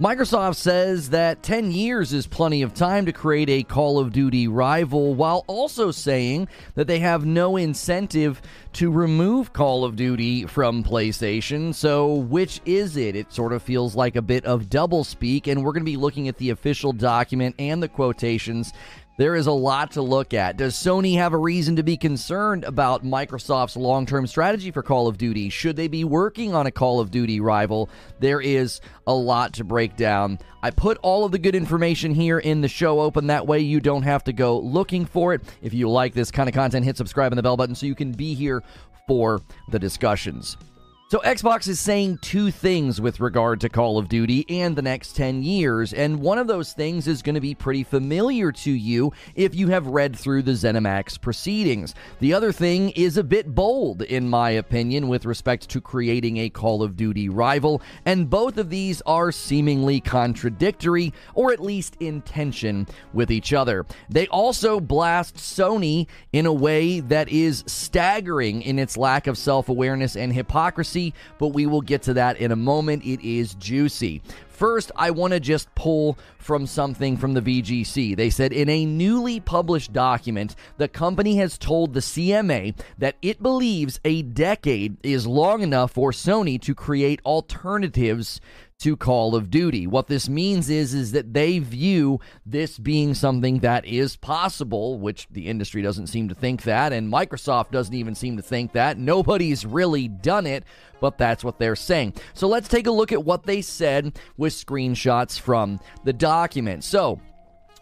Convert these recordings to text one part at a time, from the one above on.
Microsoft says that 10 years is plenty of time to create a Call of Duty rival, while also saying that they have no incentive to remove Call of Duty from PlayStation. So, which is it? It sort of feels like a bit of doublespeak, and we're going to be looking at the official document and the quotations there is a lot to look at. Does Sony have a reason to be concerned about Microsoft's long term strategy for Call of Duty? Should they be working on a Call of Duty rival? There is a lot to break down. I put all of the good information here in the show open. That way, you don't have to go looking for it. If you like this kind of content, hit subscribe and the bell button so you can be here for the discussions. So, Xbox is saying two things with regard to Call of Duty and the next 10 years, and one of those things is going to be pretty familiar to you if you have read through the ZeniMax proceedings. The other thing is a bit bold, in my opinion, with respect to creating a Call of Duty rival, and both of these are seemingly contradictory, or at least in tension with each other. They also blast Sony in a way that is staggering in its lack of self awareness and hypocrisy but we will get to that in a moment. It is juicy. First, I want to just pull from something from the VGC. They said in a newly published document, the company has told the CMA that it believes a decade is long enough for Sony to create alternatives to Call of Duty. What this means is is that they view this being something that is possible, which the industry doesn't seem to think that and Microsoft doesn't even seem to think that. Nobody's really done it, but that's what they're saying. So let's take a look at what they said with screenshots from the document. So,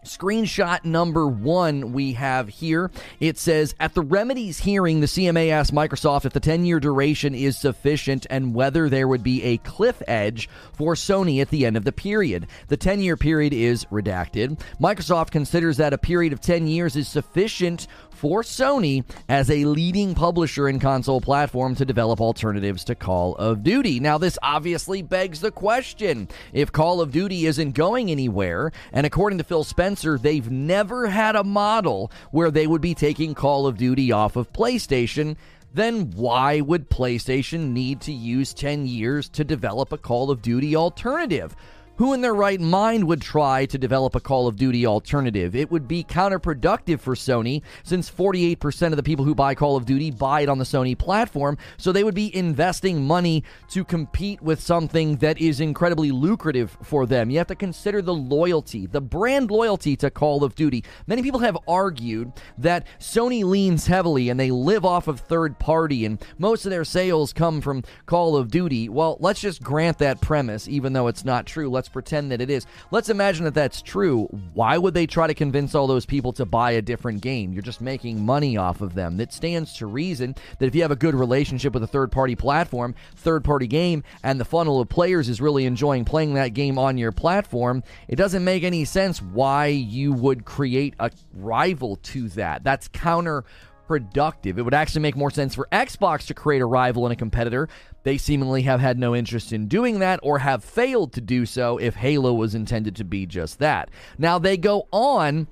Screenshot number one we have here. It says At the remedies hearing, the CMA asked Microsoft if the 10 year duration is sufficient and whether there would be a cliff edge for Sony at the end of the period. The 10 year period is redacted. Microsoft considers that a period of 10 years is sufficient for Sony as a leading publisher and console platform to develop alternatives to Call of Duty. Now, this obviously begs the question if Call of Duty isn't going anywhere, and according to Phil Spencer, they've never had a model where they would be taking Call of Duty off of PlayStation then why would PlayStation need to use 10 years to develop a Call of Duty alternative? Who in their right mind would try to develop a Call of Duty alternative? It would be counterproductive for Sony since 48% of the people who buy Call of Duty buy it on the Sony platform, so they would be investing money to compete with something that is incredibly lucrative for them. You have to consider the loyalty, the brand loyalty to Call of Duty. Many people have argued that Sony leans heavily and they live off of third party and most of their sales come from Call of Duty. Well, let's just grant that premise even though it's not true. Let's pretend that it is. Let's imagine that that's true. Why would they try to convince all those people to buy a different game? You're just making money off of them. That stands to reason that if you have a good relationship with a third party platform, third party game, and the funnel of players is really enjoying playing that game on your platform, it doesn't make any sense why you would create a rival to that. That's counter productive. It would actually make more sense for Xbox to create a rival and a competitor. They seemingly have had no interest in doing that or have failed to do so if Halo was intended to be just that. Now, they go on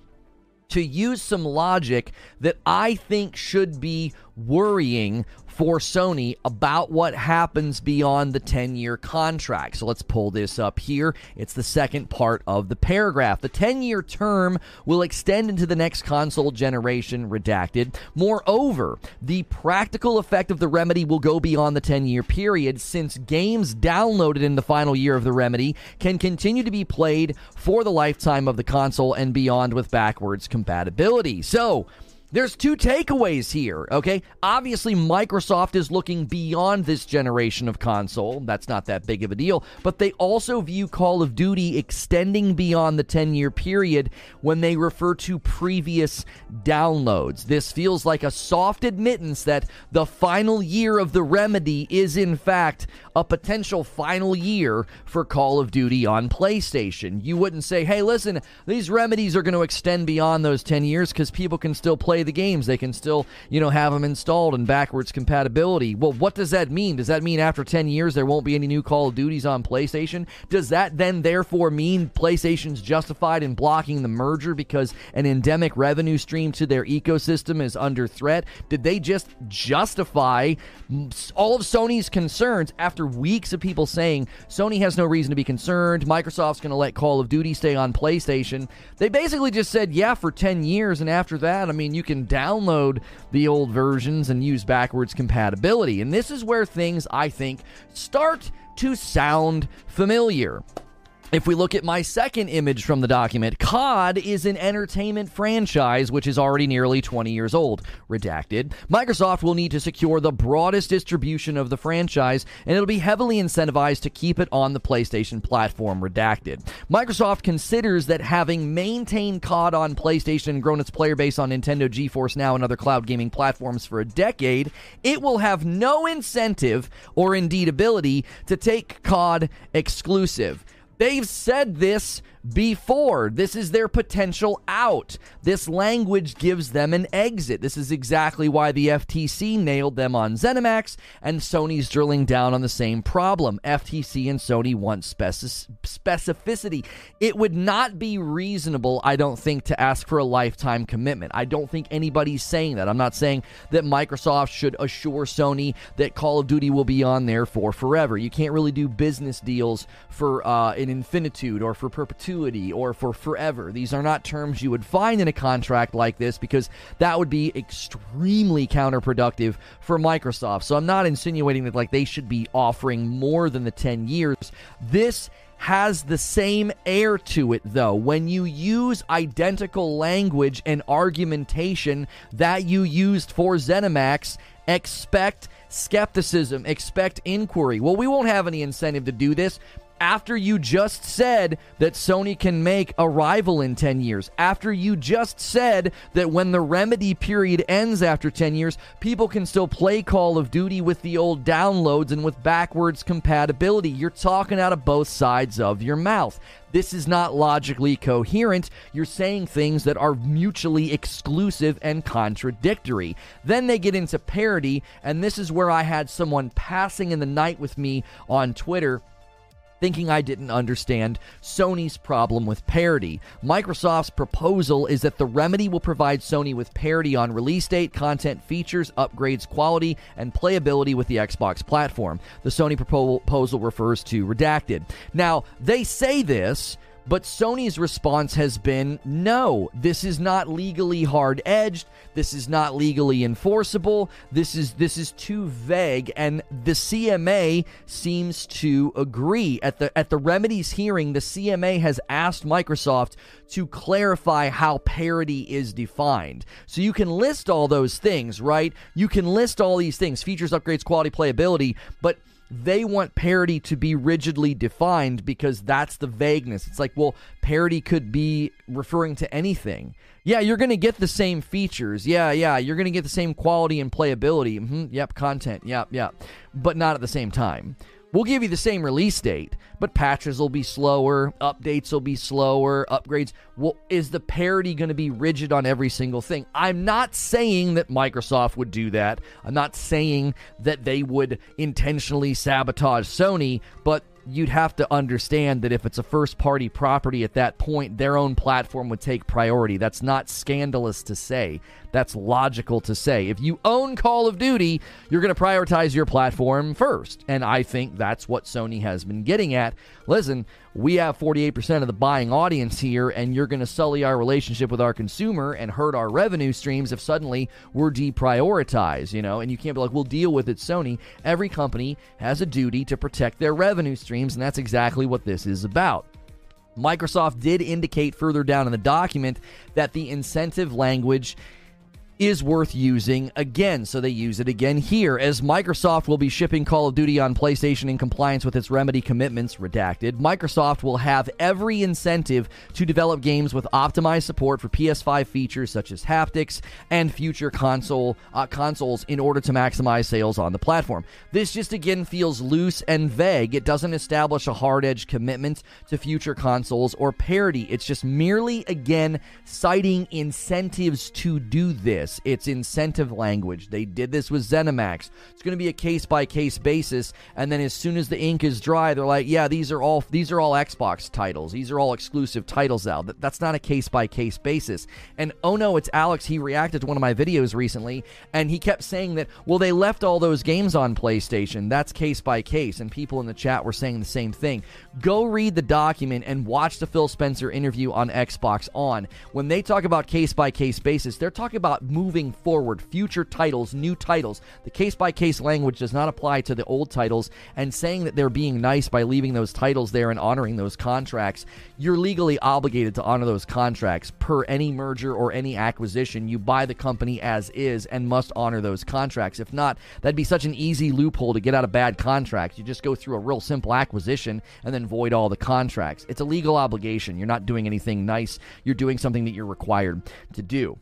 to use some logic that I think should be worrying for Sony about what happens beyond the 10 year contract. So let's pull this up here. It's the second part of the paragraph. The 10 year term will extend into the next console generation, redacted. Moreover, the practical effect of the remedy will go beyond the 10 year period since games downloaded in the final year of the remedy can continue to be played for the lifetime of the console and beyond with backwards compatibility. So, there's two takeaways here, okay? Obviously, Microsoft is looking beyond this generation of console. That's not that big of a deal. But they also view Call of Duty extending beyond the 10 year period when they refer to previous downloads. This feels like a soft admittance that the final year of the remedy is, in fact, a potential final year for Call of Duty on PlayStation. You wouldn't say, hey, listen, these remedies are going to extend beyond those 10 years because people can still play play the games. They can still, you know, have them installed and backwards compatibility. Well, what does that mean? Does that mean after 10 years there won't be any new Call of Duties on PlayStation? Does that then therefore mean PlayStation's justified in blocking the merger because an endemic revenue stream to their ecosystem is under threat? Did they just justify all of Sony's concerns after weeks of people saying Sony has no reason to be concerned, Microsoft's going to let Call of Duty stay on PlayStation? They basically just said, yeah, for 10 years, and after that, I mean, you can download the old versions and use backwards compatibility. And this is where things, I think, start to sound familiar. If we look at my second image from the document, COD is an entertainment franchise which is already nearly 20 years old. Redacted. Microsoft will need to secure the broadest distribution of the franchise, and it'll be heavily incentivized to keep it on the PlayStation platform. Redacted. Microsoft considers that having maintained COD on PlayStation and grown its player base on Nintendo GeForce Now and other cloud gaming platforms for a decade, it will have no incentive or indeed ability to take COD exclusive. They've said this before. This is their potential out. This language gives them an exit. This is exactly why the FTC nailed them on ZeniMax, and Sony's drilling down on the same problem. FTC and Sony want specificity. It would not be reasonable, I don't think, to ask for a lifetime commitment. I don't think anybody's saying that. I'm not saying that Microsoft should assure Sony that Call of Duty will be on there for forever. You can't really do business deals for uh, an infinitude or for perpetuity perpetuity or for forever. These are not terms you would find in a contract like this because that would be extremely counterproductive for Microsoft. So I'm not insinuating that like they should be offering more than the 10 years. This has the same air to it, though. When you use identical language and argumentation that you used for ZeniMax, expect skepticism, expect inquiry. Well, we won't have any incentive to do this after you just said that Sony can make a rival in 10 years, after you just said that when the remedy period ends after 10 years, people can still play Call of Duty with the old downloads and with backwards compatibility. You're talking out of both sides of your mouth. This is not logically coherent. You're saying things that are mutually exclusive and contradictory. Then they get into parody, and this is where I had someone passing in the night with me on Twitter thinking I didn't understand Sony's problem with parity. Microsoft's proposal is that the remedy will provide Sony with parity on release date, content features, upgrades, quality, and playability with the Xbox platform. The Sony proposal refers to redacted. Now, they say this but Sony's response has been no, this is not legally hard edged. This is not legally enforceable. This is this is too vague and the CMA seems to agree. At the at the remedies hearing, the CMA has asked Microsoft to clarify how parity is defined. So you can list all those things, right? You can list all these things, features, upgrades, quality, playability, but they want parity to be rigidly defined because that's the vagueness. It's like, well, parity could be referring to anything. Yeah, you're going to get the same features. Yeah, yeah, you're going to get the same quality and playability. Mm-hmm, yep, content. Yep, yep. But not at the same time. We'll give you the same release date, but patches will be slower, updates will be slower, upgrades. Well, is the parity going to be rigid on every single thing? I'm not saying that Microsoft would do that. I'm not saying that they would intentionally sabotage Sony, but you'd have to understand that if it's a first party property at that point, their own platform would take priority. That's not scandalous to say. That's logical to say. If you own Call of Duty, you're going to prioritize your platform first. And I think that's what Sony has been getting at. Listen, we have 48% of the buying audience here, and you're going to sully our relationship with our consumer and hurt our revenue streams if suddenly we're deprioritized, you know? And you can't be like, we'll deal with it, Sony. Every company has a duty to protect their revenue streams, and that's exactly what this is about. Microsoft did indicate further down in the document that the incentive language is worth using again. So they use it again here. As Microsoft will be shipping Call of Duty on PlayStation in compliance with its remedy commitments, redacted, Microsoft will have every incentive to develop games with optimized support for PS5 features such as haptics and future console uh, consoles in order to maximize sales on the platform. This just again feels loose and vague. It doesn't establish a hard edge commitment to future consoles or parity. It's just merely again citing incentives to do this this. It's incentive language. They did this with ZeniMax. It's going to be a case by case basis, and then as soon as the ink is dry, they're like, "Yeah, these are all these are all Xbox titles. These are all exclusive titles out." That's not a case by case basis. And oh no, it's Alex. He reacted to one of my videos recently, and he kept saying that, "Well, they left all those games on PlayStation. That's case by case." And people in the chat were saying the same thing. Go read the document and watch the Phil Spencer interview on Xbox On. When they talk about case by case basis, they're talking about moving forward, future titles, new titles. The case by case language does not apply to the old titles, and saying that they're being nice by leaving those titles there and honoring those contracts, you're legally obligated to honor those contracts per any merger or any acquisition. You buy the company as is and must honor those contracts. If not, that'd be such an easy loophole to get out of bad contracts. You just go through a real simple acquisition and then void all the contracts. It's a legal obligation. You're not doing anything nice, you're doing something that you're required to do.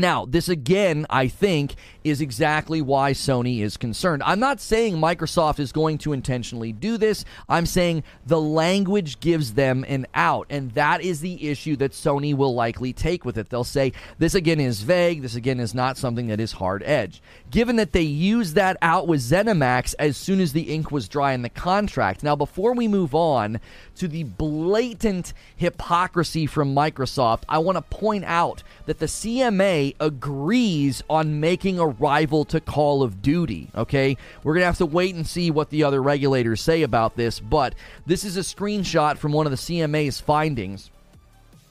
Now, this again, I think, is exactly why Sony is concerned. I'm not saying Microsoft is going to intentionally do this. I'm saying the language gives them an out, and that is the issue that Sony will likely take with it. They'll say, this again is vague, this again is not something that is hard edge. Given that they used that out with ZeniMax as soon as the ink was dry in the contract. Now, before we move on to the blatant hypocrisy from Microsoft, I want to point out that the CMA agrees on making a rival to Call of Duty. Okay, we're gonna have to wait and see what the other regulators say about this, but this is a screenshot from one of the CMA's findings.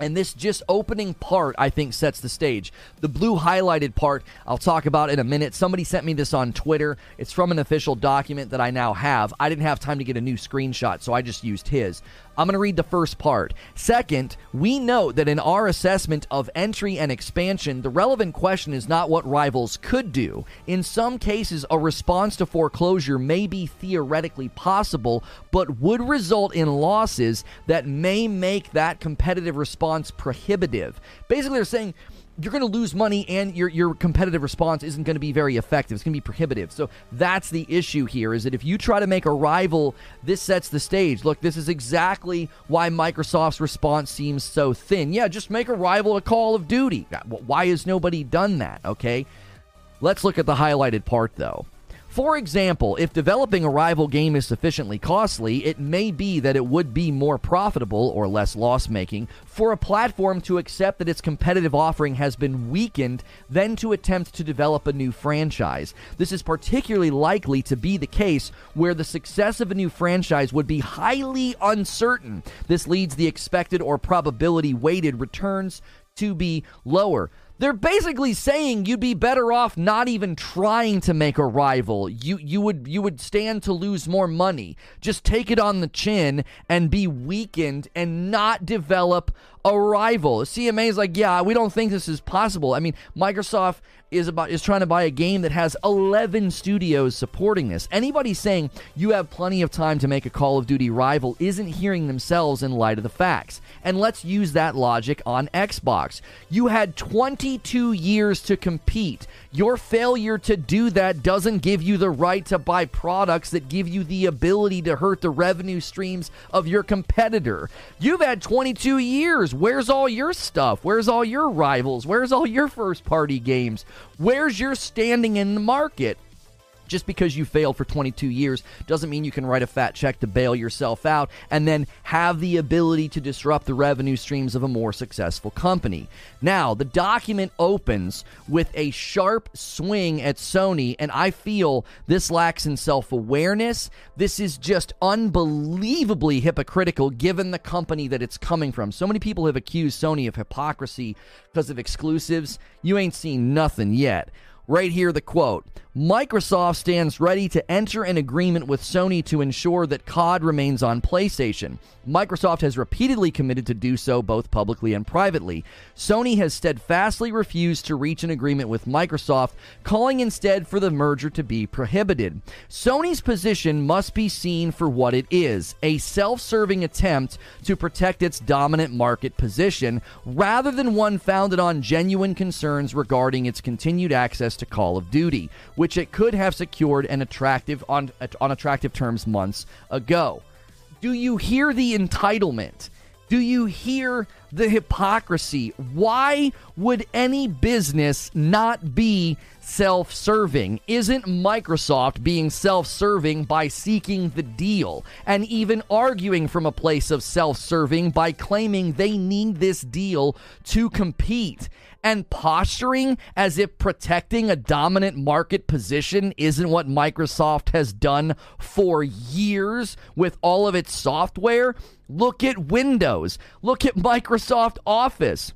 And this just opening part, I think, sets the stage. The blue highlighted part, I'll talk about in a minute. Somebody sent me this on Twitter. It's from an official document that I now have. I didn't have time to get a new screenshot, so I just used his. I'm going to read the first part. Second, we note that in our assessment of entry and expansion, the relevant question is not what rivals could do. In some cases, a response to foreclosure may be theoretically possible, but would result in losses that may make that competitive response prohibitive. Basically, they're saying you're going to lose money and your your competitive response isn't going to be very effective. It's going to be prohibitive. So that's the issue here is that if you try to make a rival, this sets the stage. Look, this is exactly why Microsoft's response seems so thin. Yeah, just make a rival to Call of Duty. Why has nobody done that, okay? Let's look at the highlighted part though. For example, if developing a rival game is sufficiently costly, it may be that it would be more profitable or less loss making for a platform to accept that its competitive offering has been weakened than to attempt to develop a new franchise. This is particularly likely to be the case where the success of a new franchise would be highly uncertain. This leads the expected or probability weighted returns to be lower. They're basically saying you'd be better off not even trying to make a rival. You you would you would stand to lose more money. Just take it on the chin and be weakened and not develop a rival. CMA is like, yeah, we don't think this is possible. I mean, Microsoft is about is trying to buy a game that has 11 studios supporting this. Anybody saying you have plenty of time to make a Call of Duty rival isn't hearing themselves in light of the facts. And let's use that logic on Xbox. You had 22 years to compete. Your failure to do that doesn't give you the right to buy products that give you the ability to hurt the revenue streams of your competitor. You've had 22 years. Where's all your stuff? Where's all your rivals? Where's all your first party games? Where's your standing in the market? Just because you failed for 22 years doesn't mean you can write a fat check to bail yourself out and then have the ability to disrupt the revenue streams of a more successful company. Now, the document opens with a sharp swing at Sony, and I feel this lacks in self awareness. This is just unbelievably hypocritical given the company that it's coming from. So many people have accused Sony of hypocrisy because of exclusives. You ain't seen nothing yet. Right here, the quote Microsoft stands ready to enter an agreement with Sony to ensure that COD remains on PlayStation. Microsoft has repeatedly committed to do so both publicly and privately. Sony has steadfastly refused to reach an agreement with Microsoft, calling instead for the merger to be prohibited. Sony's position must be seen for what it is a self serving attempt to protect its dominant market position, rather than one founded on genuine concerns regarding its continued access to Call of Duty which it could have secured an attractive on on attractive terms months ago. Do you hear the entitlement? Do you hear the hypocrisy. Why would any business not be self serving? Isn't Microsoft being self serving by seeking the deal and even arguing from a place of self serving by claiming they need this deal to compete? And posturing as if protecting a dominant market position isn't what Microsoft has done for years with all of its software. Look at Windows. Look at Microsoft Office.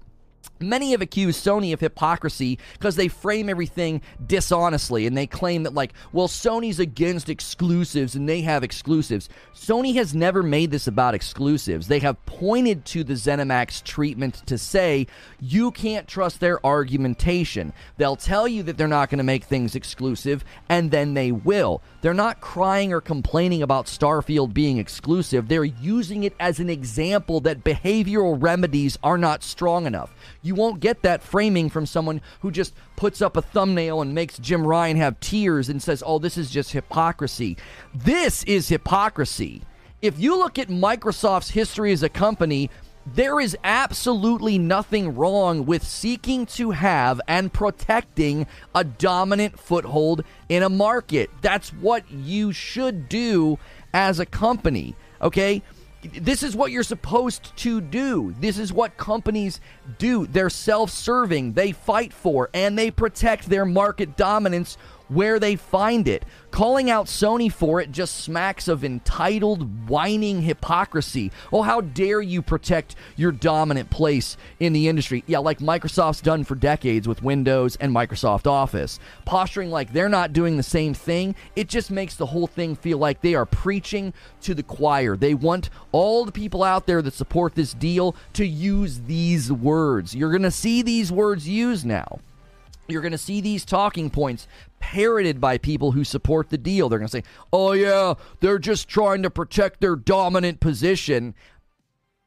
Many have accused Sony of hypocrisy because they frame everything dishonestly and they claim that, like, well, Sony's against exclusives and they have exclusives. Sony has never made this about exclusives. They have pointed to the ZeniMax treatment to say you can't trust their argumentation. They'll tell you that they're not going to make things exclusive and then they will. They're not crying or complaining about Starfield being exclusive, they're using it as an example that behavioral remedies are not strong enough. You won't get that framing from someone who just puts up a thumbnail and makes Jim Ryan have tears and says, oh, this is just hypocrisy. This is hypocrisy. If you look at Microsoft's history as a company, there is absolutely nothing wrong with seeking to have and protecting a dominant foothold in a market. That's what you should do as a company. Okay? This is what you're supposed to do. This is what companies do. They're self serving, they fight for, and they protect their market dominance where they find it. Calling out Sony for it just smacks of entitled, whining hypocrisy. Oh, how dare you protect your dominant place in the industry? Yeah, like Microsoft's done for decades with Windows and Microsoft Office. Posturing like they're not doing the same thing, it just makes the whole thing feel like they are preaching to the choir. They want all the people out there that support this deal to use these words. You're going to see these words used now you're going to see these talking points parroted by people who support the deal. They're going to say, oh, yeah, they're just trying to protect their dominant position.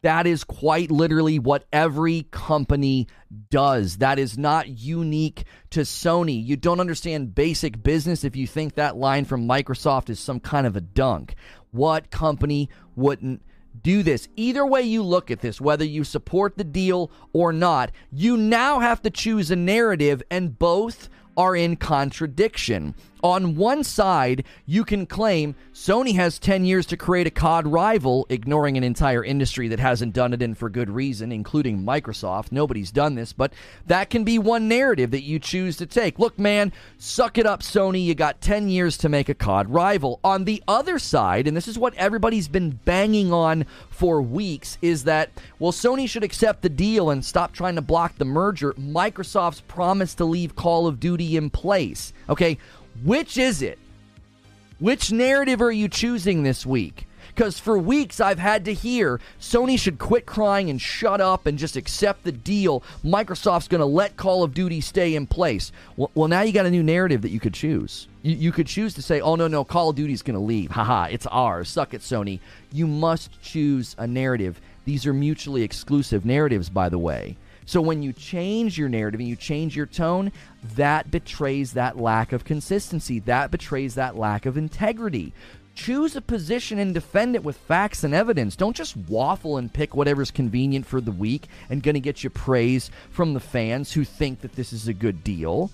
That is quite literally what every company does. That is not unique to Sony. You don't understand basic business if you think that line from Microsoft is some kind of a dunk. What company wouldn't do this. Either way you look at this, whether you support the deal or not, you now have to choose a narrative, and both are in contradiction. On one side, you can claim Sony has 10 years to create a COD rival, ignoring an entire industry that hasn't done it and for good reason, including Microsoft. Nobody's done this, but that can be one narrative that you choose to take. Look, man, suck it up, Sony. You got 10 years to make a COD rival. On the other side, and this is what everybody's been banging on for weeks, is that, well, Sony should accept the deal and stop trying to block the merger. Microsoft's promise to leave Call of Duty in place. Okay, which is it? Which narrative are you choosing this week? Because for weeks I've had to hear Sony should quit crying and shut up and just accept the deal. Microsoft's going to let Call of Duty stay in place. Well, well, now you got a new narrative that you could choose. You, you could choose to say, oh, no, no, Call of Duty's going to leave. Haha, it's ours. Suck it, Sony. You must choose a narrative. These are mutually exclusive narratives, by the way. So when you change your narrative and you change your tone, that betrays that lack of consistency. That betrays that lack of integrity. Choose a position and defend it with facts and evidence. Don't just waffle and pick whatever's convenient for the week and going to get you praise from the fans who think that this is a good deal.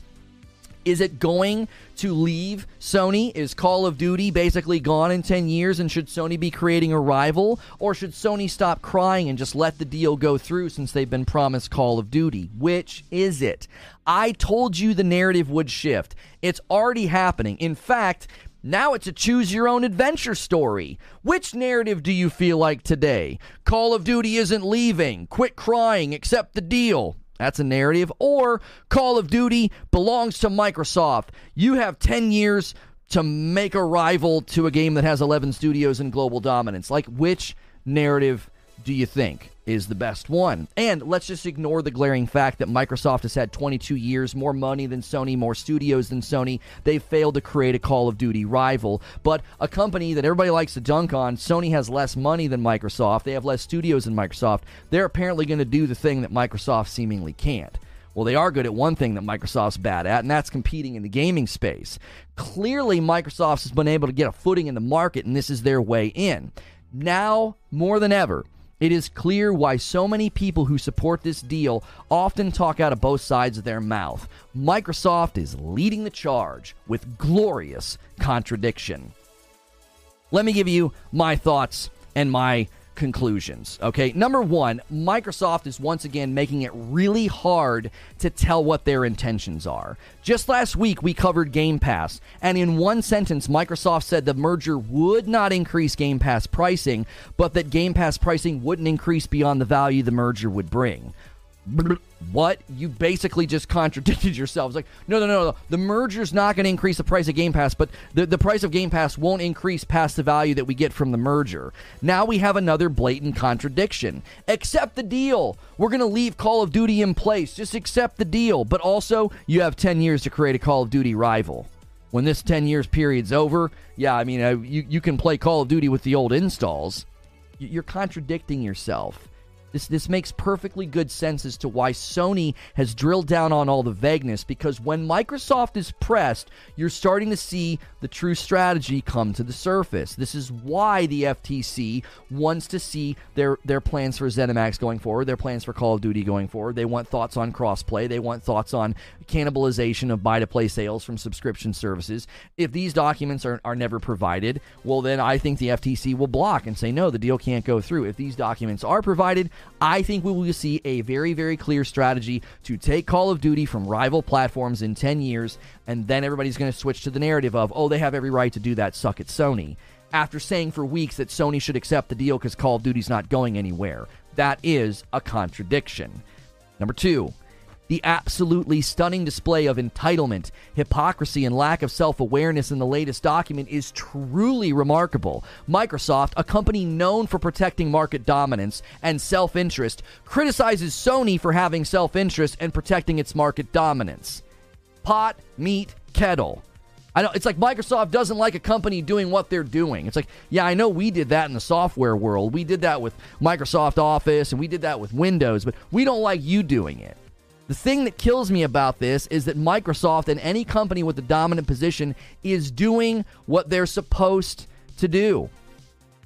Is it going to leave Sony? Is Call of Duty basically gone in 10 years and should Sony be creating a rival? Or should Sony stop crying and just let the deal go through since they've been promised Call of Duty? Which is it? I told you the narrative would shift. It's already happening. In fact, now it's a choose your own adventure story. Which narrative do you feel like today? Call of Duty isn't leaving. Quit crying, accept the deal. That's a narrative. Or Call of Duty belongs to Microsoft. You have 10 years to make a rival to a game that has 11 studios and global dominance. Like, which narrative do you think is the best one? And let's just ignore the glaring fact that Microsoft has had 22 years, more money than Sony, more studios than Sony. They've failed to create a Call of Duty rival. But a company that everybody likes to dunk on, Sony has less money than Microsoft. They have less studios than Microsoft. They're apparently going to do the thing that Microsoft seemingly can't. Well, they are good at one thing that Microsoft's bad at, and that's competing in the gaming space. Clearly, Microsoft has been able to get a footing in the market, and this is their way in. Now, more than ever, It is clear why so many people who support this deal often talk out of both sides of their mouth. Microsoft is leading the charge with glorious contradiction. Let me give you my thoughts and my conclusions. Okay, number one, Microsoft is once again making it really hard to tell what their intentions are. Just last week, we covered Game Pass, and in one sentence, Microsoft said the merger would not increase Game Pass pricing, but that Game Pass pricing wouldn't increase beyond the value the merger would bring what? You basically just contradicted yourself it's like no no no no. The merger's not going to increase the price of game pass but the, the price of game pass won't increase past the value that we get from the merger. Now we have another blatant contradiction. Accept the deal. We're going to leave call of duty in place. Just accept the deal. But also you have 10 years to create a call of duty rival. When this 10 years period's over yeah i mean uh, you, you can play call of duty with the old installs. You're contradicting yourself this this makes perfectly good sense as to why Sony has drilled down on all the vagueness because when Microsoft is pressed, you're starting to see the true strategy come to the surface. This is why the FTC wants to see their their plans for ZeniMax going forward, their plans for Call of Duty going forward. They want thoughts on crossplay, they want thoughts on cannibalization of buy to play sales from subscription services. If these documents are, are never provided, well then I think the FTC will block and say no, the deal can't go through. If these documents are provided, I think we will see a very, very clear strategy to take Call of Duty from rival platforms in 10 years, and then everybody's going to switch to the narrative of, oh, they have every right to do that, suck at Sony. After saying for weeks that Sony should accept the deal because Call of Duty's not going anywhere. That is a contradiction. Number two, the absolutely stunning display of entitlement, hypocrisy, and lack of self awareness in the latest document is truly remarkable. Microsoft, a company known for protecting market dominance and self interest, criticizes Sony for having self interest and protecting its market dominance. Pot, meet, kettle. I know it's like Microsoft doesn't like a company doing what they're doing. It's like, yeah, I know we did that in the software world. We did that with Microsoft Office and we did that with Windows, but we don't like you doing it. The thing that kills me about this is that Microsoft and any company with a dominant position is doing what they're supposed to do.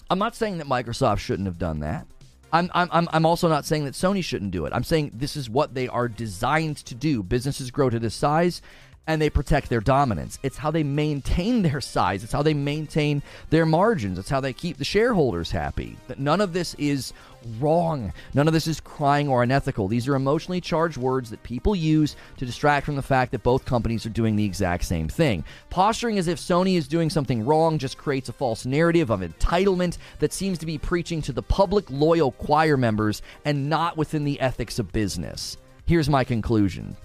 I'm not saying that Microsoft shouldn't have done that. I'm, I'm, I'm also not saying that Sony shouldn't do it. I'm saying this is what they are designed to do. Businesses grow to this size and they protect their dominance. It's how they maintain their size. It's how they maintain their margins. It's how they keep the shareholders happy. That none of this is wrong. None of this is crying or unethical. These are emotionally charged words that people use to distract from the fact that both companies are doing the exact same thing. Posturing as if Sony is doing something wrong just creates a false narrative of entitlement that seems to be preaching to the public loyal choir members and not within the ethics of business. Here's my conclusion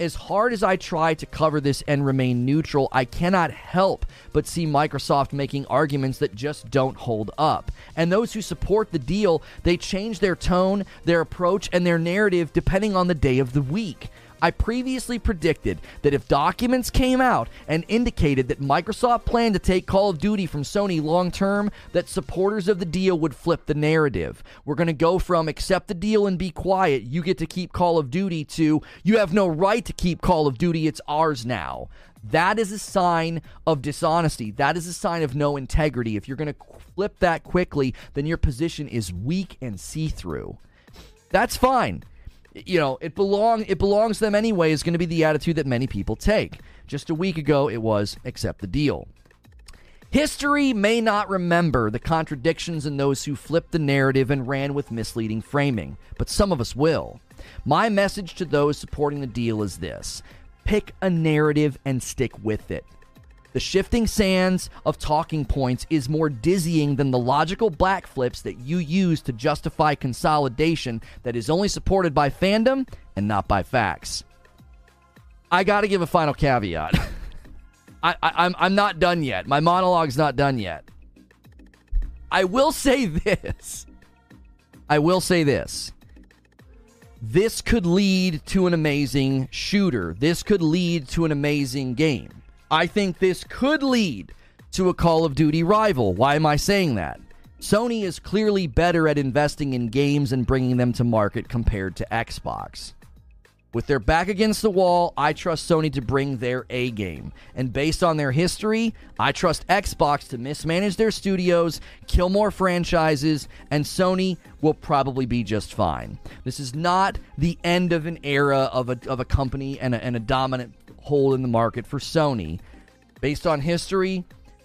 as hard as I try to cover this and remain neutral, I cannot help but see Microsoft making arguments that just don't hold up. And those who support the deal, they change their tone, their approach, and their narrative depending on the day of the week. I previously predicted that if documents came out and indicated that Microsoft planned to take Call of Duty from Sony long term, that supporters of the deal would flip the narrative. We're going to go from accept the deal and be quiet, you get to keep Call of Duty, to you have no right to keep Call of Duty, it's ours now. That is a sign of dishonesty. That is a sign of no integrity. If you're going to flip that quickly, then your position is weak and see through. That's fine you know, it belong it belongs to them anyway is going to be the attitude that many people take. Just a week ago it was accept the deal. History may not remember the contradictions in those who flipped the narrative and ran with misleading framing, but some of us will. My message to those supporting the deal is this pick a narrative and stick with it. The shifting sands of talking points is more dizzying than the logical backflips that you use to justify consolidation that is only supported by fandom and not by facts. I got to give a final caveat. I, I, I'm, I'm not done yet. My monologue's not done yet. I will say this. I will say this. This could lead to an amazing shooter. This could lead to an amazing game. I think this could lead to a Call of Duty rival. Why am I saying that? Sony is clearly better at investing in games and bringing them to market compared to Xbox. With their back against the wall, I trust Sony to bring their A game. And based on their history, I trust Xbox to mismanage their studios, kill more franchises, and Sony will probably be just fine. This is not the end of an era of a, of a company and a, and a dominant hold in the market for Sony. Based on history,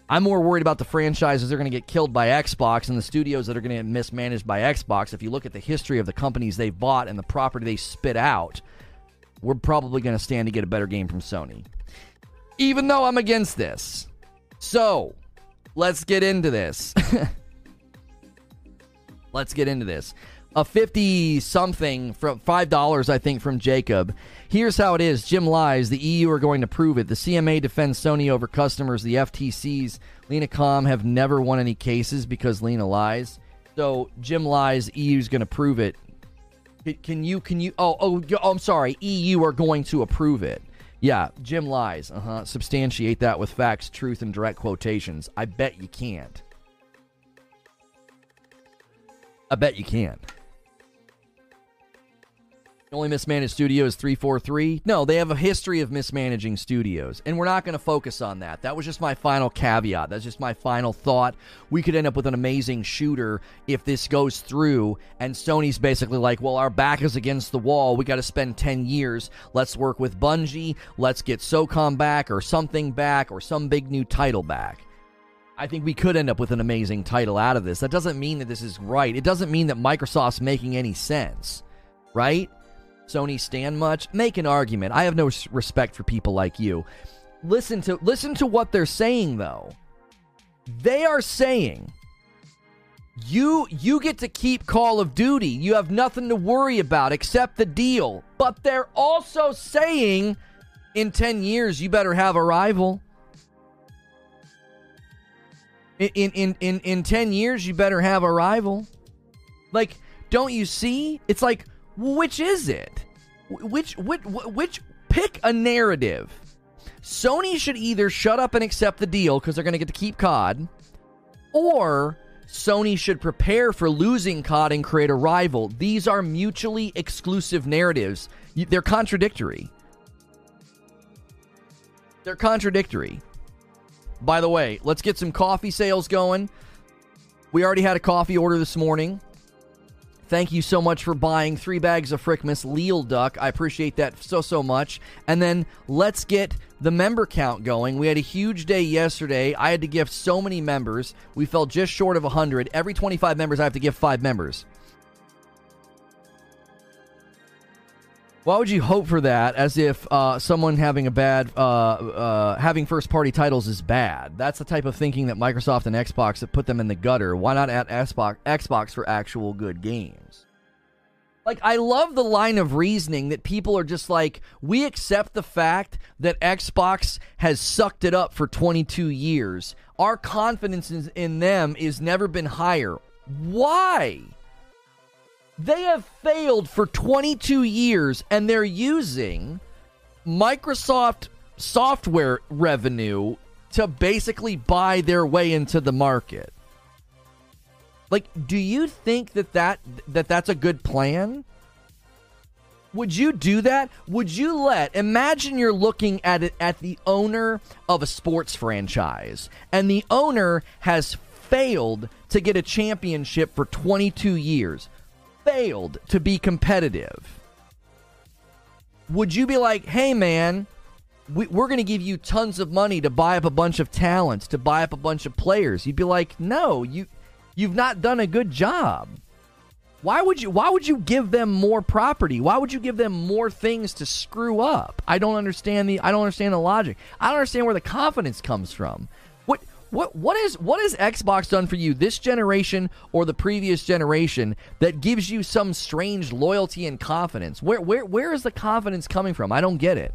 I'm more worried about the franchises that are going to get killed by Xbox and the studios that are going to get mismanaged by Xbox. If you look at the history of the companies they've bought and the property they spit out, we're probably going to stand to get a better game from Sony. Even though I'm against this. So, let's get into this. let's get into this. A 50 something from $5 I think from Jacob. Here's how it is. Jim lies. The EU are going to prove it. The CMA defends Sony over customers. The FTC's Lina Khan have never won any cases because Lina lies. So Jim lies. EU's going to prove it. Can you? Can you? Oh, oh, oh, I'm sorry. EU are going to approve it. Yeah, Jim lies. Uh huh. Substantiate that with facts, truth, and direct quotations. I bet you can't. I bet you can't. Only mismanaged studio is 343. No, they have a history of mismanaging studios, and we're not going to focus on that. That was just my final caveat. That's just my final thought. We could end up with an amazing shooter if this goes through, and Sony's basically like, well, our back is against the wall. We got to spend 10 years. Let's work with Bungie. Let's get SOCOM back, or something back, or some big new title back. I think we could end up with an amazing title out of this. That doesn't mean that this is right. It doesn't mean that Microsoft's making any sense, right? Sony stand much, make an argument. I have no respect for people like you. Listen to listen to what they're saying though. They are saying you you get to keep Call of Duty. You have nothing to worry about except the deal. But they're also saying in 10 years you better have a rival. In in in in 10 years you better have a rival. Like don't you see? It's like which is it? Which which which pick a narrative. Sony should either shut up and accept the deal because they're going to get to keep COD, or Sony should prepare for losing COD and create a rival. These are mutually exclusive narratives. They're contradictory. They're contradictory. By the way, let's get some coffee sales going. We already had a coffee order this morning. Thank you so much for buying three bags of Frickmas Leal Duck. I appreciate that so, so much. And then let's get the member count going. We had a huge day yesterday. I had to gift so many members. We fell just short of 100. Every 25 members, I have to give five members. Why would you hope for that? As if uh, someone having a bad, uh, uh, having first party titles is bad. That's the type of thinking that Microsoft and Xbox have put them in the gutter. Why not at Xbox, Xbox for actual good games? Like, I love the line of reasoning that people are just like, we accept the fact that Xbox has sucked it up for 22 years. Our confidence in them is never been higher. Why? They have failed for 22 years and they're using Microsoft software revenue to basically buy their way into the market. Like, do you think that, that, that that's a good plan? Would you do that? Would you let imagine you're looking at it at the owner of a sports franchise and the owner has failed to get a championship for 22 years failed to be competitive, would you be like, hey, man, we, are going to give you tons of money to buy up a bunch of talents, to buy up a bunch of players? You'd be like, no, you, you've not done a good job. Why would you why would you give them more property? Why would you give them more things to screw up? I don't understand the I don't understand the logic. I don't understand where the confidence comes from. What what is what has Xbox done for you this generation or the previous generation that gives you some strange loyalty and confidence? Where where where is the confidence coming from? I don't get it.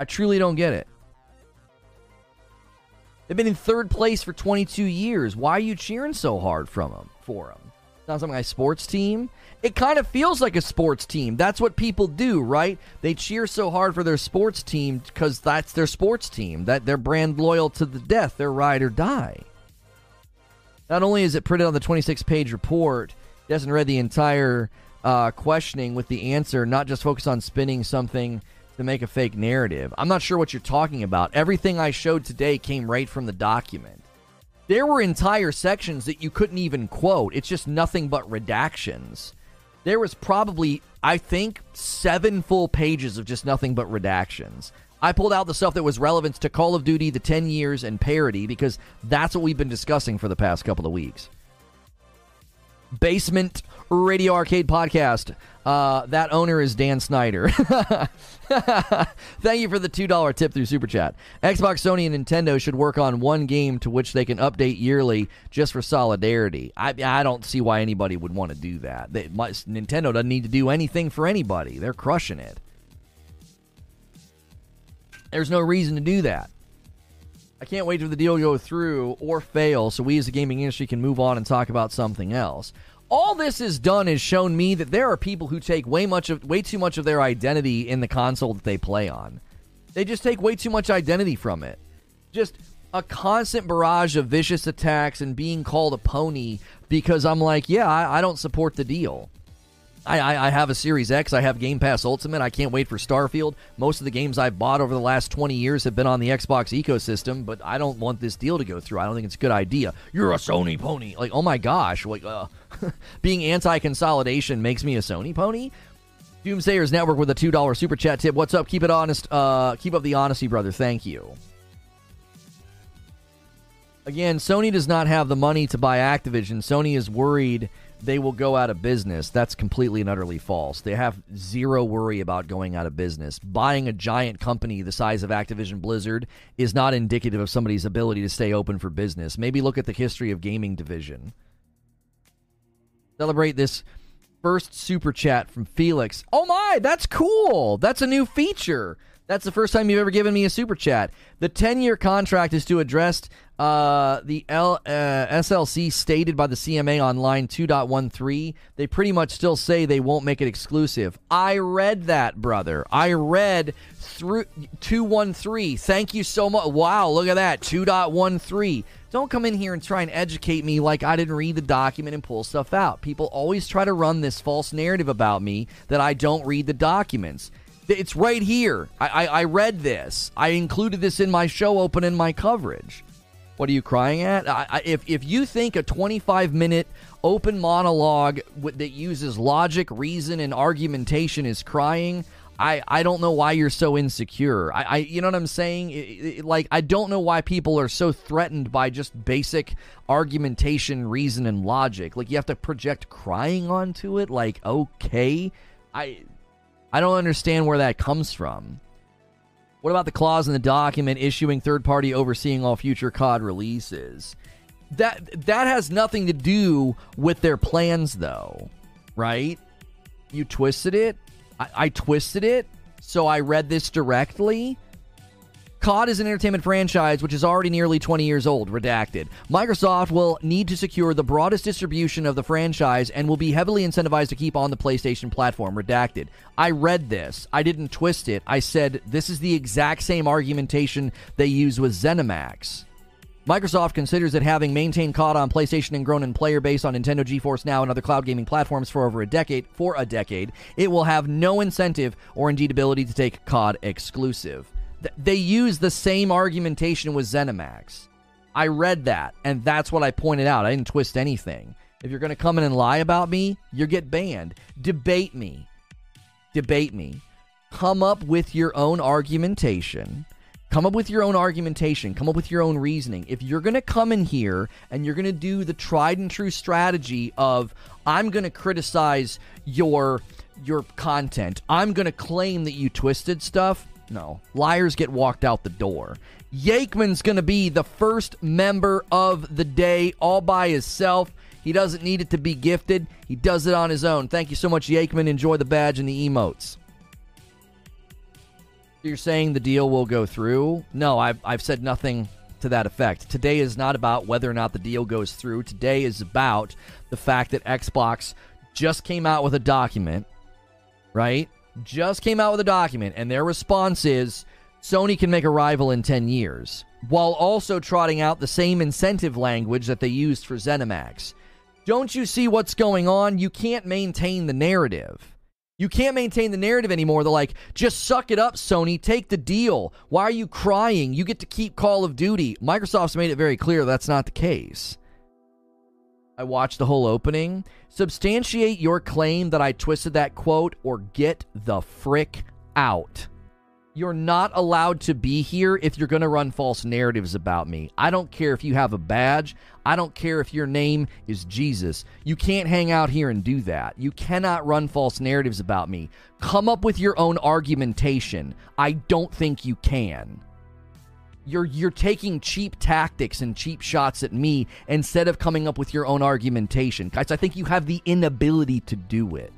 I truly don't get it. They've been in third place for 22 years. Why are you cheering so hard from them for them? Sounds like my sports team it kind of feels like a sports team. That's what people do, right? They cheer so hard for their sports team because that's their sports team. That they're brand loyal to the death. They're ride or die. Not only is it printed on the 26 page report, he hasn't read the entire uh, questioning with the answer, not just focus on spinning something to make a fake narrative. I'm not sure what you're talking about. Everything I showed today came right from the document. There were entire sections that you couldn't even quote. It's just nothing but redactions. There was probably, I think, seven full pages of just nothing but redactions. I pulled out the stuff that was relevant to Call of Duty, the 10 years, and parody because that's what we've been discussing for the past couple of weeks. Basement Radio Arcade Podcast. Uh, that owner is Dan Snyder. Thank you for the $2 tip through Super Chat. Xbox, Sony, and Nintendo should work on one game to which they can update yearly just for solidarity. I, I don't see why anybody would want to do that. They, Nintendo doesn't need to do anything for anybody, they're crushing it. There's no reason to do that. I can't wait for the deal to go through or fail so we as a gaming industry can move on and talk about something else all this has done is shown me that there are people who take way much of way too much of their identity in the console that they play on. They just take way too much identity from it. Just a constant barrage of vicious attacks and being called a pony because I'm like, yeah, I, I don't support the deal. I, I, I, have a Series X. I have Game Pass Ultimate. I can't wait for Starfield. Most of the games I've bought over the last 20 years have been on the Xbox ecosystem, but I don't want this deal to go through. I don't think it's a good idea. You're a Sony pony. Like, oh my gosh. Like, uh, being anti consolidation makes me a Sony pony? Doomsayers Network with a $2 super chat tip. What's up? Keep it honest. Uh, keep up the honesty, brother. Thank you. Again, Sony does not have the money to buy Activision. Sony is worried they will go out of business. That's completely and utterly false. They have zero worry about going out of business. Buying a giant company the size of Activision Blizzard is not indicative of somebody's ability to stay open for business. Maybe look at the history of gaming division. Celebrate this first super chat from Felix. Oh my, that's cool. That's a new feature. That's the first time you've ever given me a super chat. The 10 year contract is to address uh, the L, uh, SLC stated by the CMA on line 2.13. They pretty much still say they won't make it exclusive. I read that, brother. I read through 213. Thank you so much. Wow, look at that. 2.13. Don't come in here and try and educate me like I didn't read the document and pull stuff out. People always try to run this false narrative about me that I don't read the documents. It's right here. I, I, I read this. I included this in my show open in my coverage. What are you crying at? I, I, if, if you think a 25 minute open monologue w- that uses logic, reason, and argumentation is crying, I, I don't know why you're so insecure. I, I you know what I'm saying? It, it, like I don't know why people are so threatened by just basic argumentation, reason, and logic. Like you have to project crying onto it. Like okay, I I don't understand where that comes from. What about the clause in the document issuing third party overseeing all future COD releases? That that has nothing to do with their plans though, right? You twisted it. I, I twisted it, so I read this directly. COD is an entertainment franchise which is already nearly 20 years old, redacted. Microsoft will need to secure the broadest distribution of the franchise and will be heavily incentivized to keep on the PlayStation platform, redacted. I read this. I didn't twist it. I said this is the exact same argumentation they use with ZeniMax. Microsoft considers that having maintained COD on PlayStation and grown in player base on Nintendo GeForce Now and other cloud gaming platforms for over a decade, for a decade, it will have no incentive or indeed ability to take COD exclusive they use the same argumentation with ZeniMax. I read that, and that's what I pointed out. I didn't twist anything. If you're going to come in and lie about me, you get banned. Debate me. Debate me. Come up with your own argumentation. Come up with your own argumentation. Come up with your own reasoning. If you're going to come in here and you're going to do the tried and true strategy of I'm going to criticize your your content. I'm going to claim that you twisted stuff. No. Liars get walked out the door. Yakeman's going to be the first member of the day all by himself. He doesn't need it to be gifted. He does it on his own. Thank you so much, Yakeman. Enjoy the badge and the emotes. You're saying the deal will go through? No, I've, I've said nothing to that effect. Today is not about whether or not the deal goes through. Today is about the fact that Xbox just came out with a document, right? Just came out with a document, and their response is Sony can make a rival in 10 years, while also trotting out the same incentive language that they used for ZeniMax. Don't you see what's going on? You can't maintain the narrative. You can't maintain the narrative anymore. They're like, just suck it up, Sony. Take the deal. Why are you crying? You get to keep Call of Duty. Microsoft's made it very clear that's not the case. I watched the whole opening. Substantiate your claim that I twisted that quote or get the frick out. You're not allowed to be here if you're going to run false narratives about me. I don't care if you have a badge. I don't care if your name is Jesus. You can't hang out here and do that. You cannot run false narratives about me. Come up with your own argumentation. I don't think you can. You're you're taking cheap tactics and cheap shots at me instead of coming up with your own argumentation. Guys, I think you have the inability to do it.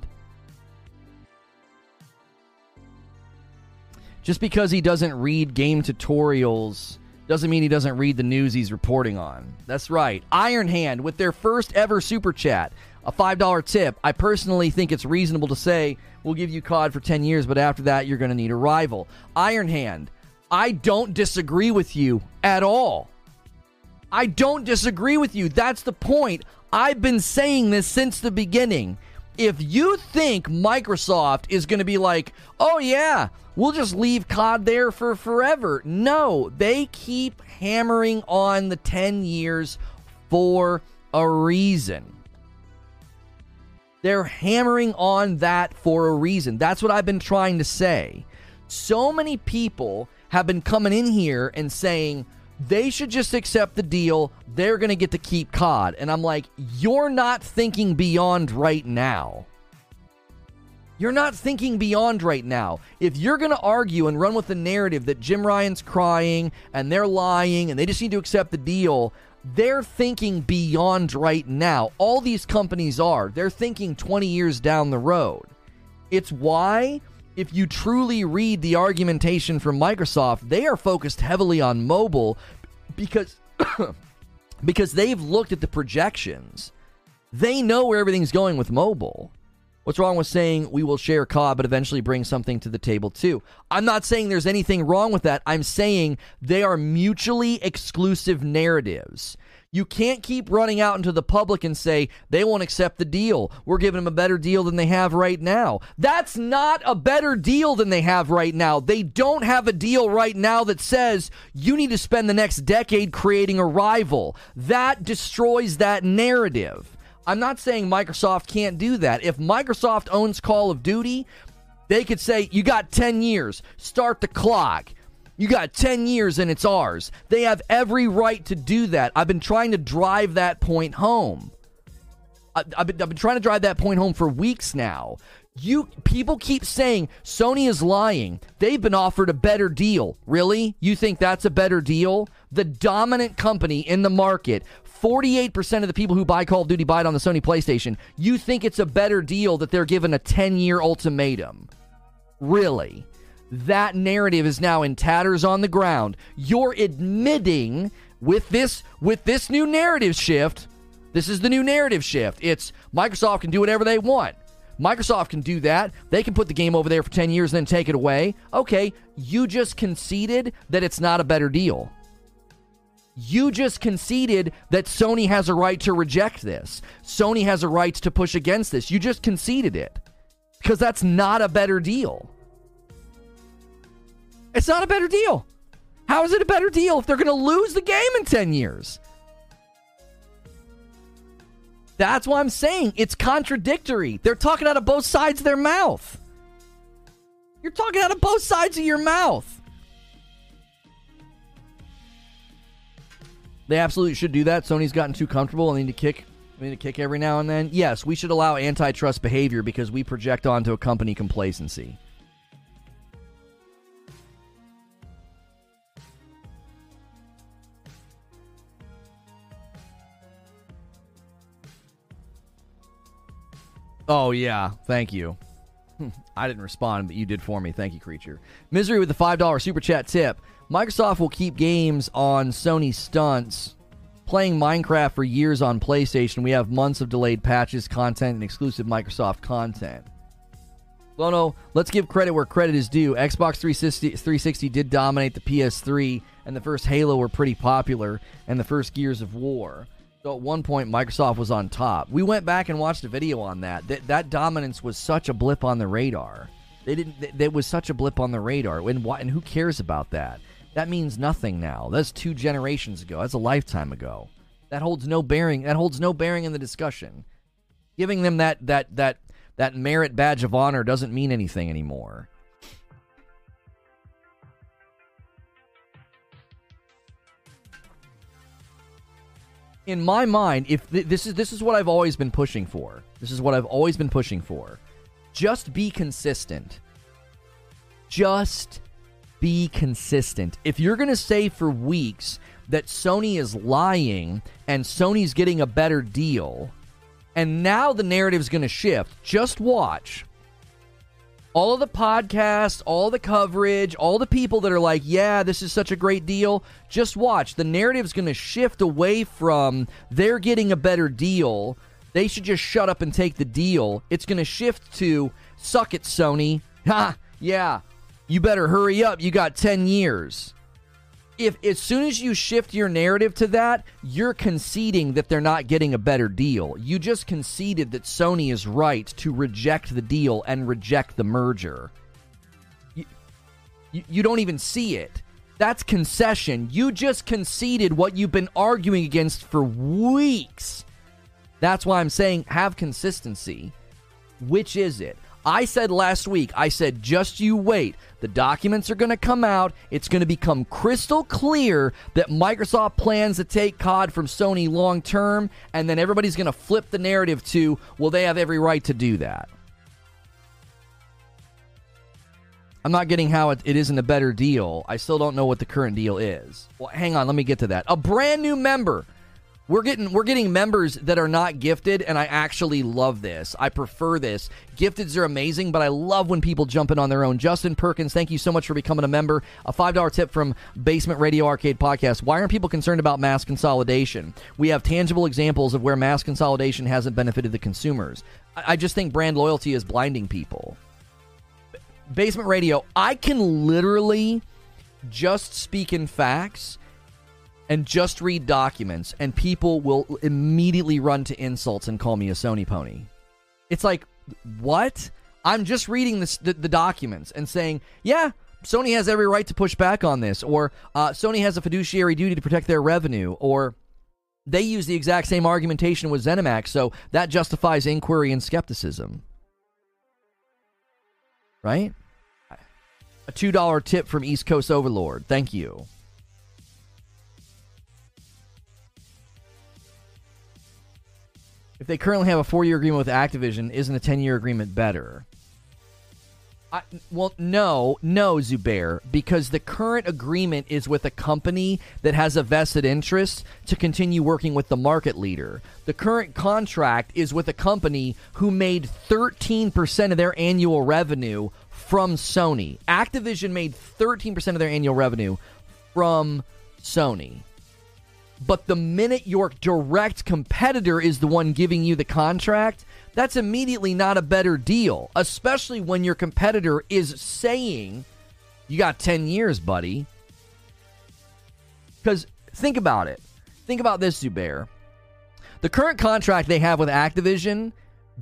Just because he doesn't read game tutorials doesn't mean he doesn't read the news he's reporting on. That's right. Iron Hand with their first ever super chat, a $5 tip. I personally think it's reasonable to say we'll give you COD for 10 years, but after that, you're going to need a rival. Iron Hand, I don't disagree with you at all. I don't disagree with you. That's the point. I've been saying this since the beginning. If you think Microsoft is going to be like, oh, yeah, we'll just leave COD there for forever. No, they keep hammering on the 10 years for a reason. They're hammering on that for a reason. That's what I've been trying to say. So many people have been coming in here and saying they should just accept the deal. They're going to get to keep COD. And I'm like, you're not thinking beyond right now. You're not thinking beyond right now. If you're going to argue and run with the narrative that Jim Ryan's crying and they're lying and they just need to accept the deal, they're thinking beyond right now. All these companies are. They're thinking 20 years down the road. It's why, if you truly read the argumentation from Microsoft, they are focused heavily on mobile because because they've looked at the projections. They know where everything's going with mobile. What's wrong with saying we will share COD but eventually bring something to the table too? I'm not saying there's anything wrong with that. I'm saying they are mutually exclusive narratives. You can't keep running out into the public and say they won't accept the deal. We're giving them a better deal than they have right now. That's not a better deal than they have right now. They don't have a deal right now that says you need to spend the next decade creating a rival. That destroys that narrative. I'm not saying Microsoft can't do that. If Microsoft owns Call of Duty, they could say, You got 10 years, start the clock. You got 10 years and it's ours. They have every right to do that. I've been trying to drive that point home. I've been, I've been trying to drive that point home for weeks now. You people keep saying Sony is lying. They've been offered a better deal. Really? You think that's a better deal? The dominant company in the market 48% of the people who buy Call of Duty buy it on the Sony PlayStation. You think it's a better deal that they're given a 10 year ultimatum? Really? That narrative is now in tatters on the ground. You're admitting with this with this new narrative shift, this is the new narrative shift. It's Microsoft can do whatever they want. Microsoft can do that. They can put the game over there for 10 years and then take it away. Okay, you just conceded that it's not a better deal. You just conceded that Sony has a right to reject this. Sony has a right to push against this. You just conceded it because that's not a better deal. It's not a better deal. How is it a better deal if they're going to lose the game in 10 years? That's why I'm saying it's contradictory. They're talking out of both sides of their mouth. You're talking out of both sides of your mouth. They absolutely should do that. Sony's gotten too comfortable and need to kick need to kick every now and then. Yes, we should allow antitrust behavior because we project onto a company complacency. Oh yeah, thank you. Hmm. I didn't respond, but you did for me. Thank you, creature. Misery with the five dollar super chat tip. Microsoft will keep games on Sony stunts. Playing Minecraft for years on PlayStation, we have months of delayed patches, content, and exclusive Microsoft content. Well, no, let's give credit where credit is due. Xbox 360, 360 did dominate the PS3, and the first Halo were pretty popular, and the first Gears of War. So at one point, Microsoft was on top. We went back and watched a video on that. That, that dominance was such a blip on the radar. They didn't. That was such a blip on the radar. And? And who cares about that? That means nothing now. That's two generations ago. That's a lifetime ago. That holds no bearing. That holds no bearing in the discussion. Giving them that that that that merit badge of honor doesn't mean anything anymore. In my mind, if th- this is this is what I've always been pushing for. This is what I've always been pushing for. Just be consistent. Just be consistent. If you're going to say for weeks that Sony is lying and Sony's getting a better deal, and now the narrative's going to shift, just watch all of the podcasts, all the coverage, all the people that are like, yeah, this is such a great deal, just watch. The narrative's going to shift away from they're getting a better deal. They should just shut up and take the deal. It's going to shift to suck it, Sony. Ha, yeah. You better hurry up. You got 10 years if as soon as you shift your narrative to that, you're conceding that they're not getting a better deal. You just conceded that Sony is right to reject the deal and reject the merger. You, you, you don't even see it. That's concession. You just conceded what you've been arguing against for weeks. That's why I'm saying have consistency. Which is it? I said last week, I said, just you wait. The documents are going to come out. It's going to become crystal clear that Microsoft plans to take COD from Sony long term, and then everybody's going to flip the narrative to, well, they have every right to do that. I'm not getting how it, it isn't a better deal. I still don't know what the current deal is. Well, hang on, let me get to that. A brand new member we're getting we're getting members that are not gifted, and I actually love this. I prefer this. Gifteds are amazing, but I love when people jump in on their own. Justin Perkins, thank you so much for becoming a member. A five dollar tip from Basement Radio Arcade Podcast. Why aren't people concerned about mass consolidation? We have tangible examples of where mass consolidation hasn't benefited the consumers. I, I just think brand loyalty is blinding people. Basement Radio, I can literally just speak in facts and just read documents, and people will immediately run to insults and call me a Sony pony. It's like, what? I'm just reading this, the, the documents and saying, yeah, Sony has every right to push back on this, or uh, Sony has a fiduciary duty to protect their revenue, or they use the exact same argumentation with ZeniMax, so that justifies inquiry and skepticism. Right? A $2 tip from East Coast Overlord. Thank you. If they currently have a four year agreement with Activision, isn't a 10 year agreement better? I, well, no, no, Zubair, because the current agreement is with a company that has a vested interest to continue working with the market leader. The current contract is with a company who made 13% of their annual revenue from Sony. Activision made 13% of their annual revenue from Sony. But the minute your direct competitor is the one giving you the contract, that's immediately not a better deal, especially when your competitor is saying, You got 10 years, buddy. Because think about it. Think about this, Zubair. The current contract they have with Activision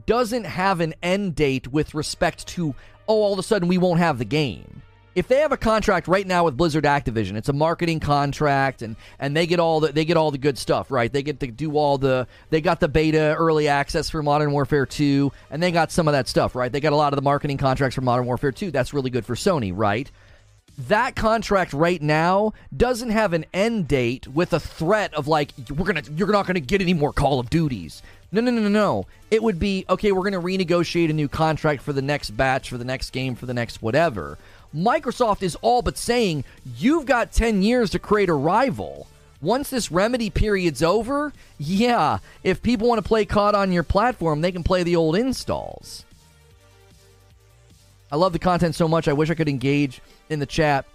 doesn't have an end date with respect to, oh, all of a sudden we won't have the game if they have a contract right now with Blizzard Activision, it's a marketing contract and and they get all the they get all the good stuff, right? They get to do all the they got the beta early access for Modern Warfare 2 and they got some of that stuff, right? They got a lot of the marketing contracts for Modern Warfare 2. That's really good for Sony, right? That contract right now doesn't have an end date with a threat of like we're to you're not to get any more Call of Duties. No, no, no, no, no. It would be okay, we're to renegotiate a new contract for the next batch, for the next game, for the next whatever. Microsoft is all but saying you've got 10 years to create a rival. Once this remedy period's over, yeah, if people want to play COD on your platform, they can play the old installs. I love the content so much, I wish I could engage in the chat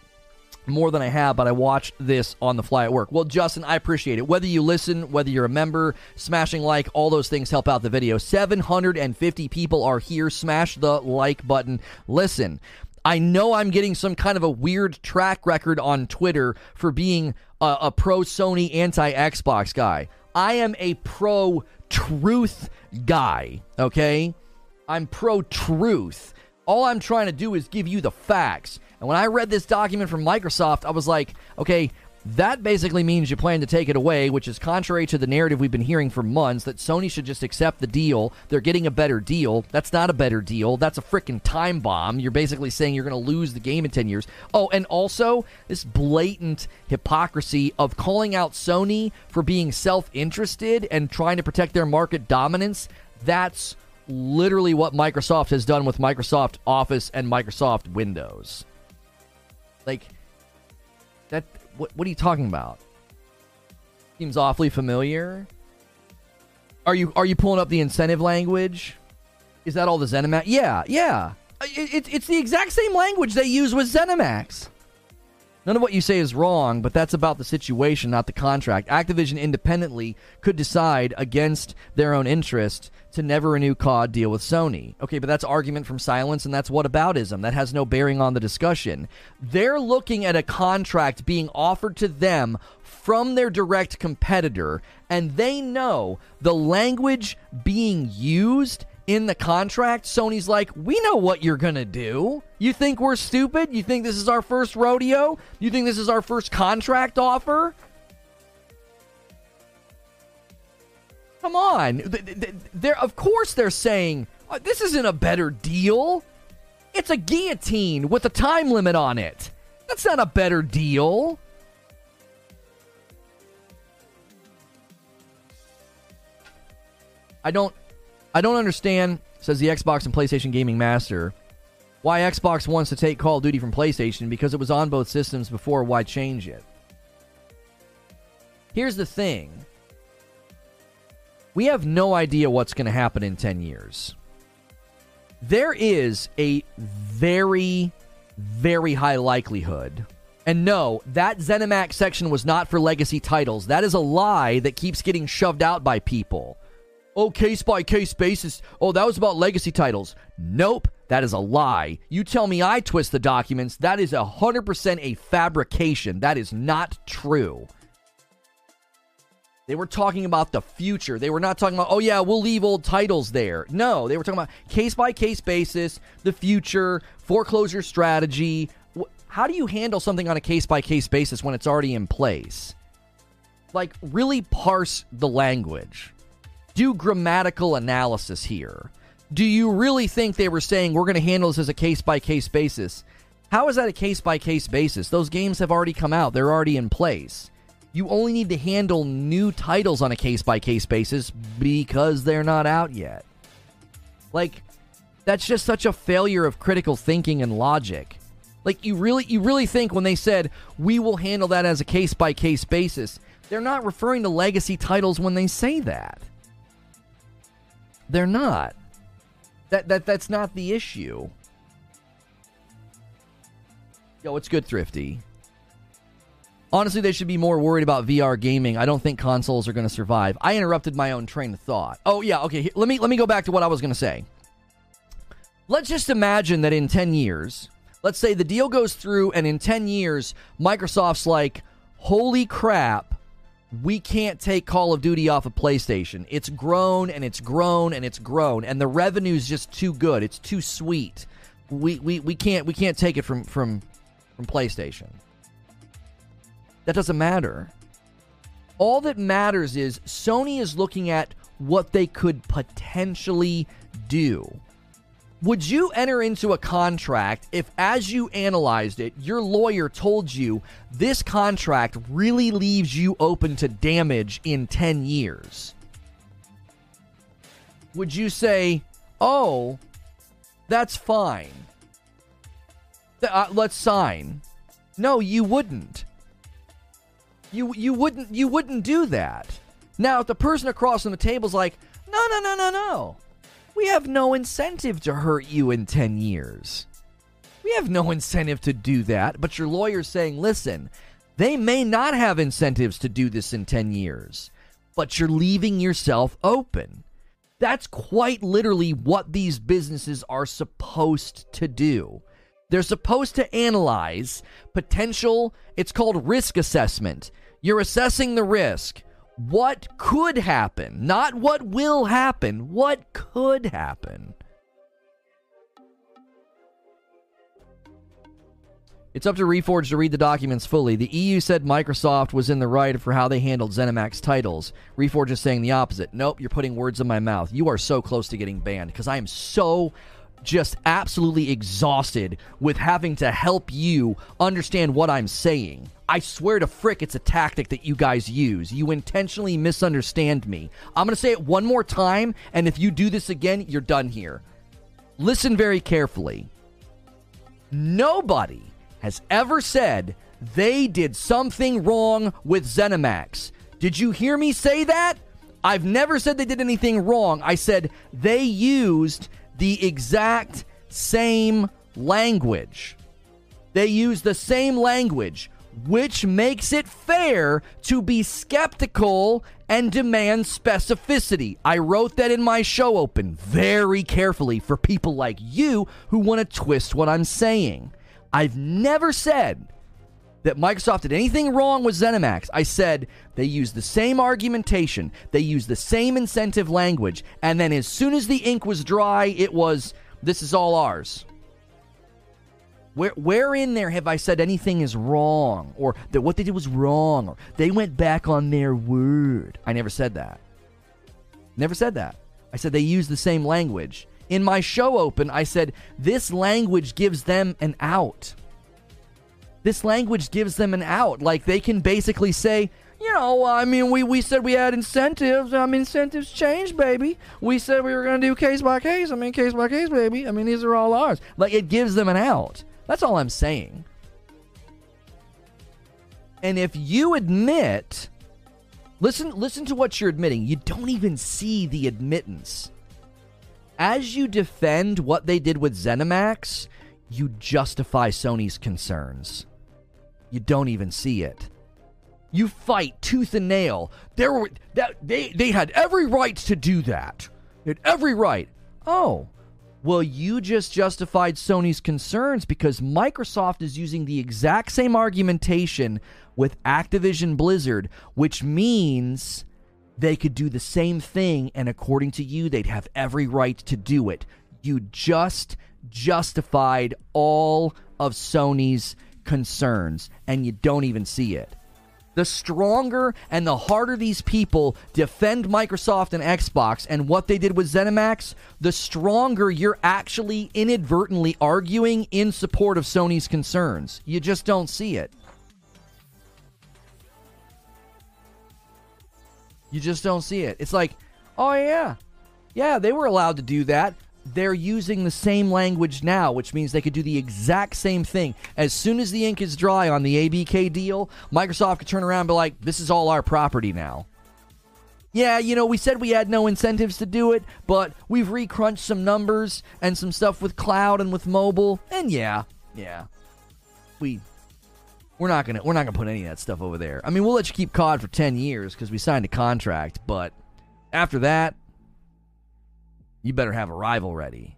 more than I have, but I watched this on the fly at work. Well, Justin, I appreciate it. Whether you listen, whether you're a member, smashing like, all those things help out the video. 750 people are here. Smash the like button. Listen, I know I'm getting some kind of a weird track record on Twitter for being a, a pro Sony, anti Xbox guy. I am a pro truth guy, okay? I'm pro truth. All I'm trying to do is give you the facts. And when I read this document from Microsoft, I was like, okay, that basically means you plan to take it away, which is contrary to the narrative we've been hearing for months that Sony should just accept the deal. They're getting a better deal. That's not a better deal. That's a freaking time bomb. You're basically saying you're going to lose the game in 10 years. Oh, and also this blatant hypocrisy of calling out Sony for being self interested and trying to protect their market dominance. That's literally what Microsoft has done with Microsoft Office and Microsoft Windows. Like, that what, what are you talking about? Seems awfully familiar. Are you are you pulling up the incentive language? Is that all the ZeniMax? Yeah, yeah. It, it, it's the exact same language they use with ZeniMax. None of what you say is wrong, but that's about the situation, not the contract. Activision independently could decide against their own interest to never renew COD deal with Sony. Okay, but that's argument from silence, and that's whataboutism. That has no bearing on the discussion. They're looking at a contract being offered to them from their direct competitor, and they know the language being used in the contract, Sony's like, we know what you're going to do. You think we're stupid? You think this is our first rodeo? You think this is our first contract offer? Come on. They're, of course they're saying, oh, this isn't a better deal. It's a guillotine with a time limit on it. That's not a better deal. I don't I don't understand, says the Xbox and PlayStation Gaming Master, why Xbox wants to take Call of Duty from PlayStation because it was on both systems before. Why change it? Here's the thing we have no idea what's going to happen in 10 years. There is a very, very high likelihood. And no, that ZeniMax section was not for legacy titles. That is a lie that keeps getting shoved out by people. Oh, case by case basis. Oh, that was about legacy titles. Nope, that is a lie. You tell me I twist the documents. That is 100% a fabrication. That is not true. They were talking about the future. They were not talking about, oh, yeah, we'll leave old titles there. No, they were talking about case by case basis, the future, foreclosure strategy. How do you handle something on a case by case basis when it's already in place? Like, really parse the language do grammatical analysis here. Do you really think they were saying we're going to handle this as a case by case basis? How is that a case by case basis? Those games have already come out, they're already in place. You only need to handle new titles on a case by case basis because they're not out yet. Like, that's just such a failure of critical thinking and logic. Like you really you really think when they said we will handle that as a case by case basis, they're not referring to legacy titles when they say that. They're not. That that that's not the issue. Yo, it's good, Thrifty. Honestly, they should be more worried about VR gaming. I don't think consoles are going to survive. I interrupted my own train of thought. Oh yeah, okay. Let me let me go back to what I was going to say. Let's just imagine that in 10 years, let's say the deal goes through and in 10 years Microsoft's like, "Holy crap, we can't take Call of Duty off of PlayStation. It's grown and it's grown and it's grown, and the revenue's just too good. It's too sweet. We we, we can't we can't take it from from from PlayStation. That doesn't matter. All that matters is Sony is looking at what they could potentially do. Would you enter into a contract if, as you analyzed it, your lawyer told you this contract really leaves you open to damage in 10 years? Would you say, oh, that's fine? Uh, let's sign. No, you wouldn't. You you wouldn't you wouldn't do that. Now, if the person across from the table is like, no, no, no, no, no. We have no incentive to hurt you in 10 years. We have no incentive to do that, but your lawyer's saying, listen, they may not have incentives to do this in 10 years, but you're leaving yourself open. That's quite literally what these businesses are supposed to do. They're supposed to analyze potential, it's called risk assessment. You're assessing the risk. What could happen, not what will happen, what could happen. It's up to Reforge to read the documents fully. The EU said Microsoft was in the right for how they handled ZeniMax titles. Reforge is saying the opposite. Nope, you're putting words in my mouth. You are so close to getting banned because I am so just absolutely exhausted with having to help you understand what I'm saying. I swear to frick, it's a tactic that you guys use. You intentionally misunderstand me. I'm going to say it one more time, and if you do this again, you're done here. Listen very carefully. Nobody has ever said they did something wrong with ZeniMax. Did you hear me say that? I've never said they did anything wrong. I said they used the exact same language. They use the same language, which makes it fair to be skeptical and demand specificity. I wrote that in my show open very carefully for people like you who want to twist what I'm saying. I've never said that Microsoft did anything wrong with ZeniMax. I said they used the same argumentation, they used the same incentive language, and then as soon as the ink was dry, it was this is all ours. Where, where in there have I said anything is wrong or that what they did was wrong or they went back on their word? I never said that. Never said that. I said they used the same language. In my show open, I said this language gives them an out this language gives them an out. Like they can basically say, you know, I mean, we, we said we had incentives. I mean, incentives change, baby. We said we were going to do case by case. I mean, case by case, baby. I mean, these are all ours. Like it gives them an out. That's all I'm saying. And if you admit, listen, listen to what you're admitting. You don't even see the admittance. As you defend what they did with ZeniMax, you justify Sony's concerns you don't even see it. You fight tooth and nail. There were that they they had every right to do that. They had every right. Oh, well, you just justified Sony's concerns because Microsoft is using the exact same argumentation with Activision Blizzard, which means they could do the same thing, and according to you, they'd have every right to do it. You just justified all of Sony's concerns, and you don't even see it. The stronger and the harder these people defend Microsoft and Xbox and what they did with ZeniMax, the stronger you're actually inadvertently arguing in support of Sony's concerns. You just don't see it. You just don't see it. It's like, oh, yeah. Yeah, they were allowed to do that they're using the same language now, which means they could do the exact same thing. As soon as the ink is dry on the ABK deal, Microsoft could turn around and be like, this is all our property now. Yeah, you know, we said we had no incentives to do it, but we've recrunched some numbers and some stuff with cloud and with mobile, and yeah, yeah. We we're not gonna we're not gonna put any of that stuff over there. I mean, we'll let you keep COD for ten years because we signed a contract, but after that, you better have a rival ready.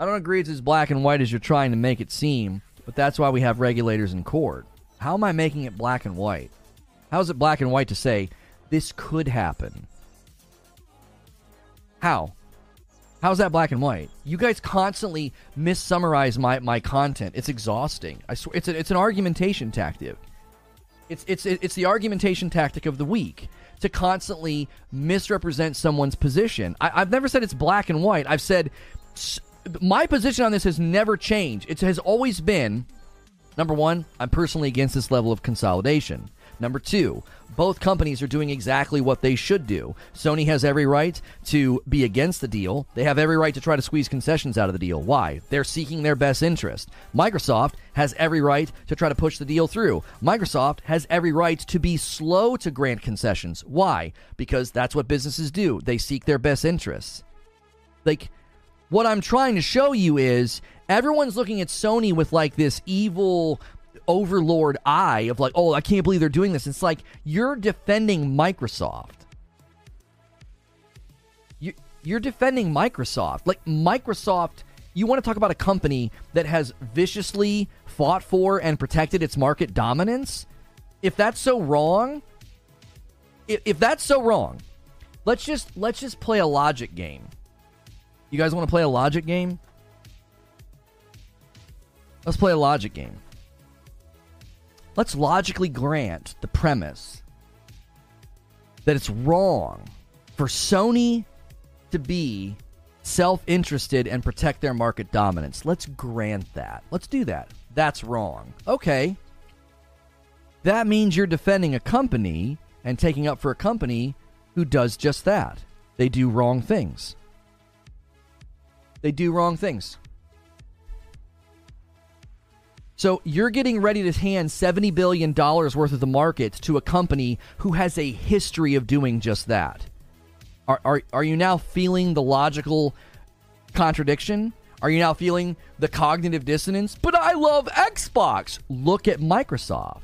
I don't agree it's as black and white as you're trying to make it seem, but that's why we have regulators in court. How am I making it black and white? How is it black and white to say this could happen? How? How's that black and white? You guys constantly missummarize my, my content. It's exhausting. I swear it's a, it's an argumentation tactic. It's it's it's the argumentation tactic of the week to constantly misrepresent someone's position. I, have never said it's black and white. I've said my position on this has never changed. It has always been number one. I'm personally against this level of consolidation. Number two, both companies are doing exactly what they should do. Sony has every right to be against the deal. They have every right to try to squeeze concessions out of the deal. Why? They're seeking their best interest. Microsoft has every right to try to push the deal through. Microsoft has every right to be slow to grant concessions. Why? Because that's what businesses do. They seek their best interests. Like, what I'm trying to show you is everyone's looking at Sony with like this evil overlord eye of like, oh, I can't believe they're doing this. It's like you're defending Microsoft. You, you're defending Microsoft. Like Microsoft, you want to talk about a company that has viciously fought for and protected its market dominance? If that's so wrong, if, if that's so wrong, let's just let's just play a logic game. You guys want to play a logic game? Let's play a logic game. Let's logically grant the premise that it's wrong for Sony to be self interested and protect their market dominance. Let's grant that. Let's do that. That's wrong. Okay. That means you're defending a company and taking up for a company who does just that. They do wrong things. They do wrong things. So you're getting ready to hand $70 billion worth of the market to a company who has a history of doing just that. Are, are, are you now feeling the logical contradiction? Are you now feeling the cognitive dissonance? But I love Xbox. Look at Microsoft.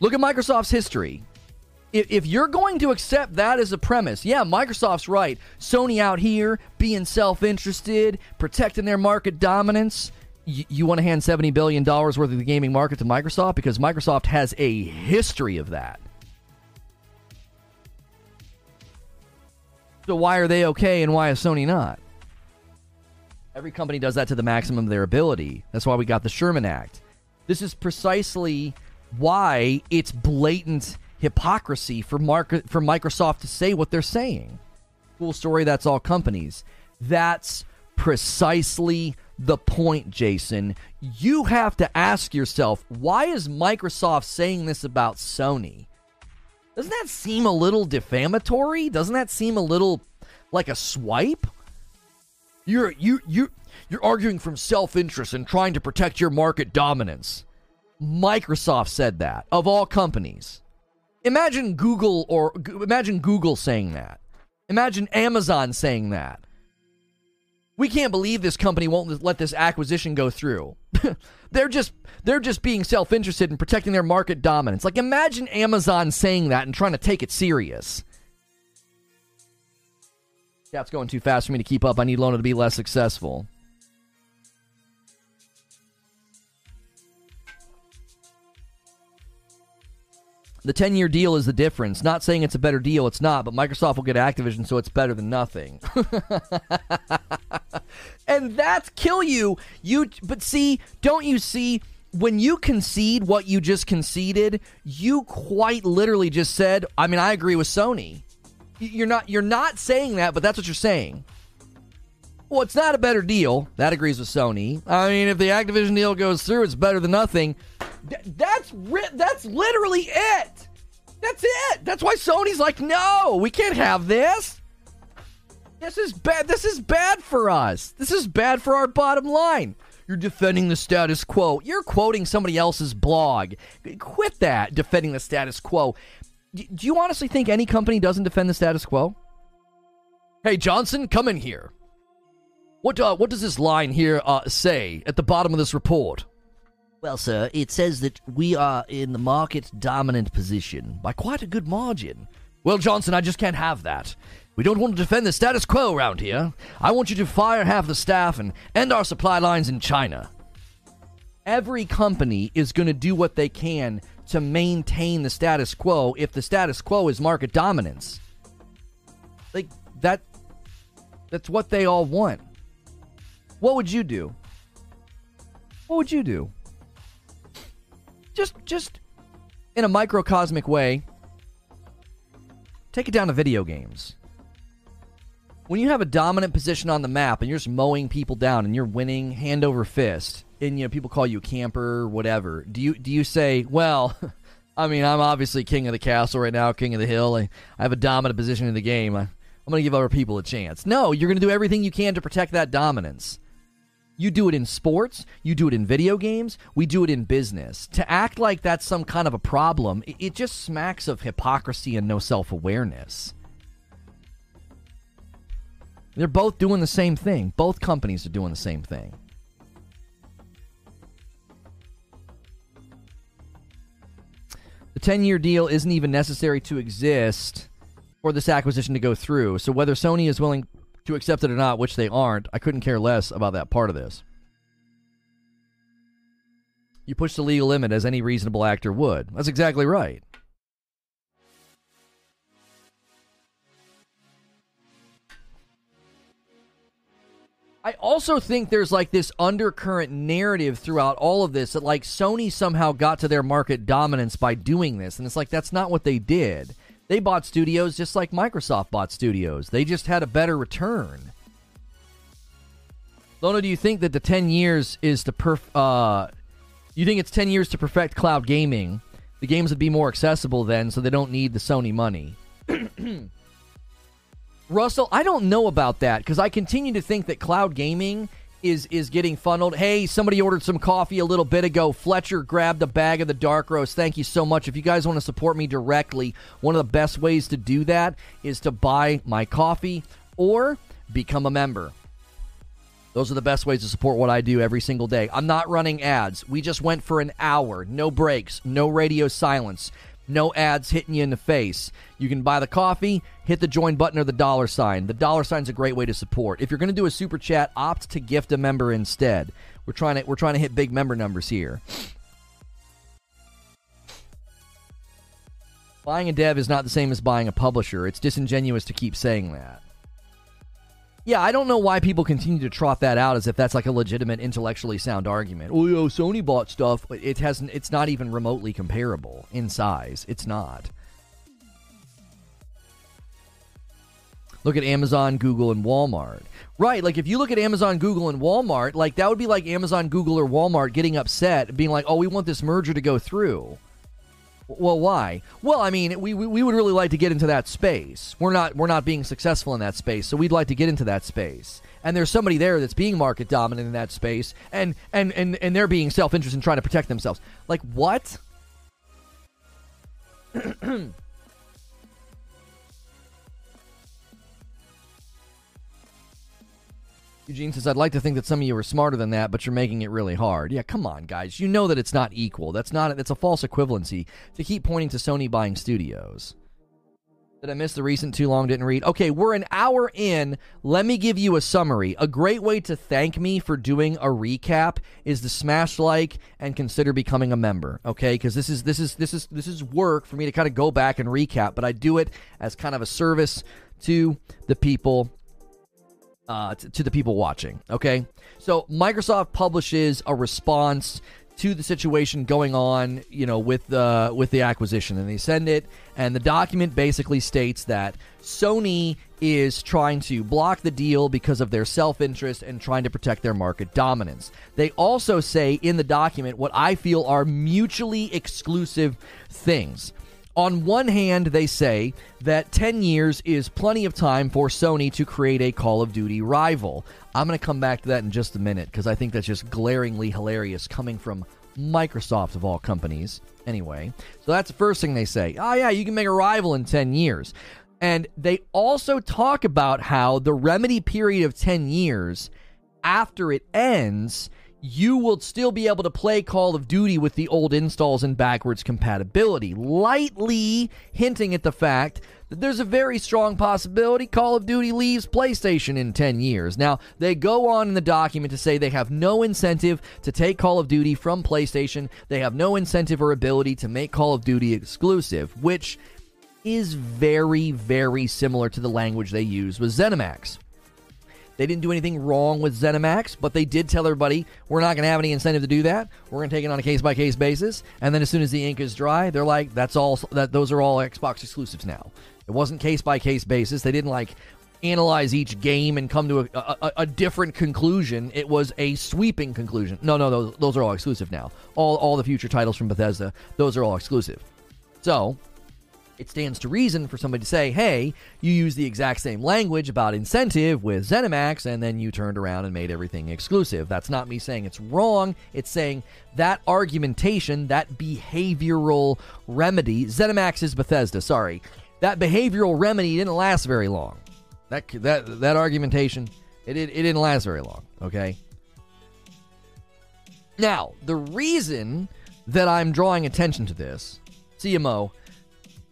Look at Microsoft's history. If, if you're going to accept that as a premise, yeah, Microsoft's right. Sony out here being self interested, protecting their market dominance. Y- you want to hand $70 billion worth of the gaming market to Microsoft? Because Microsoft has a history of that. So why are they okay and why is Sony not? Every company does that to the maximum of their ability. That's why we got the Sherman Act. This is precisely why it's blatant hypocrisy for market for Microsoft to say what they're saying. Cool story, that's all companies. That's precisely the point, Jason. You have to ask yourself, why is Microsoft saying this about Sony? Doesn't that seem a little defamatory? Doesn't that seem a little like a swipe? You're you you you're arguing from self-interest and trying to protect your market dominance. Microsoft said that of all companies. Imagine Google or imagine Google saying that. Imagine Amazon saying that. We can't believe this company won't let this acquisition go through. they're just they're just being self-interested in protecting their market dominance. Like imagine Amazon saying that and trying to take it serious. Yeah, it's going too fast for me to keep up. I need Lono to be less successful. The 10 year deal is the difference. Not saying it's a better deal, it's not, but Microsoft will get Activision, so it's better than nothing. and that's kill you. You but see, don't you see when you concede what you just conceded, you quite literally just said, I mean, I agree with Sony. You're not you're not saying that, but that's what you're saying. Well, it's not a better deal. That agrees with Sony. I mean, if the Activision deal goes through, it's better than nothing. Th- that's ri- that's literally it. That's it. That's why Sony's like, no, we can't have this. This is bad. This is bad for us. This is bad for our bottom line. You're defending the status quo. You're quoting somebody else's blog. Quit that, defending the status quo. D- do you honestly think any company doesn't defend the status quo? Hey, Johnson, come in here. What, uh, what does this line here uh, say at the bottom of this report? Well, sir, it says that we are in the market dominant position by quite a good margin. Well, Johnson, I just can't have that. We don't want to defend the status quo around here. I want you to fire half the staff and end our supply lines in China. Every company is going to do what they can to maintain the status quo if the status quo is market dominance. Like that that's what they all want. What would you do? What would you do? just just in a microcosmic way, take it down to video games. When you have a dominant position on the map and you're just mowing people down and you're winning hand over fist, and you know people call you a camper, whatever. Do you do you say, well? I mean, I'm obviously king of the castle right now, king of the hill. I, I have a dominant position in the game. I, I'm going to give other people a chance. No, you're going to do everything you can to protect that dominance. You do it in sports, you do it in video games, we do it in business. To act like that's some kind of a problem, it just smacks of hypocrisy and no self awareness. They're both doing the same thing. Both companies are doing the same thing. The 10 year deal isn't even necessary to exist for this acquisition to go through. So whether Sony is willing to accept it or not, which they aren't, I couldn't care less about that part of this. You push the legal limit as any reasonable actor would. That's exactly right. I also think there's like this undercurrent narrative throughout all of this that like Sony somehow got to their market dominance by doing this. And it's like that's not what they did. They bought studios just like Microsoft bought studios. They just had a better return. Lono, do you think that the 10 years is to perf uh you think it's 10 years to perfect cloud gaming? The games would be more accessible then so they don't need the Sony money. Russell, I don't know about that because I continue to think that cloud gaming is is getting funneled. Hey, somebody ordered some coffee a little bit ago. Fletcher grabbed a bag of the dark roast. Thank you so much. If you guys want to support me directly, one of the best ways to do that is to buy my coffee or become a member. Those are the best ways to support what I do every single day. I'm not running ads. We just went for an hour, no breaks, no radio silence. No ads hitting you in the face. You can buy the coffee, hit the join button or the dollar sign. The dollar sign's a great way to support. If you're going to do a super chat, opt to gift a member instead. We're trying to we're trying to hit big member numbers here. Buying a dev is not the same as buying a publisher. It's disingenuous to keep saying that. Yeah, I don't know why people continue to trot that out as if that's like a legitimate intellectually sound argument. Oh, yo, Sony bought stuff. It hasn't. It's not even remotely comparable in size. It's not. Look at Amazon, Google, and Walmart. Right, like if you look at Amazon, Google, and Walmart, like that would be like Amazon, Google, or Walmart getting upset, being like, "Oh, we want this merger to go through." Well, why? Well, I mean, we, we, we would really like to get into that space. We're not we're not being successful in that space, so we'd like to get into that space. And there's somebody there that's being market dominant in that space, and and and, and they're being self interested in trying to protect themselves. Like what? Eugene says, I'd like to think that some of you are smarter than that, but you're making it really hard. Yeah, come on, guys. You know that it's not equal. That's not, it's a false equivalency to keep pointing to Sony buying studios. Did I miss the recent too long didn't read? Okay, we're an hour in. Let me give you a summary. A great way to thank me for doing a recap is to smash like and consider becoming a member. Okay, because this is this is this is this is work for me to kind of go back and recap, but I do it as kind of a service to the people uh, to, to the people watching. Okay, so Microsoft publishes a response to the situation going on, you know, with the with the acquisition, and they send it, and the document basically states that Sony is trying to block the deal because of their self-interest and trying to protect their market dominance. They also say in the document what I feel are mutually exclusive things. On one hand, they say that 10 years is plenty of time for Sony to create a Call of Duty rival. I'm going to come back to that in just a minute because I think that's just glaringly hilarious coming from Microsoft, of all companies. Anyway, so that's the first thing they say. Oh, yeah, you can make a rival in 10 years. And they also talk about how the remedy period of 10 years after it ends you will still be able to play Call of Duty with the old installs and backwards compatibility, lightly hinting at the fact that there's a very strong possibility Call of Duty leaves PlayStation in 10 years. Now, they go on in the document to say they have no incentive to take Call of Duty from PlayStation, they have no incentive or ability to make Call of Duty exclusive, which is very, very similar to the language they use with ZeniMax. They didn't do anything wrong with ZeniMax, but they did tell everybody we're not going to have any incentive to do that. We're going to take it on a case by case basis. And then as soon as the ink is dry, they're like, that's all. That those are all Xbox exclusives now. It wasn't case by case basis. They didn't like analyze each game and come to a, a, a, different conclusion. It was a sweeping conclusion. No, no, those, those are all exclusive now. All all the future titles from Bethesda, those are all exclusive. So it stands to reason for somebody to say, hey, you use the exact same language about incentive with ZeniMax, and then you turned around and made everything exclusive. That's not me saying it's wrong. It's saying that argumentation, that behavioral remedy, ZeniMax is Bethesda, sorry. That behavioral remedy didn't last very long. That, that, that argumentation, it, it, it didn't last very long, okay? Now, the reason that I'm drawing attention to this, CMO,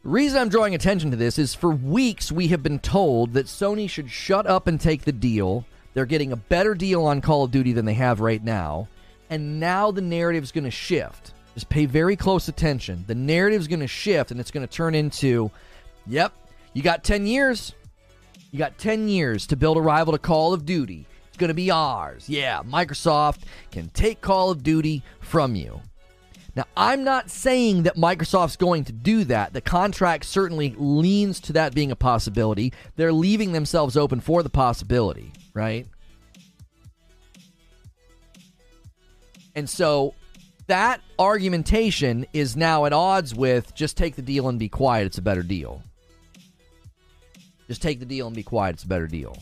Reason I'm drawing attention to this is for weeks we have been told that Sony should shut up and take the deal. They're getting a better deal on Call of Duty than they have right now. And now the narrative's going to shift. Just pay very close attention. The narrative's going to shift and it's going to turn into yep, you got 10 years. You got 10 years to build a rival to Call of Duty. It's going to be ours. Yeah, Microsoft can take Call of Duty from you. Now, I'm not saying that Microsoft's going to do that. The contract certainly leans to that being a possibility. They're leaving themselves open for the possibility, right? And so that argumentation is now at odds with just take the deal and be quiet. It's a better deal. Just take the deal and be quiet. It's a better deal.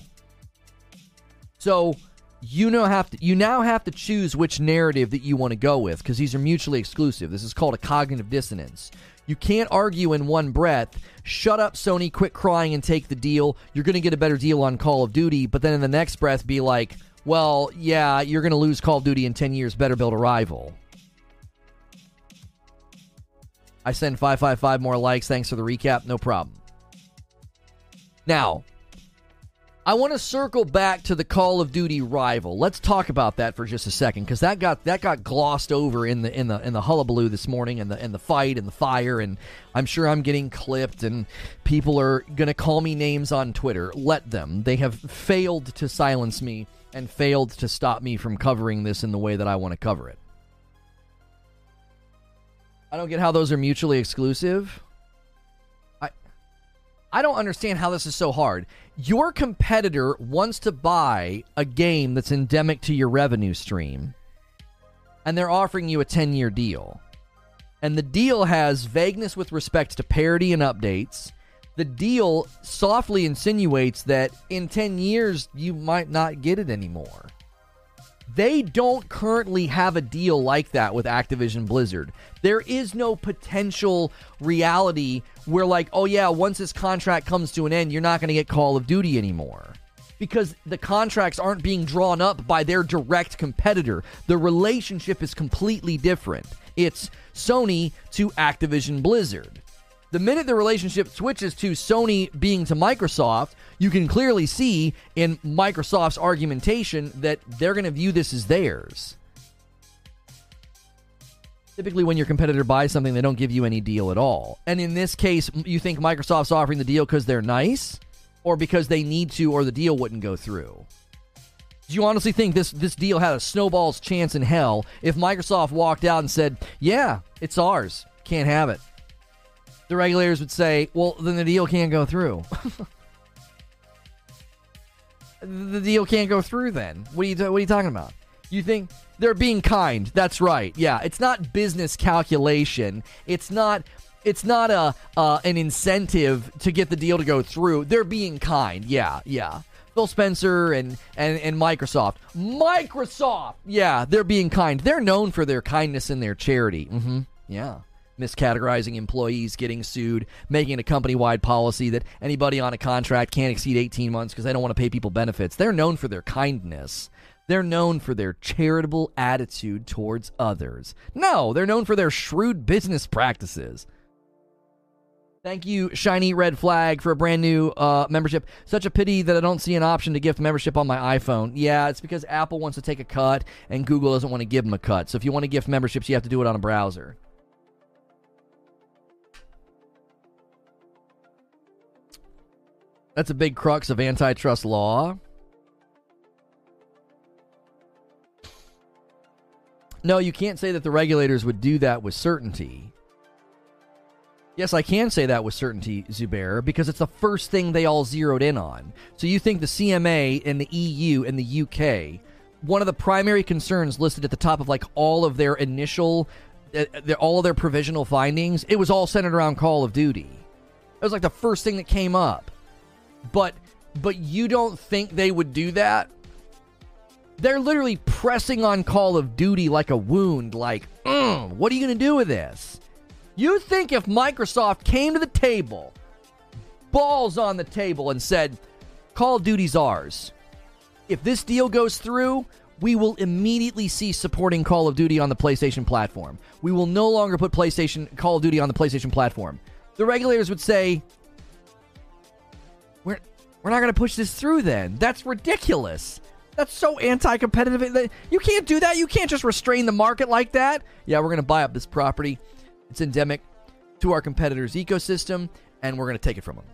So you know have to you now have to choose which narrative that you want to go with because these are mutually exclusive. This is called a cognitive dissonance. You can't argue in one breath, shut up Sony, quit crying and take the deal. You're going to get a better deal on Call of Duty, but then in the next breath be like, "Well, yeah, you're going to lose Call of Duty in 10 years, better build a rival." I send 555 more likes. Thanks for the recap. No problem. Now, I want to circle back to the Call of Duty rival. Let's talk about that for just a second because that got that got glossed over in the in the in the hullabaloo this morning and the in the fight and the fire and I'm sure I'm getting clipped and people are going to call me names on Twitter. Let them. They have failed to silence me and failed to stop me from covering this in the way that I want to cover it. I don't get how those are mutually exclusive. I don't understand how this is so hard. Your competitor wants to buy a game that's endemic to your revenue stream, and they're offering you a 10 year deal. And the deal has vagueness with respect to parity and updates. The deal softly insinuates that in 10 years, you might not get it anymore. They don't currently have a deal like that with Activision Blizzard. There is no potential reality where, like, oh, yeah, once this contract comes to an end, you're not going to get Call of Duty anymore. Because the contracts aren't being drawn up by their direct competitor. The relationship is completely different. It's Sony to Activision Blizzard. The minute the relationship switches to Sony being to Microsoft, you can clearly see in Microsoft's argumentation that they're going to view this as theirs. Typically, when your competitor buys something, they don't give you any deal at all. And in this case, you think Microsoft's offering the deal because they're nice or because they need to or the deal wouldn't go through? Do you honestly think this, this deal had a snowball's chance in hell if Microsoft walked out and said, yeah, it's ours, can't have it? The regulators would say, well, then the deal can't go through. the deal can't go through then. What are you what are you talking about? You think they're being kind. That's right. Yeah, it's not business calculation. It's not it's not a uh, an incentive to get the deal to go through. They're being kind. Yeah, yeah. Phil Spencer and, and, and Microsoft. Microsoft! Yeah, they're being kind. They're known for their kindness and their charity. Mm-hmm. Yeah miscategorizing employees, getting sued, making a company wide policy that anybody on a contract can't exceed 18 months because they don't want to pay people benefits. They're known for their kindness. They're known for their charitable attitude towards others. No, they're known for their shrewd business practices. Thank you, Shiny Red Flag, for a brand new uh, membership. Such a pity that I don't see an option to gift membership on my iPhone. Yeah, it's because Apple wants to take a cut and Google doesn't want to give them a cut. So if you want to gift memberships, you have to do it on a browser. That's a big crux of antitrust law. No, you can't say that the regulators would do that with certainty. Yes, I can say that with certainty, Zubair, because it's the first thing they all zeroed in on. So you think the CMA and the EU and the UK, one of the primary concerns listed at the top of like all of their initial, uh, all of their provisional findings, it was all centered around Call of Duty. It was like the first thing that came up. But but you don't think they would do that? They're literally pressing on Call of Duty like a wound, like, mm, what are you going to do with this? You think if Microsoft came to the table, balls on the table, and said, Call of Duty's ours, if this deal goes through, we will immediately cease supporting Call of Duty on the PlayStation platform. We will no longer put PlayStation Call of Duty on the PlayStation platform. the regulators would say, "We're we're not going to push this through." Then that's ridiculous. That's so anti-competitive. You can't do that. You can't just restrain the market like that. Yeah, we're going to buy up this property. It's endemic to our competitors' ecosystem, and we're going to take it from them.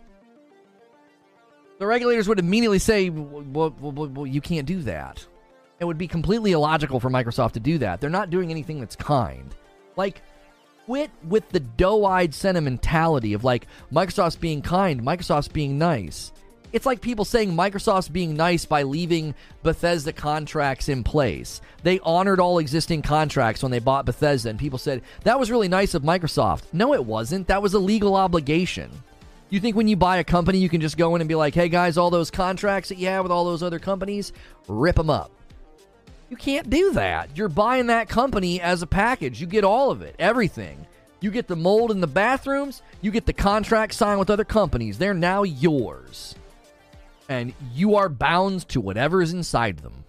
The regulators would immediately say, well, well, well, you can't do that. It would be completely illogical for Microsoft to do that. They're not doing anything that's kind. Like, quit with the doe eyed sentimentality of like Microsoft's being kind, Microsoft's being nice. It's like people saying Microsoft's being nice by leaving Bethesda contracts in place. They honored all existing contracts when they bought Bethesda, and people said, that was really nice of Microsoft. No, it wasn't. That was a legal obligation. You think when you buy a company, you can just go in and be like, hey guys, all those contracts that you have with all those other companies, rip them up. You can't do that. You're buying that company as a package. You get all of it, everything. You get the mold in the bathrooms, you get the contract signed with other companies. They're now yours. And you are bound to whatever is inside them.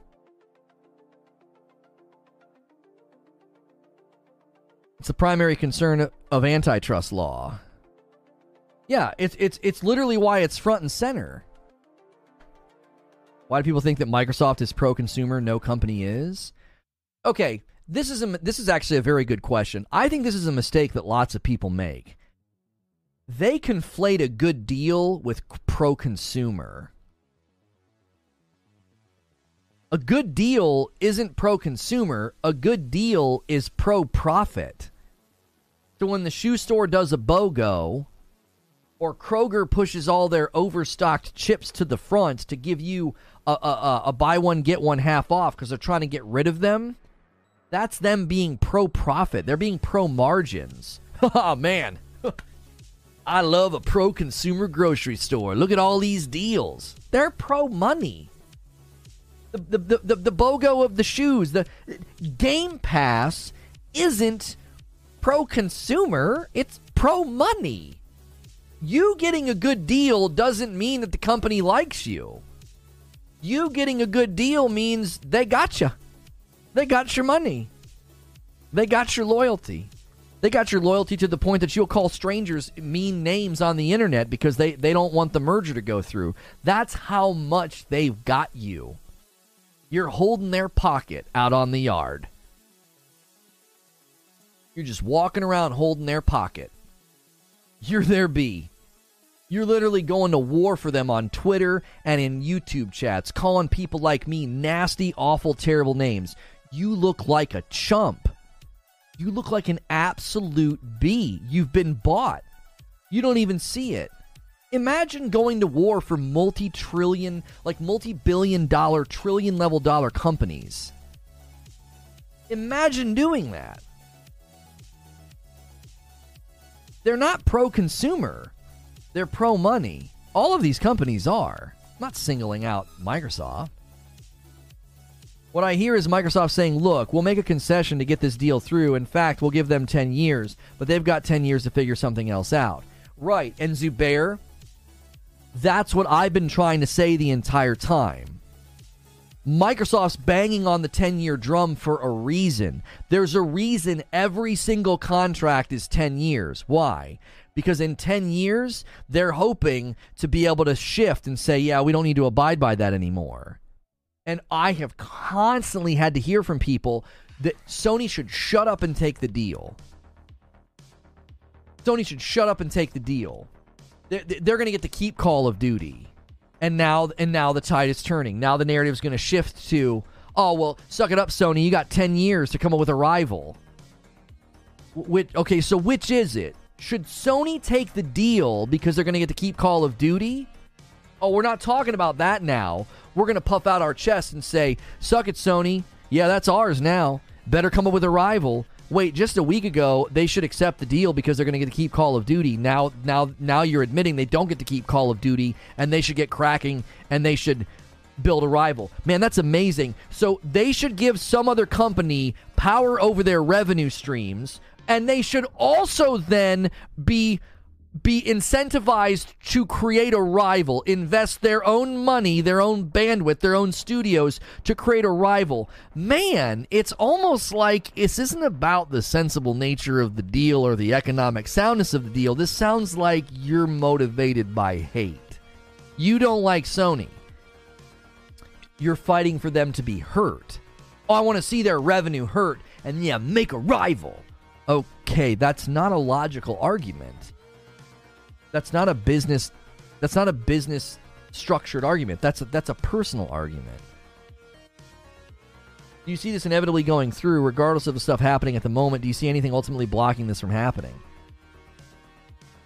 It's the primary concern of antitrust law. Yeah, it's it's it's literally why it's front and center. Why do people think that Microsoft is pro consumer? No company is. Okay, this is a this is actually a very good question. I think this is a mistake that lots of people make. They conflate a good deal with pro consumer. A good deal isn't pro consumer, a good deal is pro profit. So when the shoe store does a BOGO, or Kroger pushes all their overstocked chips to the front to give you a, a, a buy one get one half off because they're trying to get rid of them. That's them being pro profit. They're being pro margins. oh man, I love a pro consumer grocery store. Look at all these deals. They're pro money. The the, the, the, the BOGO of the shoes, the Game Pass isn't pro consumer. It's pro money you getting a good deal doesn't mean that the company likes you. You getting a good deal means they got you. They got your money. They got your loyalty. They got your loyalty to the point that you'll call strangers mean names on the internet because they, they don't want the merger to go through. That's how much they've got you. You're holding their pocket out on the yard. You're just walking around holding their pocket. You're their bee. You're literally going to war for them on Twitter and in YouTube chats, calling people like me nasty, awful, terrible names. You look like a chump. You look like an absolute bee. You've been bought. You don't even see it. Imagine going to war for multi trillion, like multi billion dollar, trillion level dollar companies. Imagine doing that. They're not pro consumer, they're pro money. All of these companies are. I'm not singling out Microsoft. What I hear is Microsoft saying, look, we'll make a concession to get this deal through. In fact, we'll give them 10 years, but they've got 10 years to figure something else out. Right. And Zubair, that's what I've been trying to say the entire time. Microsoft's banging on the 10 year drum for a reason. There's a reason every single contract is 10 years. Why? Because in 10 years, they're hoping to be able to shift and say, yeah, we don't need to abide by that anymore. And I have constantly had to hear from people that Sony should shut up and take the deal. Sony should shut up and take the deal. They're, they're going to get to keep Call of Duty and now and now the tide is turning. Now the narrative is going to shift to, oh well, suck it up, Sony. You got ten years to come up with a rival. Which okay, so which is it? Should Sony take the deal because they're going to get to keep Call of Duty? Oh, we're not talking about that now. We're going to puff out our chest and say, "Suck it, Sony. Yeah, that's ours now. Better come up with a rival." wait, just a week ago they should accept the deal because they're going to get to keep Call of Duty. Now, now, now you're admitting they don't get to keep Call of Duty, and they should get cracking, and they should build a rival. Man, that's amazing. So they should give some other company power over their revenue streams, and they should also then be be incentivized to create a rival, invest their own money, their own bandwidth, their own studios to create a rival. Man, it's almost like this isn't about the sensible nature of the deal or the economic soundness of the deal. This sounds like you're motivated by hate. You don't like Sony. You're fighting for them to be hurt. Oh, I want to see their revenue hurt and yeah, make a rival. Okay, that's not a logical argument that's not a business. That's not a business structured argument. That's a, that's a personal argument. Do you see this inevitably going through, regardless of the stuff happening at the moment? Do you see anything ultimately blocking this from happening?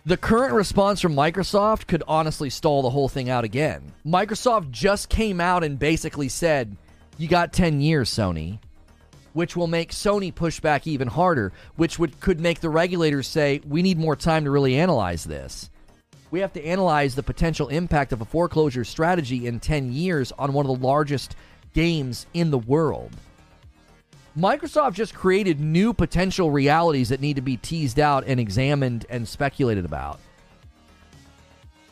The current response from Microsoft could honestly stall the whole thing out again. Microsoft just came out and basically said, You got 10 years, Sony, which will make Sony push back even harder, which would could make the regulators say, We need more time to really analyze this we have to analyze the potential impact of a foreclosure strategy in 10 years on one of the largest games in the world. Microsoft just created new potential realities that need to be teased out and examined and speculated about.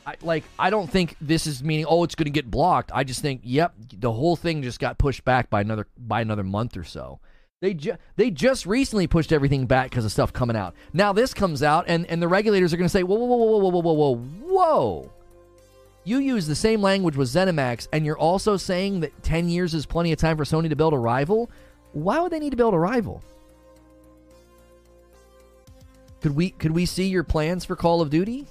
I, like, I don't think this is meaning, oh, it's going to get blocked. I just think, yep, the whole thing just got pushed back by another by another month or so. They ju- they just recently pushed everything back because of stuff coming out. Now this comes out, and, and the regulators are going to say, whoa, whoa, whoa, whoa, whoa, whoa, whoa, whoa. You use the same language with ZeniMax, and you're also saying that 10 years is plenty of time for Sony to build a rival? Why would they need to build a rival? Could we could we see your plans for Call of Duty?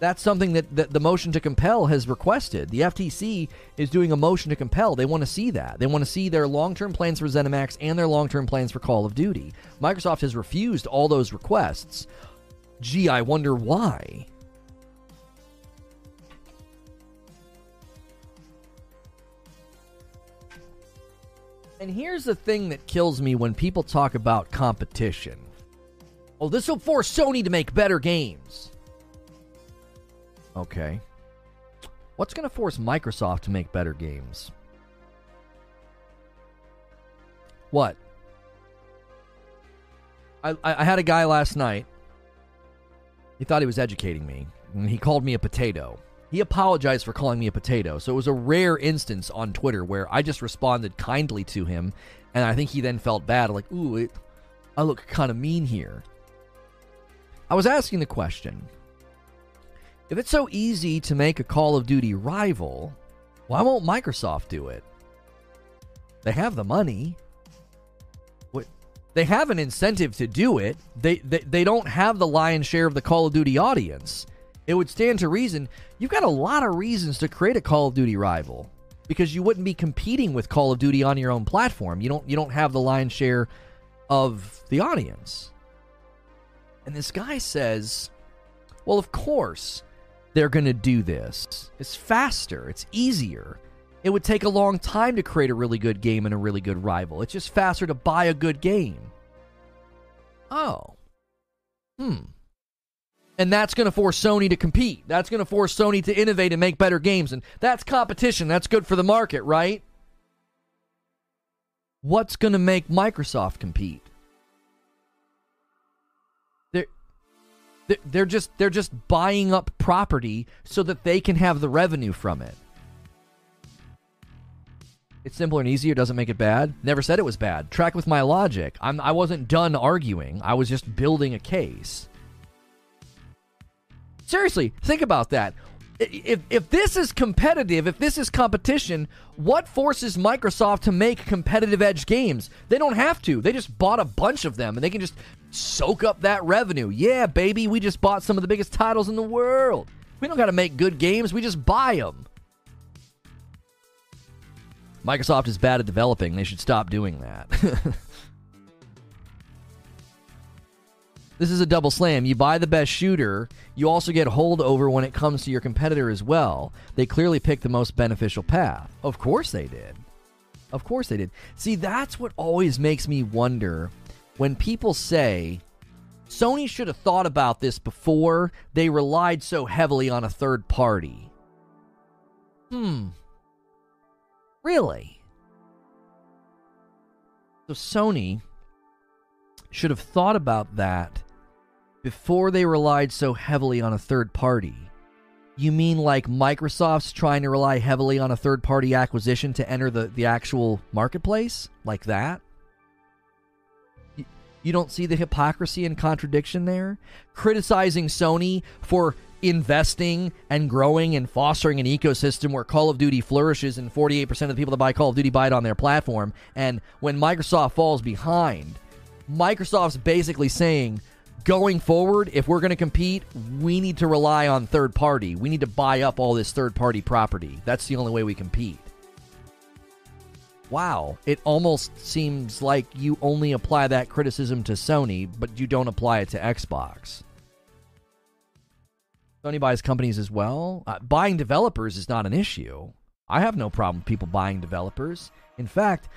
That's something that, that the motion to compel has requested. The FTC is doing a motion to compel. They want to see that. They want to see their long term plans for ZeniMax and their long term plans for Call of Duty. Microsoft has refused all those requests. Gee, I wonder why. And here's the thing that kills me when people talk about competition. Oh, this will force Sony to make better games. Okay. What's going to force Microsoft to make better games? What? I, I had a guy last night. He thought he was educating me, and he called me a potato. He apologized for calling me a potato, so it was a rare instance on Twitter where I just responded kindly to him, and I think he then felt bad, like, ooh, it, I look kind of mean here. I was asking the question if it's so easy to make a Call of Duty rival, why won't Microsoft do it? They have the money. They have an incentive to do it. They, they, they don't have the lion's share of the Call of Duty audience. It would stand to reason you've got a lot of reasons to create a Call of Duty rival because you wouldn't be competing with Call of Duty on your own platform. You don't you don't have the lion's share of the audience. And this guy says, "Well, of course, they're going to do this. It's faster, it's easier. It would take a long time to create a really good game and a really good rival. It's just faster to buy a good game. Oh. Hmm. And that's going to force Sony to compete. That's going to force Sony to innovate and make better games. And that's competition. That's good for the market, right? What's going to make Microsoft compete? They're just they're just buying up property so that they can have the revenue from it. It's simpler and easier. Doesn't make it bad. Never said it was bad. Track with my logic. I'm, I wasn't done arguing. I was just building a case. Seriously, think about that if if this is competitive, if this is competition, what forces Microsoft to make competitive edge games? They don't have to. They just bought a bunch of them and they can just soak up that revenue. Yeah, baby, we just bought some of the biggest titles in the world. We don't got to make good games, we just buy them. Microsoft is bad at developing. They should stop doing that. This is a double slam. You buy the best shooter, you also get holdover when it comes to your competitor as well. They clearly picked the most beneficial path. Of course they did. Of course they did. See, that's what always makes me wonder when people say Sony should have thought about this before they relied so heavily on a third party. Hmm. Really? So Sony should have thought about that before they relied so heavily on a third party. You mean like Microsoft's trying to rely heavily on a third party acquisition to enter the, the actual marketplace? Like that? You, don't see the hypocrisy and contradiction there? Criticizing Sony for investing and growing and fostering an ecosystem where Call of Duty flourishes and 48% of the people that buy Call of Duty buy it on their platform. And when Microsoft falls behind, Microsoft's basically saying, going forward, if we're going to compete, we need to rely on third party. We need to buy up all this third party property. That's the only way we compete. Wow, it almost seems like you only apply that criticism to Sony, but you don't apply it to Xbox. Sony buys companies as well. Uh, buying developers is not an issue. I have no problem with people buying developers. In fact,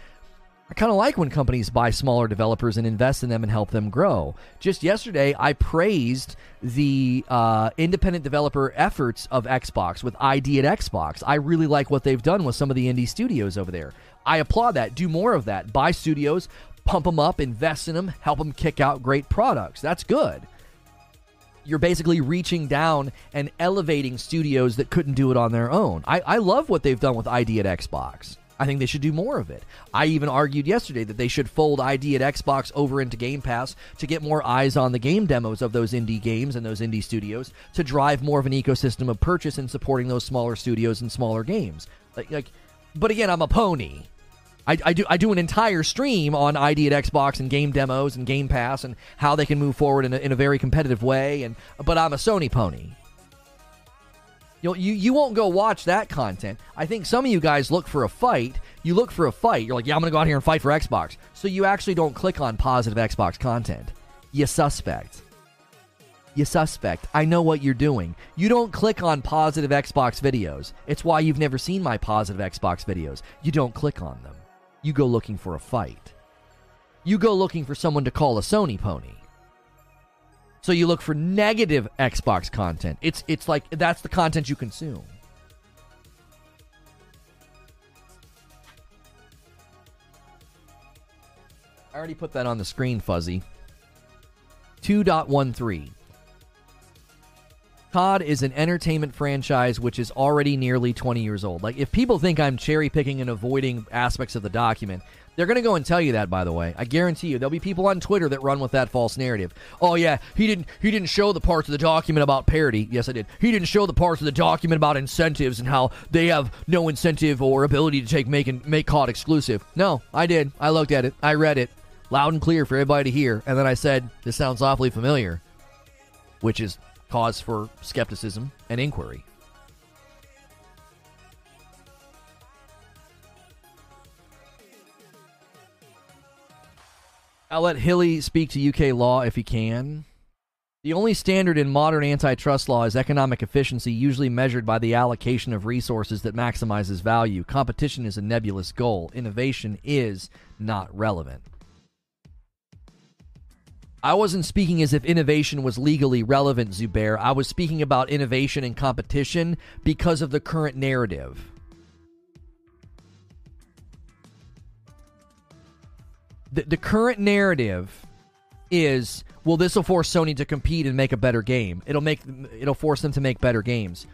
I kind of like when companies buy smaller developers and invest in them and help them grow. Just yesterday, I praised the uh, independent developer efforts of Xbox with ID at Xbox. I really like what they've done with some of the indie studios over there. I applaud that. Do more of that. Buy studios, pump them up, invest in them, help them kick out great products. That's good you're basically reaching down and elevating studios that couldn't do it on their own. I, I love what they've done with ID at Xbox. I think they should do more of it. I even argued yesterday that they should fold ID at Xbox over into Game Pass to get more eyes on the game demos of those indie games and those indie studios to drive more of an ecosystem of purchase and supporting those smaller studios and smaller games. Like, like but again, I'm a pony. I, I, do I do an entire stream on ID at Xbox and game demos and Game Pass and how they can move forward in a, in a very competitive way. And but I'm a Sony pony. You'll, you you won't go watch that content. I think some of you guys look for a fight. You look for a fight. You're like, yeah, I'm gonna go out here and fight for Xbox. So you actually don't click on positive Xbox content. You suspect. You suspect. I know what you're doing. You don't click on positive Xbox videos. It's why you've never seen my positive Xbox videos. You don't click on them you go looking for a fight. You go looking for someone to call a Sony pony. So you look for negative Xbox content. It's it's like that's the content you consume. I already put that on the screen, Fuzzy. 2.13. COD is an entertainment franchise which is already nearly 20 years old. Like, if people think I'm cherry picking and avoiding aspects of the document, they're going to go and tell you that. By the way, I guarantee you, there'll be people on Twitter that run with that false narrative. Oh yeah, he didn't he didn't show the parts of the document about parity. Yes, I did. He didn't show the parts of the document about incentives and how they have no incentive or ability to take make and make COD exclusive. No, I did. I looked at it. I read it loud and clear for everybody to hear, and then I said, "This sounds awfully familiar," which is cause for skepticism and inquiry. I'll let Hilly speak to UK law if he can. The only standard in modern antitrust law is economic efficiency, usually measured by the allocation of resources that maximizes value. Competition is a nebulous goal. Innovation is not relevant. I wasn't speaking as if innovation was legally relevant, Zubair. I was speaking about innovation and competition because of the current narrative. The, the current narrative is well this will force Sony to compete and make a better game. It'll make it'll force them to make better games.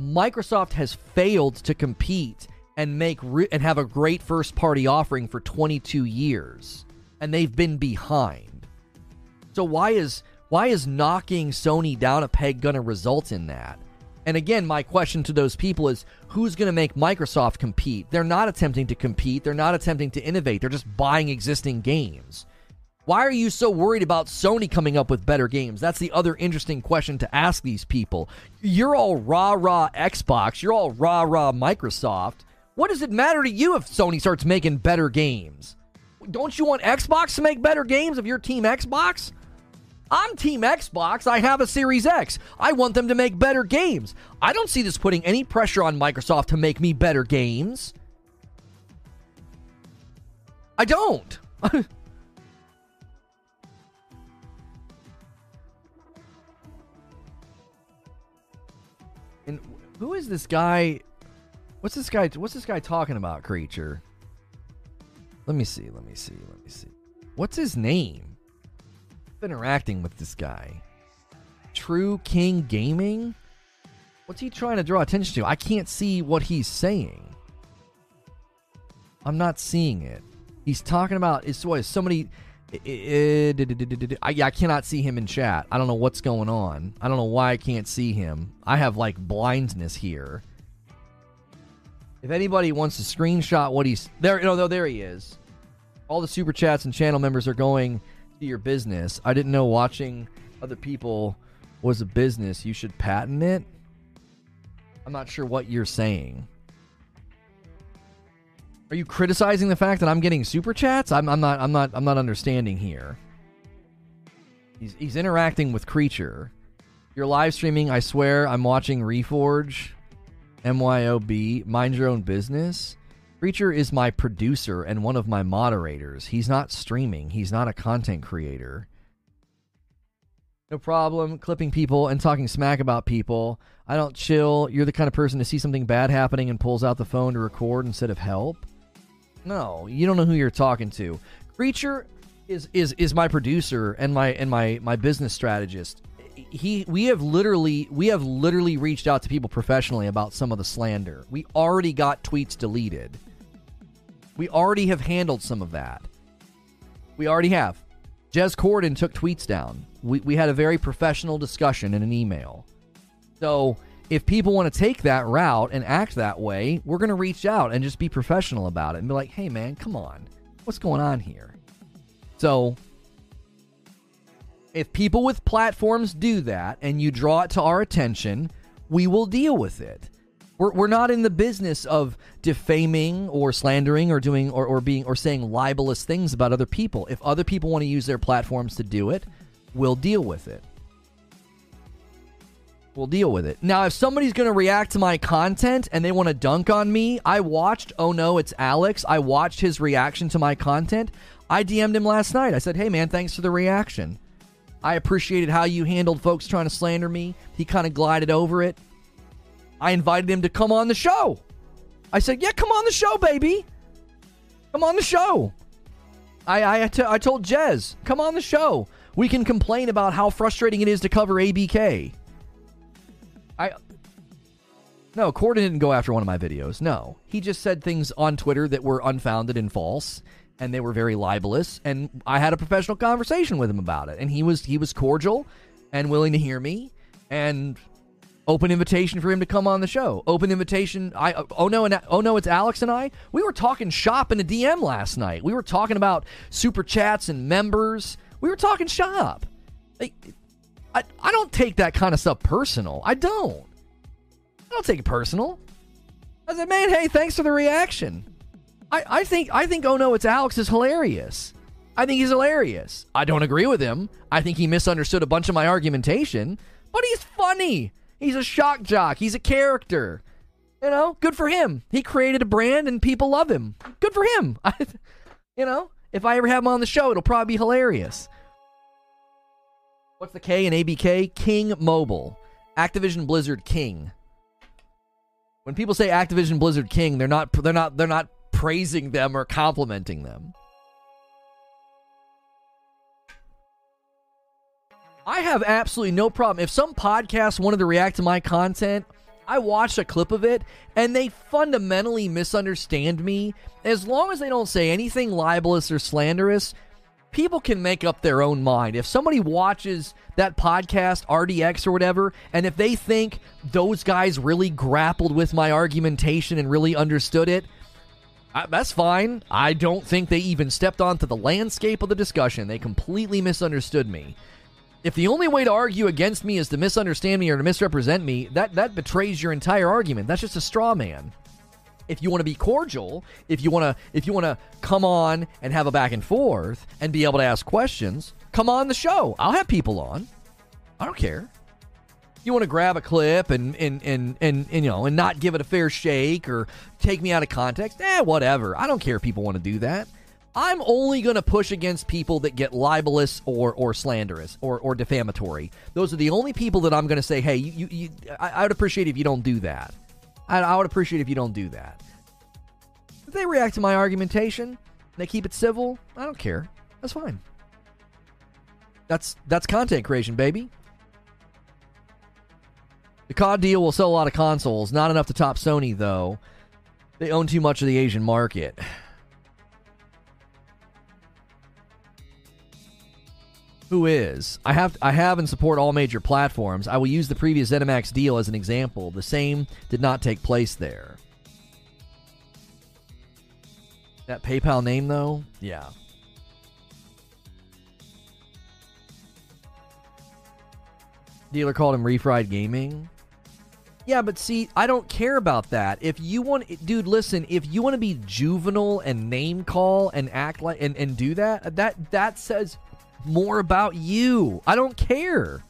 Microsoft has failed to compete and make re- and have a great first party offering for 22 years and they've been behind. So why is why is knocking Sony down a peg going to result in that? And again, my question to those people is who's going to make Microsoft compete? They're not attempting to compete, they're not attempting to innovate, they're just buying existing games. Why are you so worried about Sony coming up with better games? That's the other interesting question to ask these people. You're all rah rah Xbox, you're all rah rah Microsoft. What does it matter to you if Sony starts making better games? Don't you want Xbox to make better games if you're Team Xbox? I'm Team Xbox. I have a Series X. I want them to make better games. I don't see this putting any pressure on Microsoft to make me better games. I don't. and who is this guy? What's this guy? What's this guy talking about, creature? Let me see. Let me see. Let me see. What's his name? Interacting with this guy. True King Gaming? What's he trying to draw attention to? I can't see what he's saying. I'm not seeing it. He's talking about is what is somebody I, I cannot see him in chat. I don't know what's going on. I don't know why I can't see him. I have like blindness here. If anybody wants to screenshot what he's there, no, no, there he is. All the super chats and channel members are going to your business. I didn't know watching other people was a business. You should patent it. I'm not sure what you're saying. Are you criticizing the fact that I'm getting super chats? I'm, I'm not. I'm not. I'm not understanding here. He's he's interacting with creature. You're live streaming. I swear, I'm watching Reforge. MYOB. Mind your own business. Creature is my producer and one of my moderators. He's not streaming. He's not a content creator. No problem clipping people and talking smack about people. I don't chill. You're the kind of person to see something bad happening and pulls out the phone to record instead of help. No, you don't know who you're talking to. Creature is is is my producer and my and my my business strategist. He we have literally we have literally reached out to people professionally about some of the slander. We already got tweets deleted. We already have handled some of that. We already have. Jez Corden took tweets down. We we had a very professional discussion in an email. So if people want to take that route and act that way, we're going to reach out and just be professional about it and be like, hey, man, come on. What's going on here? So, if people with platforms do that and you draw it to our attention, we will deal with it. We're, we're not in the business of defaming or slandering or doing or, or being or saying libelous things about other people. If other people want to use their platforms to do it, we'll deal with it. We'll deal with it. Now, if somebody's going to react to my content and they want to dunk on me, I watched, oh no, it's Alex. I watched his reaction to my content. I DM'd him last night. I said, hey man, thanks for the reaction. I appreciated how you handled folks trying to slander me. He kind of glided over it. I invited him to come on the show. I said, yeah, come on the show, baby. Come on the show. I, I, t- I told Jez, come on the show. We can complain about how frustrating it is to cover ABK. I no, Corden didn't go after one of my videos. No, he just said things on Twitter that were unfounded and false, and they were very libelous. And I had a professional conversation with him about it, and he was he was cordial and willing to hear me, and open invitation for him to come on the show. Open invitation. I oh no and oh no, it's Alex and I. We were talking shop in a DM last night. We were talking about super chats and members. We were talking shop. I, I don't take that kind of stuff personal. I don't. I don't take it personal. I said, man, hey, thanks for the reaction. I, I think I think oh no, it's Alex is hilarious. I think he's hilarious. I don't agree with him. I think he misunderstood a bunch of my argumentation, but he's funny. He's a shock jock. He's a character. You know, good for him. He created a brand and people love him. Good for him. You know, if I ever have him on the show, it'll probably be hilarious. What's the K in ABK? King Mobile. Activision Blizzard King. When people say Activision Blizzard King, they're not they're not they're not praising them or complimenting them. I have absolutely no problem. If some podcast wanted to react to my content, I watched a clip of it and they fundamentally misunderstand me. As long as they don't say anything libelous or slanderous, people can make up their own mind. If somebody watches that podcast, RDX or whatever, and if they think those guys really grappled with my argumentation and really understood it, I, that's fine. I don't think they even stepped onto the landscape of the discussion. They completely misunderstood me. If the only way to argue against me is to misunderstand me or to misrepresent me, that, that betrays your entire argument. That's just a straw man if you want to be cordial, if you want to if you want to come on and have a back and forth and be able to ask questions, come on the show. I'll have people on. I don't care. You want to grab a clip and and, and and and you know and not give it a fair shake or take me out of context? Eh, whatever. I don't care if people want to do that. I'm only going to push against people that get libelous or, or slanderous or, or defamatory. Those are the only people that I'm going to say, hey, you, you, you I, would appreciate if you don't do that. I, I would appreciate if you don't do that. If they react to my argumentation, they keep it civil, I don't care. That's fine. That's that's content creation, baby. The COD deal will sell a lot of consoles, not enough to top Sony though. They own too much of the Asian market. Who is? I have I have and support all major platforms. I will use the previous ZeniMax deal as an example. The same did not take place there. That PayPal name though? Yeah. Dealer called him Refried Gaming. Yeah, but see, I don't care about that. If you want, dude, listen. If you want to be juvenile and name call and act like and, and do that, that that says more about you. I don't care.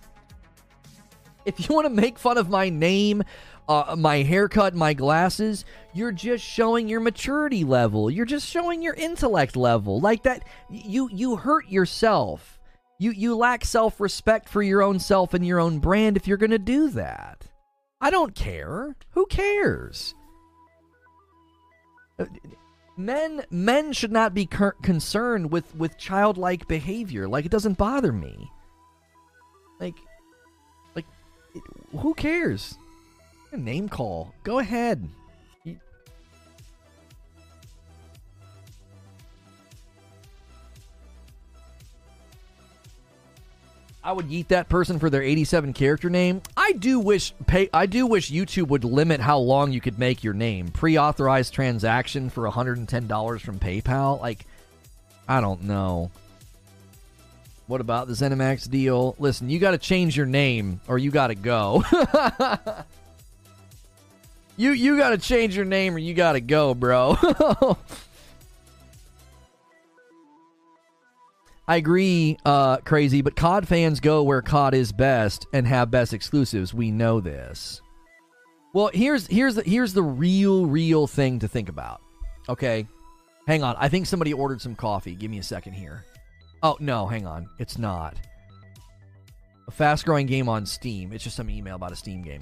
If you want to make fun of my name, uh, my haircut, my glasses, you're just showing your maturity level. You're just showing your intellect level. Like that, you you hurt yourself. You you lack self-respect for your own self and your own brand if you're going to do that. I don't care. Who cares? Men men should not be cur- concerned with with childlike behavior. Like it doesn't bother me. Like like who cares? A Name call. Go ahead. I would eat that person for their 87 character name. I do wish pay I do wish YouTube would limit how long you could make your name. Pre-authorized transaction for $110 from PayPal. Like I don't know. What about the ZeniMax deal? Listen, you got to change your name or you got to go. you you got to change your name or you got to go, bro. I agree, uh, crazy, but COD fans go where COD is best and have best exclusives. We know this. Well, here's here's the here's the real real thing to think about. Okay, hang on. I think somebody ordered some coffee. Give me a second here. Oh no, hang on. It's not a fast growing game on Steam. It's just some email about a Steam game.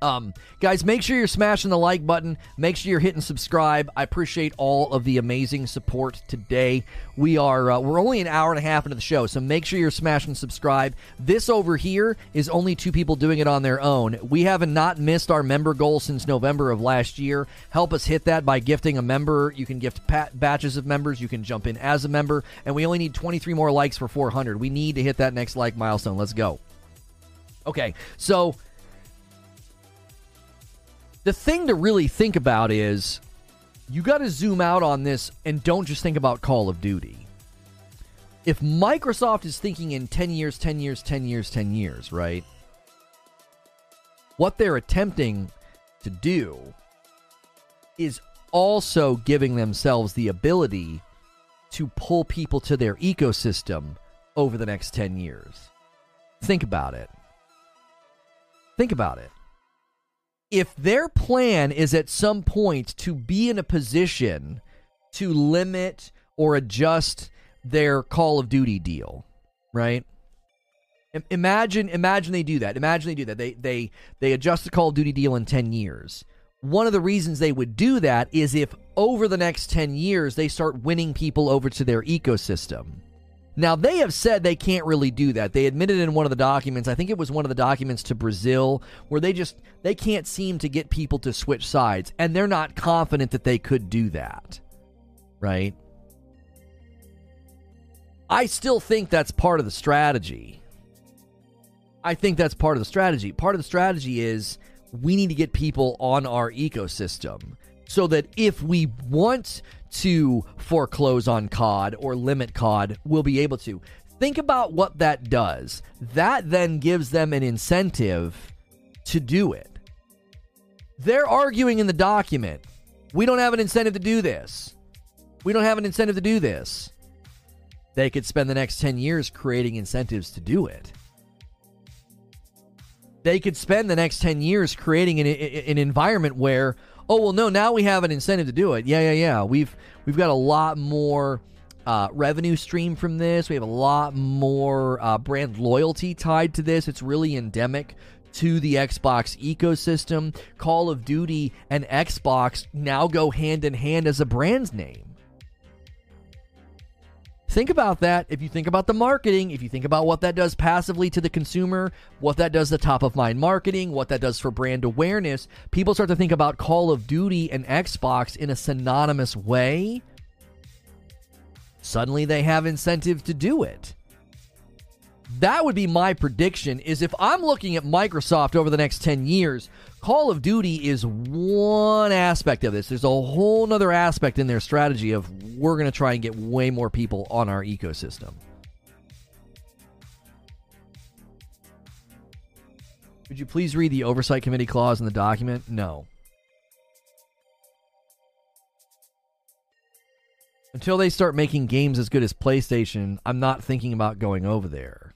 Um, guys, make sure you're smashing the like button. Make sure you're hitting subscribe. I appreciate all of the amazing support today. We are uh, we're only an hour and a half into the show, so make sure you're smashing subscribe. This over here is only two people doing it on their own. We haven't not missed our member goal since November of last year. Help us hit that by gifting a member. You can gift pat- batches of members. You can jump in as a member, and we only need 23 more likes for 400. We need to hit that next like milestone. Let's go. Okay, so the thing to really think about is you got to zoom out on this and don't just think about Call of Duty. If Microsoft is thinking in 10 years, 10 years, 10 years, 10 years, right? What they're attempting to do is also giving themselves the ability to pull people to their ecosystem over the next 10 years. Think about it. Think about it if their plan is at some point to be in a position to limit or adjust their Call of Duty deal, right? Imagine, imagine they do that. Imagine they do that. They they they adjust the Call of Duty deal in ten years. One of the reasons they would do that is if over the next ten years they start winning people over to their ecosystem. Now, they have said they can't really do that. They admitted in one of the documents, I think it was one of the documents to Brazil, where they just they can't seem to get people to switch sides and they're not confident that they could do that. Right? I still think that's part of the strategy. I think that's part of the strategy. Part of the strategy is we need to get people on our ecosystem so that if we want to foreclose on COD or limit COD will be able to. Think about what that does. That then gives them an incentive to do it. They're arguing in the document we don't have an incentive to do this. We don't have an incentive to do this. They could spend the next 10 years creating incentives to do it. They could spend the next 10 years creating an, an environment where oh well no now we have an incentive to do it yeah yeah yeah we've we've got a lot more uh, revenue stream from this we have a lot more uh, brand loyalty tied to this it's really endemic to the Xbox ecosystem. Call of Duty and Xbox now go hand in hand as a brand name. Think about that. If you think about the marketing, if you think about what that does passively to the consumer, what that does to top of mind marketing, what that does for brand awareness, people start to think about Call of Duty and Xbox in a synonymous way. Suddenly they have incentive to do it. That would be my prediction is if I'm looking at Microsoft over the next 10 years, Call of Duty is one aspect of this. There's a whole other aspect in their strategy of we're going to try and get way more people on our ecosystem. Would you please read the oversight committee clause in the document? No. Until they start making games as good as PlayStation, I'm not thinking about going over there.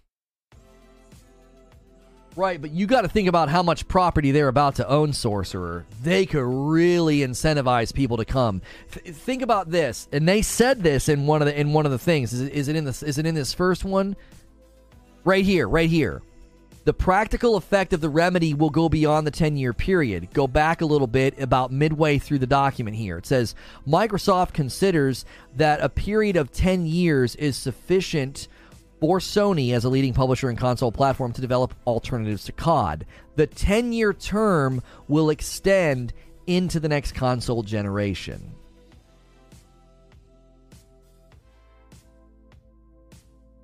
Right, but you got to think about how much property they're about to own, Sorcerer. They could really incentivize people to come. Th- think about this, and they said this in one of the in one of the things. Is is it in this? Is it in this first one? Right here, right here. The practical effect of the remedy will go beyond the 10 year period. Go back a little bit, about midway through the document here. It says Microsoft considers that a period of 10 years is sufficient for Sony as a leading publisher and console platform to develop alternatives to COD. The 10 year term will extend into the next console generation.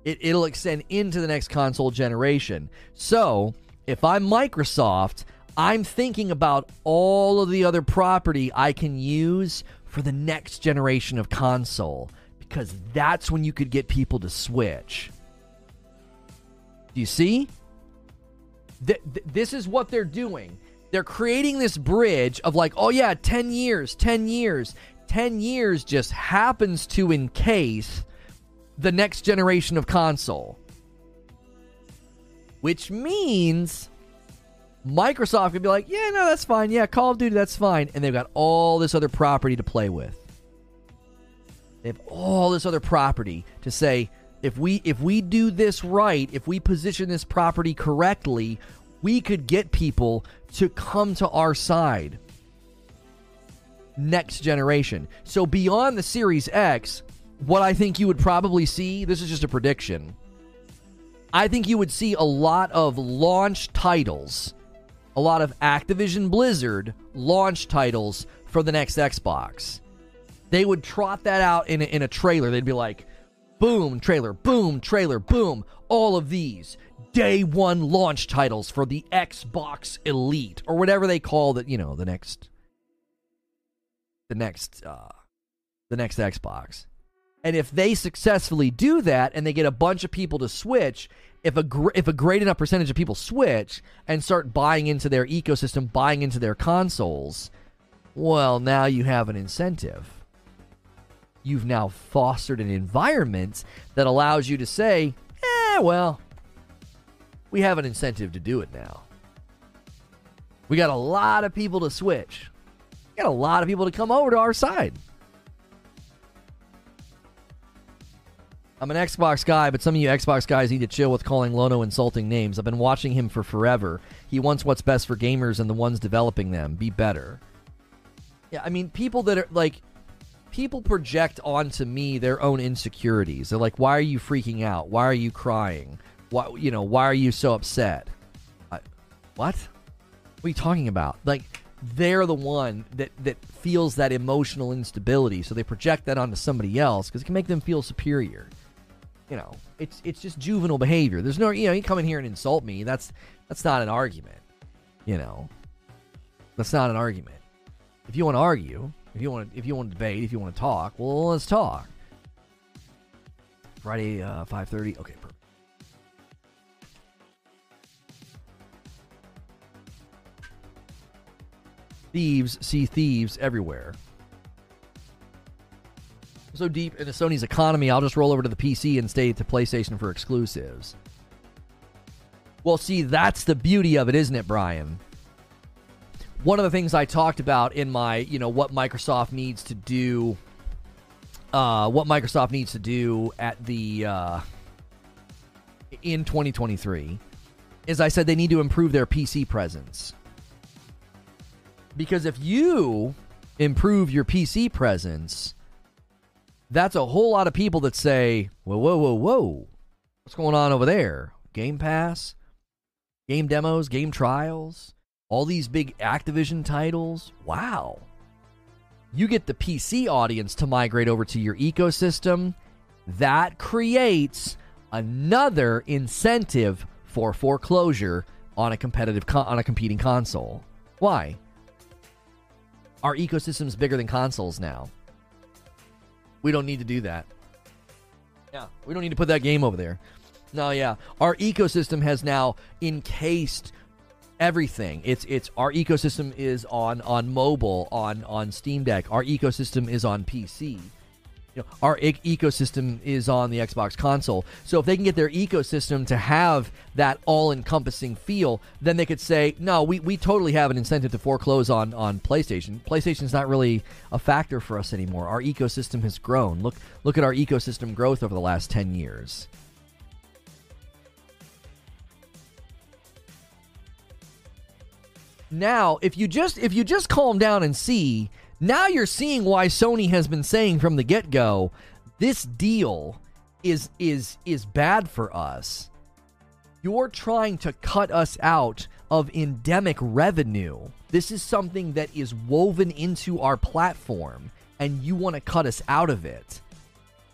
It, will extend into the next console generation. So, if I'm Microsoft, I'm thinking about all of the other property I can use for the next generation of console because that's when you could get people to switch. Do you see? Th- th- this is what they're doing. They're creating this bridge of like, oh yeah, 10 years, 10 years. 10 years just happens to encase the next generation of console. Which means Microsoft could be like, yeah, no, that's fine. Yeah, Call of Duty, that's fine. And they've got all this other property to play with. They have all this other property to say, if we if we do this right, if we position this property correctly, we could get people to come to our side. Next generation. So beyond the Series X, what I think you would probably see, this is just a prediction. I think you would see a lot of launch titles, a lot of Activision Blizzard launch titles for the next Xbox. They would trot that out in a, in a trailer. They'd be like, boom, trailer, boom, trailer, boom. All of these day one launch titles for the Xbox Elite or whatever they call the, you know, the next, the next, uh, the next Xbox. And if they successfully do that and they get a bunch of people to switch, if a gr- if a great enough percentage of people switch and start buying into their ecosystem, buying into their consoles, well, now you have an incentive you've now fostered an environment that allows you to say, eh, well, we have an incentive to do it now. We got a lot of people to switch. We got a lot of people to come over to our side. I'm an Xbox guy, but some of you Xbox guys need to chill with calling Lono insulting names. I've been watching him for forever. He wants what's best for gamers and the ones developing them. Be better. Yeah, I mean, people that are like, people project onto me their own insecurities. They're like, "Why are you freaking out? Why are you crying? Why you know? Why are you so upset?" I, what? What are you talking about? Like they're the one that that feels that emotional instability, so they project that onto somebody else because it can make them feel superior. You know, it's it's just juvenile behavior. There's no, you know, you come in here and insult me. That's that's not an argument. You know, that's not an argument. If you want to argue, if you want to, if you want to debate, if you want to talk, well, let's talk. Friday, uh, five thirty. Okay, perfect. Thieves see thieves everywhere. So deep into Sony's economy, I'll just roll over to the PC and stay to PlayStation for exclusives. Well, see, that's the beauty of it, isn't it, Brian? One of the things I talked about in my, you know, what Microsoft needs to do, uh, what Microsoft needs to do at the uh, in 2023 is I said they need to improve their PC presence. Because if you improve your PC presence, that's a whole lot of people that say, whoa, whoa, whoa, whoa. What's going on over there? Game Pass, game demos, game trials, all these big Activision titles. Wow. You get the PC audience to migrate over to your ecosystem. That creates another incentive for foreclosure on a competitive on a competing console. Why? Our ecosystem's bigger than consoles now. We don't need to do that. Yeah, we don't need to put that game over there. No, yeah. Our ecosystem has now encased everything. It's it's our ecosystem is on on mobile, on on Steam Deck. Our ecosystem is on PC. You know, our e- ecosystem is on the Xbox console. So if they can get their ecosystem to have that all-encompassing feel, then they could say, "No, we, we totally have an incentive to foreclose on on PlayStation. PlayStation's not really a factor for us anymore. Our ecosystem has grown. Look look at our ecosystem growth over the last 10 years." Now, if you just if you just calm down and see, now you're seeing why Sony has been saying from the get-go, this deal is is is bad for us. You're trying to cut us out of endemic revenue. This is something that is woven into our platform and you want to cut us out of it.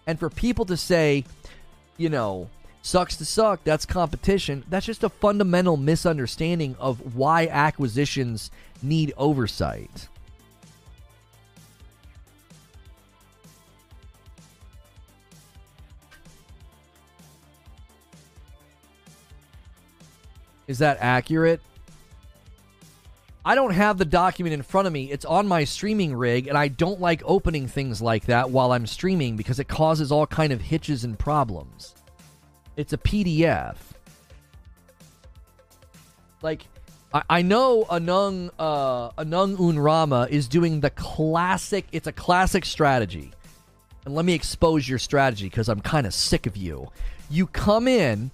And for people to say, you know, sucks to suck, that's competition. That's just a fundamental misunderstanding of why acquisitions need oversight. Is that accurate? I don't have the document in front of me. It's on my streaming rig and I don't like opening things like that while I'm streaming because it causes all kind of hitches and problems. It's a PDF. Like I, I know Anung uh Anung Unrama is doing the classic it's a classic strategy. And let me expose your strategy because I'm kind of sick of you. You come in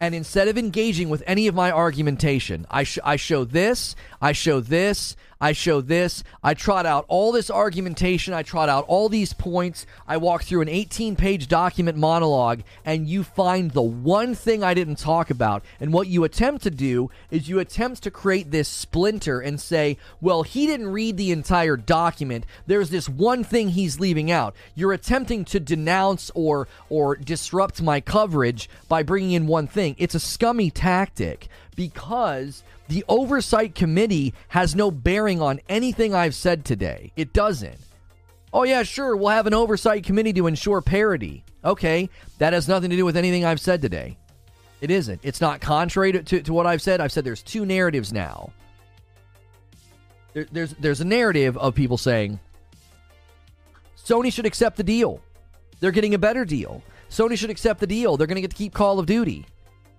and instead of engaging with any of my argumentation, I, sh- I show this, I show this, I show this. I trot out all this argumentation. I trot out all these points. I walk through an 18 page document monologue, and you find the one thing I didn't talk about. And what you attempt to do is you attempt to create this splinter and say, well, he didn't read the entire document. There's this one thing he's leaving out. You're attempting to denounce or, or disrupt my coverage by bringing in one thing. It's a scummy tactic because the oversight committee has no bearing on anything I've said today. It doesn't. Oh, yeah, sure, we'll have an oversight committee to ensure parity. Okay, that has nothing to do with anything I've said today. It isn't. It's not contrary to, to, to what I've said. I've said there's two narratives now. There, there's, there's a narrative of people saying Sony should accept the deal. They're getting a better deal. Sony should accept the deal. They're going to get to keep Call of Duty.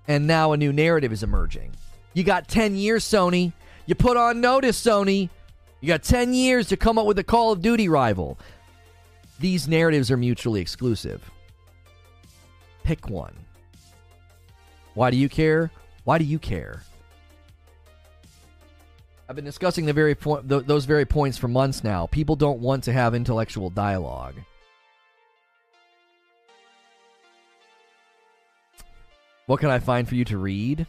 And now a new narrative is emerging. You got 10 years, Sony. You put on notice, Sony. You got 10 years to come up with a Call of Duty rival. These narratives are mutually exclusive. Pick one. Why do you care? Why do you care? I've been discussing the very th- those very points for months now. People don't want to have intellectual dialogue. What can I find for you to read?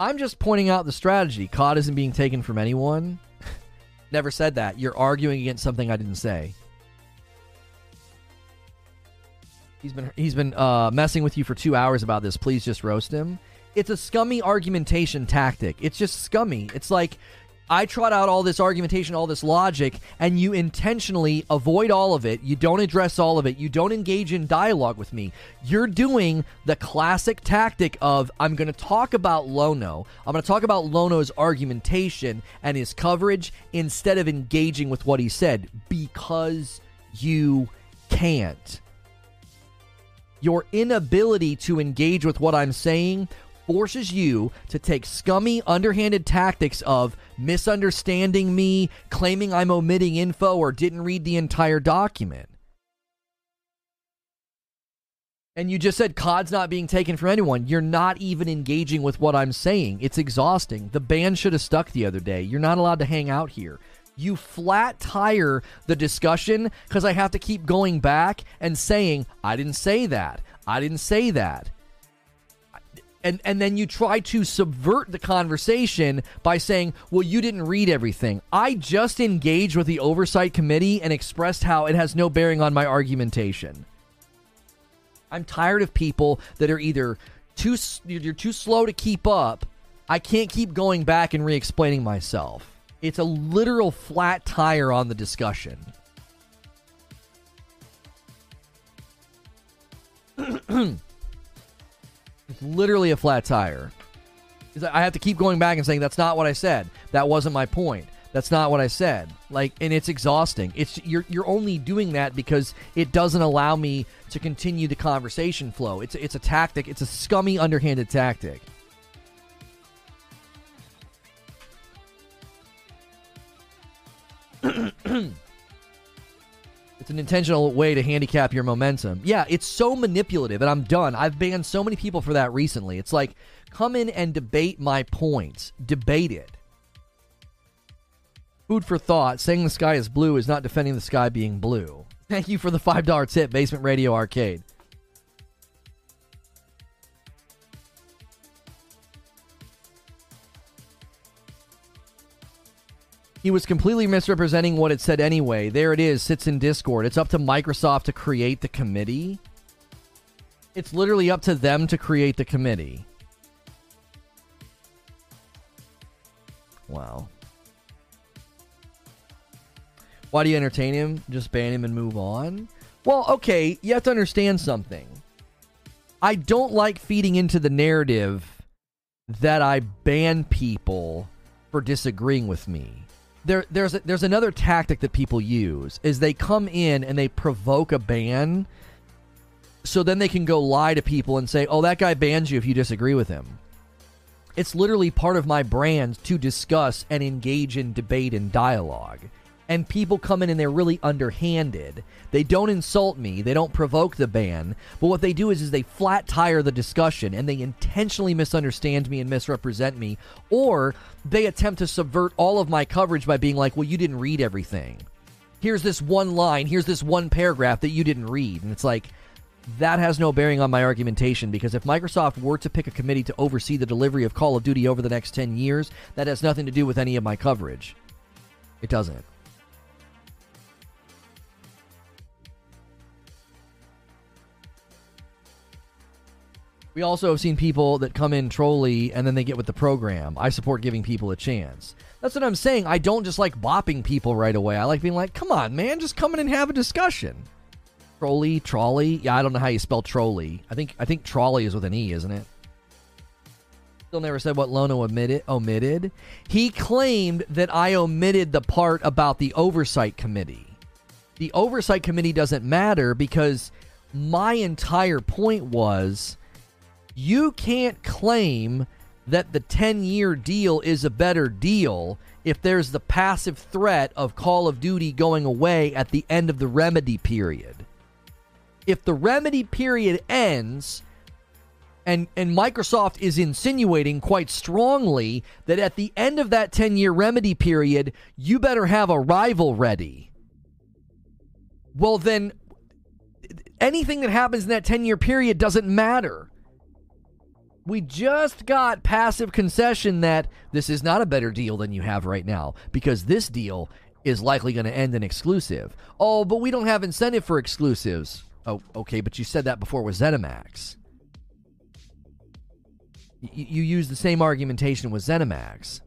I'm just pointing out the strategy. COD isn't being taken from anyone. Never said that. You're arguing against something I didn't say. He's been he's been uh, messing with you for two hours about this. Please just roast him. It's a scummy argumentation tactic. It's just scummy. It's like I trot out all this argumentation, all this logic, and you intentionally avoid all of it. You don't address all of it. You don't engage in dialogue with me. You're doing the classic tactic of I'm going to talk about Lono. I'm going to talk about Lono's argumentation and his coverage instead of engaging with what he said because you can't. Your inability to engage with what I'm saying forces you to take scummy, underhanded tactics of misunderstanding me, claiming I'm omitting info, or didn't read the entire document. And you just said COD's not being taken from anyone. You're not even engaging with what I'm saying. It's exhausting. The ban should have stuck the other day. You're not allowed to hang out here. You flat tire the discussion because I have to keep going back and saying, I didn't say that. I didn't say that. And, and then you try to subvert the conversation by saying, well, you didn't read everything. I just engaged with the oversight committee and expressed how it has no bearing on my argumentation. I'm tired of people that are either too you're too slow to keep up. I can't keep going back and re-explaining myself. It's a literal flat tire on the discussion. it's literally a flat tire. I have to keep going back and saying that's not what I said. That wasn't my point. That's not what I said. Like, and it's exhausting. It's you're you're only doing that because it doesn't allow me to continue the conversation flow. It's it's a tactic. It's a scummy, underhanded tactic. it's an intentional way to handicap your momentum. Yeah, it's so manipulative, and I'm done. I've banned so many people for that recently. It's like, come in and debate my points. Debate it. Food for thought. Saying the sky is blue is not defending the sky being blue. Thank you for the $5 tip, Basement Radio Arcade. He was completely misrepresenting what it said anyway. There it is, sits in Discord. It's up to Microsoft to create the committee. It's literally up to them to create the committee. Wow. Why do you entertain him? Just ban him and move on? Well, okay, you have to understand something. I don't like feeding into the narrative that I ban people for disagreeing with me. There, there's a, there's another tactic that people use is they come in and they provoke a ban, so then they can go lie to people and say, "Oh, that guy bans you if you disagree with him." It's literally part of my brand to discuss and engage in debate and dialogue and people come in and they're really underhanded. They don't insult me, they don't provoke the ban, but what they do is is they flat tire the discussion and they intentionally misunderstand me and misrepresent me or they attempt to subvert all of my coverage by being like, "Well, you didn't read everything. Here's this one line, here's this one paragraph that you didn't read." And it's like that has no bearing on my argumentation because if Microsoft were to pick a committee to oversee the delivery of Call of Duty over the next 10 years, that has nothing to do with any of my coverage. It doesn't. We also have seen people that come in trolly and then they get with the program. I support giving people a chance. That's what I'm saying. I don't just like bopping people right away. I like being like, come on, man, just come in and have a discussion. Trolley, trolley. Yeah, I don't know how you spell trolley. I think I think trolley is with an E, isn't it? Still never said what Lono omitted. Omitted. He claimed that I omitted the part about the oversight committee. The oversight committee doesn't matter because my entire point was you can't claim that the 10 year deal is a better deal if there's the passive threat of Call of Duty going away at the end of the remedy period. If the remedy period ends, and, and Microsoft is insinuating quite strongly that at the end of that 10 year remedy period, you better have a rival ready. Well, then anything that happens in that 10 year period doesn't matter we just got passive concession that this is not a better deal than you have right now because this deal is likely going to end in exclusive. Oh, but we don't have incentive for exclusives. Oh, okay, but you said that before with ZeniMax. Y- you use the same argumentation with ZeniMax.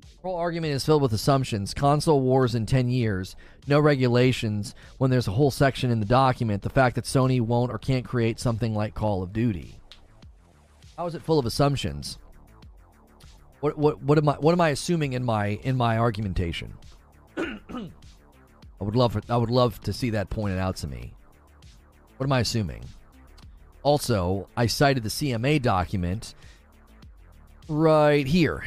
The whole argument is filled with assumptions. Console wars in 10 years, no regulations, when there's a whole section in the document, the fact that Sony won't or can't create something like Call of Duty. How is it full of assumptions? What what what am I what am I assuming in my in my argumentation? I would love I would love to see that pointed out to me. What am I assuming? Also, I cited the CMA document right here.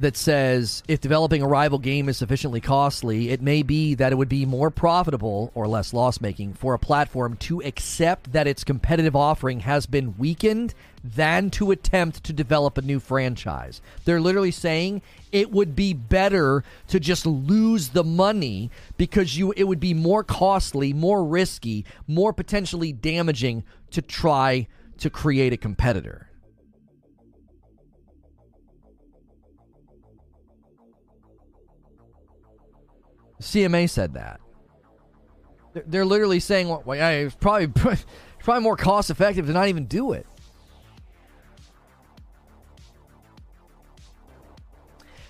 That says if developing a rival game is sufficiently costly, it may be that it would be more profitable or less loss making for a platform to accept that its competitive offering has been weakened than to attempt to develop a new franchise. They're literally saying it would be better to just lose the money because you it would be more costly, more risky, more potentially damaging to try to create a competitor. CMA said that. They're literally saying, well, it's probably probably more cost effective to not even do it.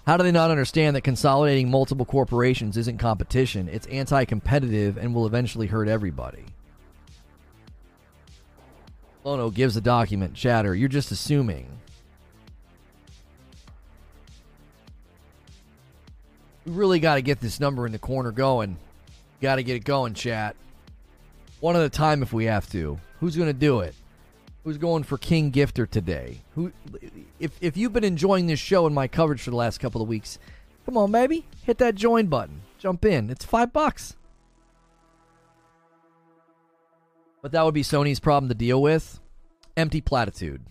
How do they not understand that consolidating multiple corporations isn't competition? It's anti competitive and will eventually hurt everybody. Lono gives the document. Chatter, you're just assuming. Really got to get this number in the corner going. Got to get it going, chat. One at a time if we have to. Who's going to do it? Who's going for King Gifter today? Who if if you've been enjoying this show and my coverage for the last couple of weeks, come on, baby. Hit that join button. Jump in. It's 5 bucks. But that would be Sony's problem to deal with. Empty platitude.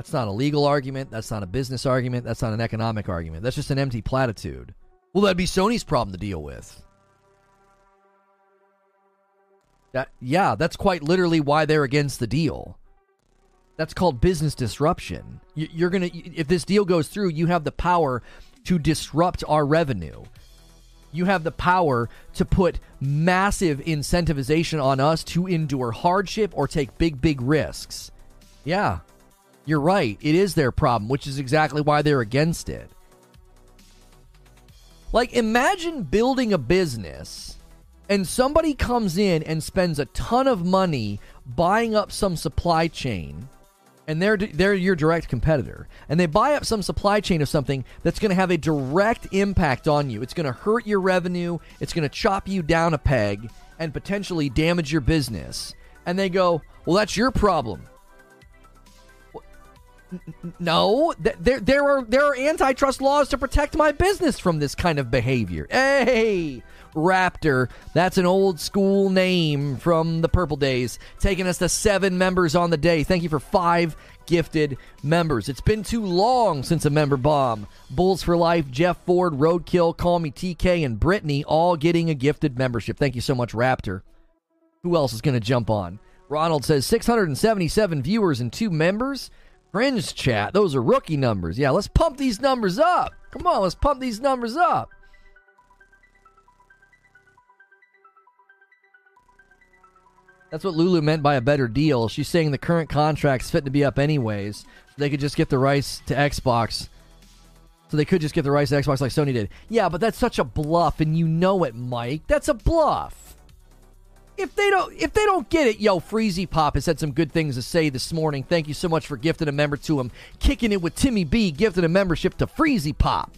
That's not a legal argument. That's not a business argument. That's not an economic argument. That's just an empty platitude. Well, that'd be Sony's problem to deal with. That, yeah, that's quite literally why they're against the deal. That's called business disruption. You're going to, if this deal goes through, you have the power to disrupt our revenue. You have the power to put massive incentivization on us to endure hardship or take big, big risks. Yeah, you're right. It is their problem, which is exactly why they're against it. Like, imagine building a business and somebody comes in and spends a ton of money buying up some supply chain and they're they're your direct competitor and they buy up some supply chain of something that's going to have a direct impact on you it's going to hurt your revenue it's going to chop you down a peg and potentially damage your business and they go well that's your problem no, there there are there are antitrust laws to protect my business from this kind of behavior. Hey, Raptor. That's an old school name from the Purple Days, taking us to seven members on the day. Thank you for five gifted members. It's been too long since a member bomb. Bulls for Life, Jeff Ford, Roadkill, Call Me TK, and Brittany all getting a gifted membership. Thank you so much, Raptor. Who else is going to jump on? Ronald says 677 viewers and two members. Fringe chat, those are rookie numbers. Yeah, let's pump these numbers up. Come on, let's pump these numbers up. That's what Lulu meant by a better deal. She's saying the current contract's fit to be up anyways. They could just get the rights to Xbox. So they could just get the rights to Xbox like Sony did. Yeah, but that's such a bluff, and you know it, Mike. That's a bluff. If they don't, if they don't get it, yo, Freezy Pop has had some good things to say this morning. Thank you so much for gifting a member to him. Kicking it with Timmy B, gifting a membership to Freezy Pop.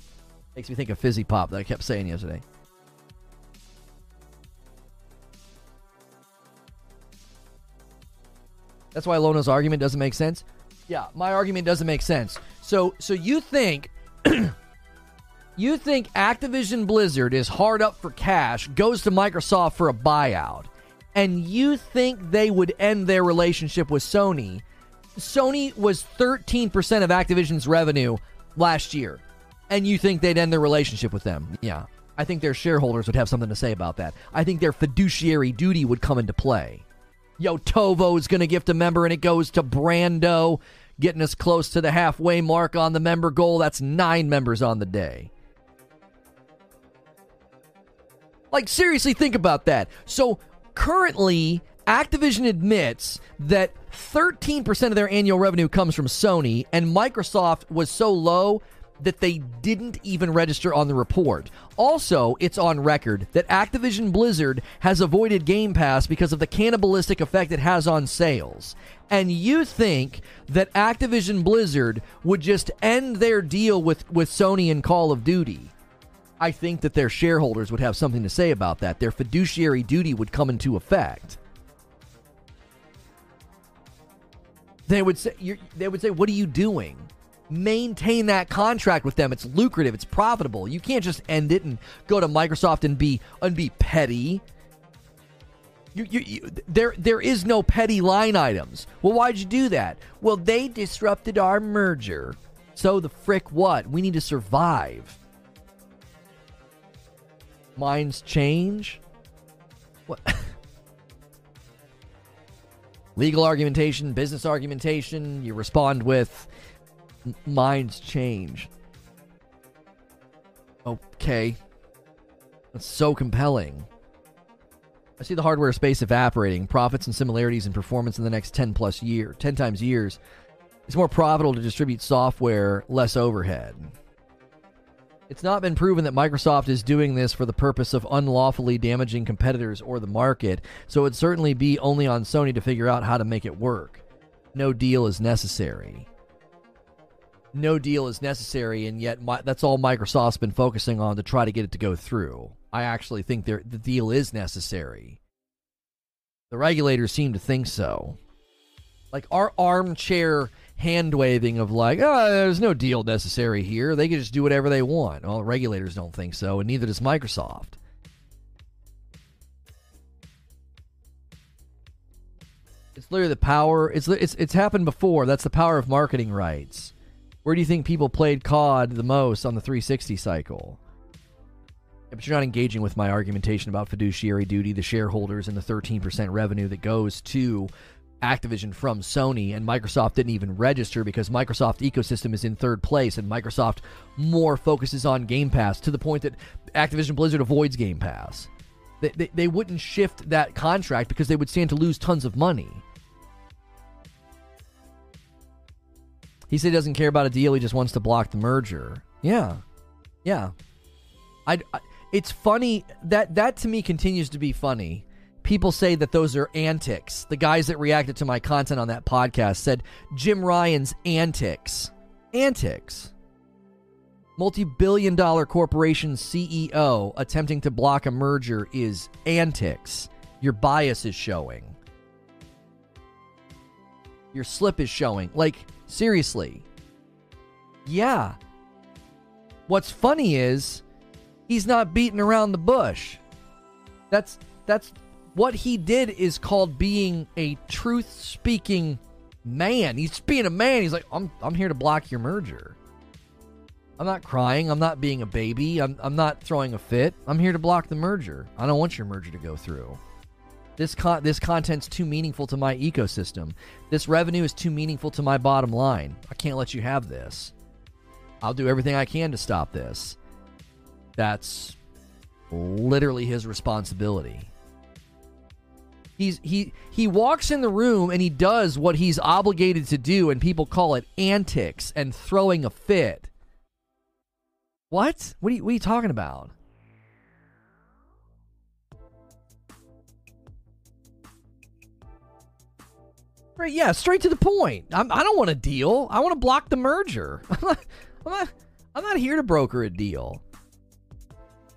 Makes me think of Fizzy Pop that I kept saying yesterday. That's why Lono's argument doesn't make sense. Yeah, my argument doesn't make sense. So, so you think you think Activision Blizzard is hard up for cash, goes to Microsoft for a buyout, and you think they would end their relationship with Sony? Sony was 13% of Activision's revenue last year, and you think they'd end their relationship with them? Yeah. I think their shareholders would have something to say about that. I think their fiduciary duty would come into play. Yo, Tovo's going to gift a member, and it goes to Brando, getting us close to the halfway mark on the member goal. That's nine members on the day. Like, seriously, think about that. So, currently, Activision admits that 13% of their annual revenue comes from Sony, and Microsoft was so low that they didn't even register on the report. Also, it's on record that Activision Blizzard has avoided Game Pass because of the cannibalistic effect it has on sales. And you think that Activision Blizzard would just end their deal with, with Sony and Call of Duty? I think that their shareholders would have something to say about that. Their fiduciary duty would come into effect. They would say, they would say, "What are you doing? maintain that contract with them. It's lucrative, it's profitable. You can't just end it and go to Microsoft and be and be petty. You, you, you, there, there is no petty line items. Well, why'd you do that? Well, they disrupted our merger. So the frick what? We need to survive. Minds change. What? Legal argumentation, business argumentation. You respond with minds change. Okay. That's so compelling. I see the hardware space evaporating. Profits and similarities in performance in the next 10 plus year, 10 times years. It's more profitable to distribute software, less overhead. It's not been proven that Microsoft is doing this for the purpose of unlawfully damaging competitors or the market, so it'd certainly be only on Sony to figure out how to make it work. No deal is necessary no deal is necessary, and yet my, that's all Microsoft's been focusing on to try to get it to go through. I actually think the deal is necessary. The regulators seem to think so. Like our armchair hand waving of like, oh, there's no deal necessary here. They can just do whatever they want. Well, regulators don't think so, and neither does Microsoft. It's literally the power. It's it's it's happened before. That's the power of marketing rights. Where do you think people played COD the most on the 360 cycle? Yeah, but you're not engaging with my argumentation about fiduciary duty, the shareholders, and the 13% revenue that goes to Activision from Sony, and Microsoft didn't even register because Microsoft ecosystem is in third place, and Microsoft more focuses on Game Pass to the point that Activision Blizzard avoids Game Pass. They, they, they wouldn't shift that contract because they would stand to lose tons of money. He said he doesn't care about a deal. He just wants to block the merger. Yeah, yeah. I, I it's funny that that to me continues to be funny. People say that those are antics. The guys that reacted to my content on that podcast said Jim Ryan's antics. Antics. Multi billion dollar corporation CEO attempting to block a merger is antics. Your bias is showing. Your slip is showing. Like, Seriously. Yeah. What's funny is he's not beating around the bush. That's that's what he did is called being a truth speaking man. He's being a man. He's like, I'm I'm here to block your merger. I'm not crying. I'm not being a baby. I'm, I'm not throwing a fit. I'm here to block the merger. I don't want your merger to go through. This con- this content's too meaningful to my ecosystem. This revenue is too meaningful to my bottom line. I can't let you have this. I'll do everything I can to stop this. That's literally his responsibility. He's he he walks in the room and he does what he's obligated to do and people call it antics and throwing a fit. What? What are you, what are you talking about? Right, yeah, straight to the point. I'm, I do not want a deal. I want to block the merger. I'm not, I'm not, I'm not here to broker a deal.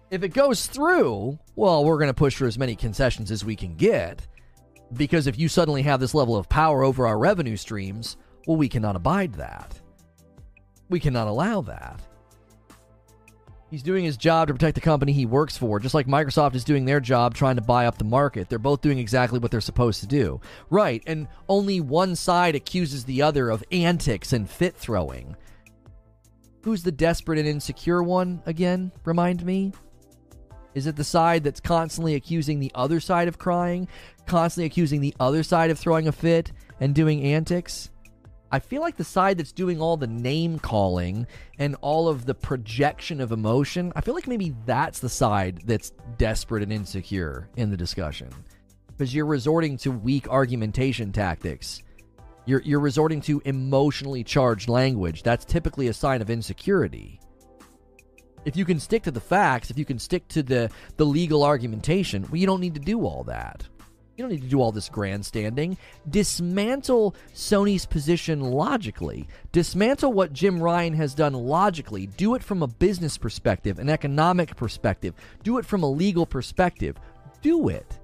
If it goes through, well, we're going to push for as many concessions as we can get. Because if you suddenly have this level of power over our revenue streams, well, we cannot abide that. We cannot allow that. He's doing his job to protect the company he works for, just like Microsoft is doing their job trying to buy up the market. They're both doing exactly what they're supposed to do. Right, and only one side accuses the other of antics and fit throwing. Who's the desperate and insecure one again? Remind me. Is it the side that's constantly accusing the other side of crying, constantly accusing the other side of throwing a fit and doing antics? I feel like the side that's doing all the name calling and all of the projection of emotion, I feel like maybe that's the side that's desperate and insecure in the discussion. Because you're resorting to weak argumentation tactics. You're, you're resorting to emotionally charged language. That's typically a sign of insecurity. If you can stick to the facts, if you can stick to the, the legal argumentation, well, you don't need to do all that. You don't need to do all this grandstanding. Dismantle Sony's position logically. Dismantle what Jim Ryan has done logically. Do it from a business perspective, an economic perspective. Do it from a legal perspective. Do it.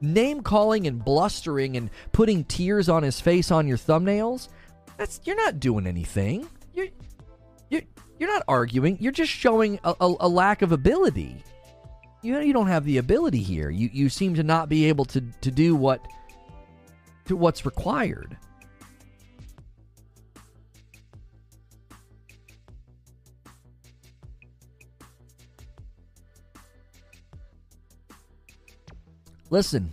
Name calling and blustering and putting tears on his face on your thumbnails, that's you're not doing anything. You're, you're not arguing. You're just showing a, a, a lack of ability. You know, you don't have the ability here. You you seem to not be able to to do what to what's required. Listen.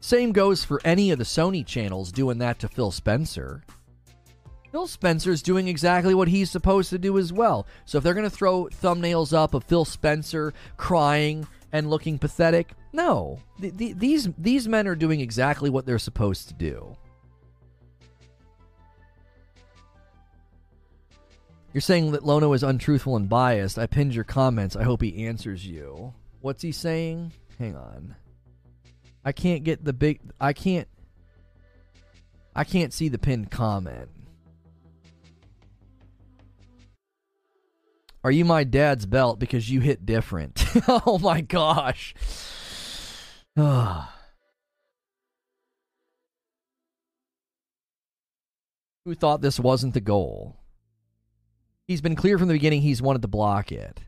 Same goes for any of the Sony channels doing that to Phil Spencer. Phil Spencer's doing exactly what he's supposed to do as well. So if they're going to throw thumbnails up of Phil Spencer crying and looking pathetic, no. Th- th- these these men are doing exactly what they're supposed to do. You're saying that Lono is untruthful and biased. I pinned your comments. I hope he answers you. What's he saying? Hang on. I can't get the big I can't I can't see the pinned comment. Are you my dad's belt because you hit different? oh my gosh. Who thought this wasn't the goal? He's been clear from the beginning he's wanted to block it.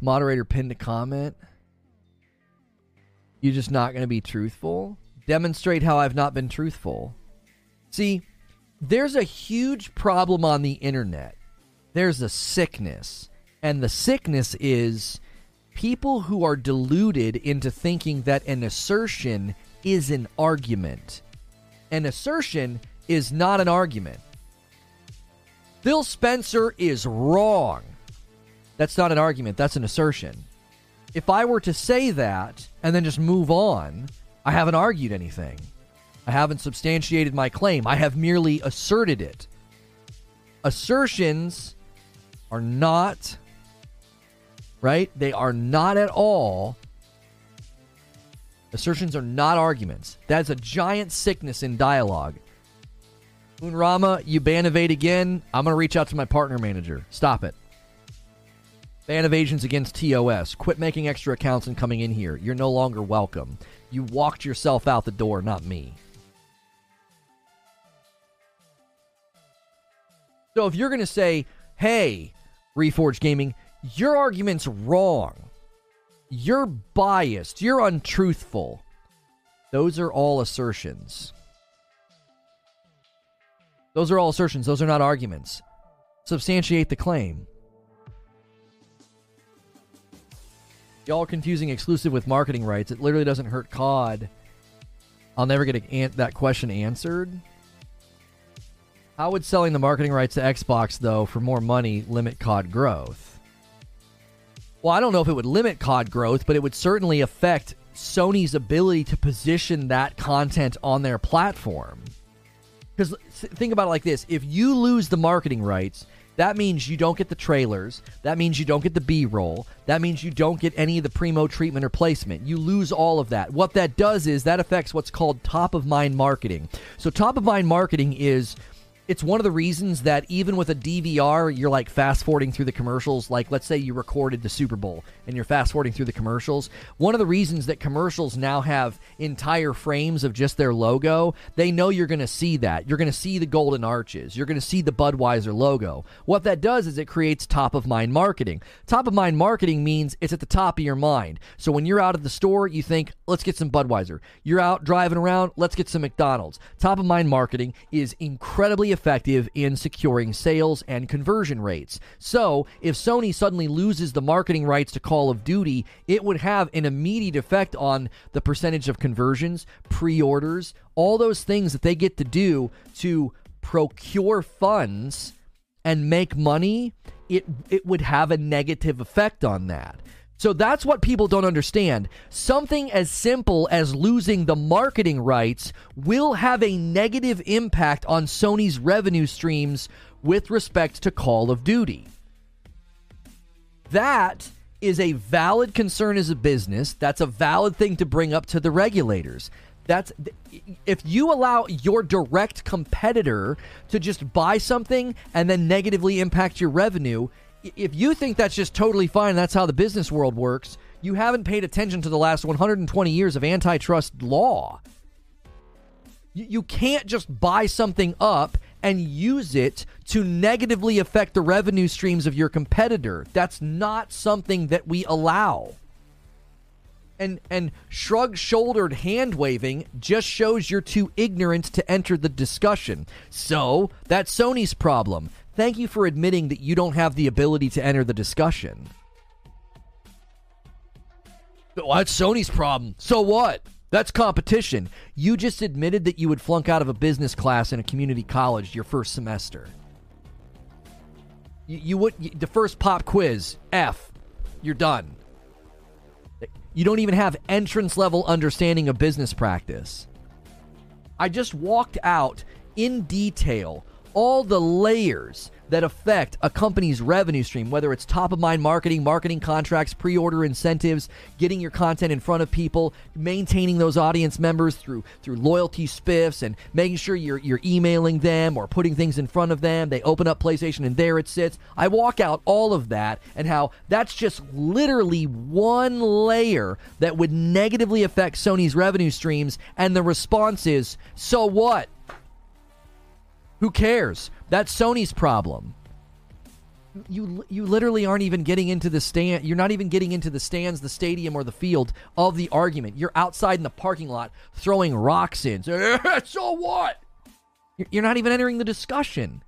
Moderator pinned a comment. You're just not going to be truthful? Demonstrate how I've not been truthful. See, there's a huge problem on the internet. There's a sickness. And the sickness is people who are deluded into thinking that an assertion is an argument. An assertion is not an argument. Phil Spencer is wrong. That's not an argument, that's an assertion. If I were to say that and then just move on, I haven't argued anything. I haven't substantiated my claim. I have merely asserted it. Assertions are not, right? They are not at all. Assertions are not arguments. That's a giant sickness in dialogue. Unrama, you ban evade again. I'm going to reach out to my partner manager. Stop it. Ban evasions against TOS. Quit making extra accounts and coming in here. You're no longer welcome. You walked yourself out the door, not me. So if you're going to say, hey, Reforge Gaming, your argument's wrong. You're biased. You're untruthful. Those are all assertions. Those are all assertions. Those are not arguments. Substantiate the claim. Y'all confusing exclusive with marketing rights. It literally doesn't hurt COD. I'll never get a, that question answered. How would selling the marketing rights to Xbox, though, for more money limit COD growth? Well, I don't know if it would limit COD growth, but it would certainly affect Sony's ability to position that content on their platform. Because think about it like this if you lose the marketing rights, that means you don't get the trailers. That means you don't get the B roll. That means you don't get any of the primo treatment or placement. You lose all of that. What that does is that affects what's called top of mind marketing. So, top of mind marketing is it's one of the reasons that even with a DVR, you're like fast forwarding through the commercials. Like, let's say you recorded the Super Bowl and you're fast forwarding through the commercials. One of the reasons that commercials now have entire frames of just their logo, they know you're going to see that. You're going to see the golden arches. You're going to see the Budweiser logo. What that does is it creates top of mind marketing. Top of mind marketing means it's at the top of your mind. So when you're out at the store, you think, let's get some Budweiser. You're out driving around, let's get some McDonald's. Top of mind marketing is incredibly effective in securing sales and conversion rates. So, if Sony suddenly loses the marketing rights to Call of Duty, it would have an immediate effect on the percentage of conversions, pre orders, all those things that they get to do to procure funds and make money. It, it would have a negative effect on that. So that's what people don't understand. Something as simple as losing the marketing rights will have a negative impact on Sony's revenue streams with respect to Call of Duty. That is a valid concern as a business. That's a valid thing to bring up to the regulators. That's if you allow your direct competitor to just buy something and then negatively impact your revenue, if you think that's just totally fine, that's how the business world works, you haven't paid attention to the last 120 years of antitrust law. You, you can't just buy something up and use it to negatively affect the revenue streams of your competitor. That's not something that we allow. And and shrug shouldered hand waving just shows you're too ignorant to enter the discussion. So, that's Sony's problem. Thank you for admitting that you don't have the ability to enter the discussion. Well, that's Sony's problem. So what? That's competition. You just admitted that you would flunk out of a business class in a community college your first semester. You, you would you, the first pop quiz F. You're done. You don't even have entrance level understanding of business practice. I just walked out in detail all the layers that affect a company's revenue stream, whether it's top of mind marketing, marketing contracts, pre order incentives, getting your content in front of people, maintaining those audience members through through loyalty spiffs and making sure you're you're emailing them or putting things in front of them. They open up PlayStation and there it sits. I walk out all of that and how that's just literally one layer that would negatively affect Sony's revenue streams and the response is, "So what?" Who cares? That's Sony's problem. You you literally aren't even getting into the stand. You're not even getting into the stands, the stadium, or the field of the argument. You're outside in the parking lot throwing rocks in. So, what? You're not even entering the discussion.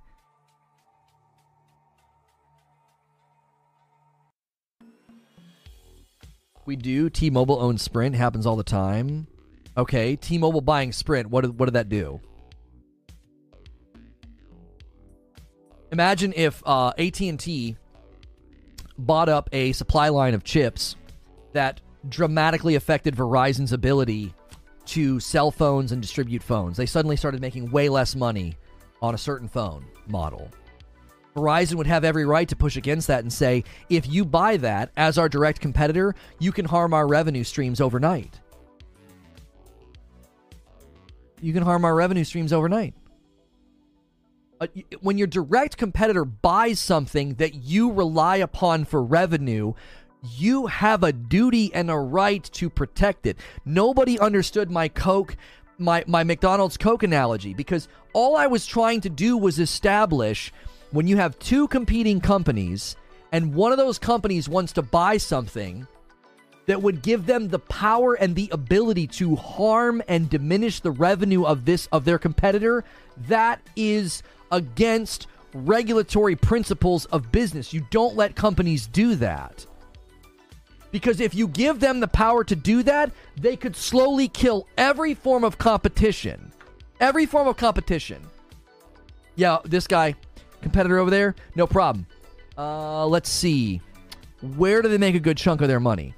We do. T-Mobile owns Sprint. Happens all the time. Okay, T-Mobile buying Sprint. What did, what did that do? Imagine if uh, AT&T bought up a supply line of chips that dramatically affected Verizon's ability to sell phones and distribute phones. They suddenly started making way less money on a certain phone model. Verizon would have every right to push against that and say, if you buy that as our direct competitor, you can harm our revenue streams overnight. You can harm our revenue streams overnight uh, when your direct competitor buys something that you rely upon for revenue, you have a duty and a right to protect it. Nobody understood my Coke, my, my McDonald's Coke analogy because all I was trying to do was establish when you have two competing companies and one of those companies wants to buy something that would give them the power and the ability to harm and diminish the revenue of this of their competitor that is against regulatory principles of business. You don't let companies do that. Because if you give them the power to do that, they could slowly kill every form of competition. Every form of competition. Yeah, this guy, competitor over there, no problem. Uh, let's see. Where do they make a good chunk of their money?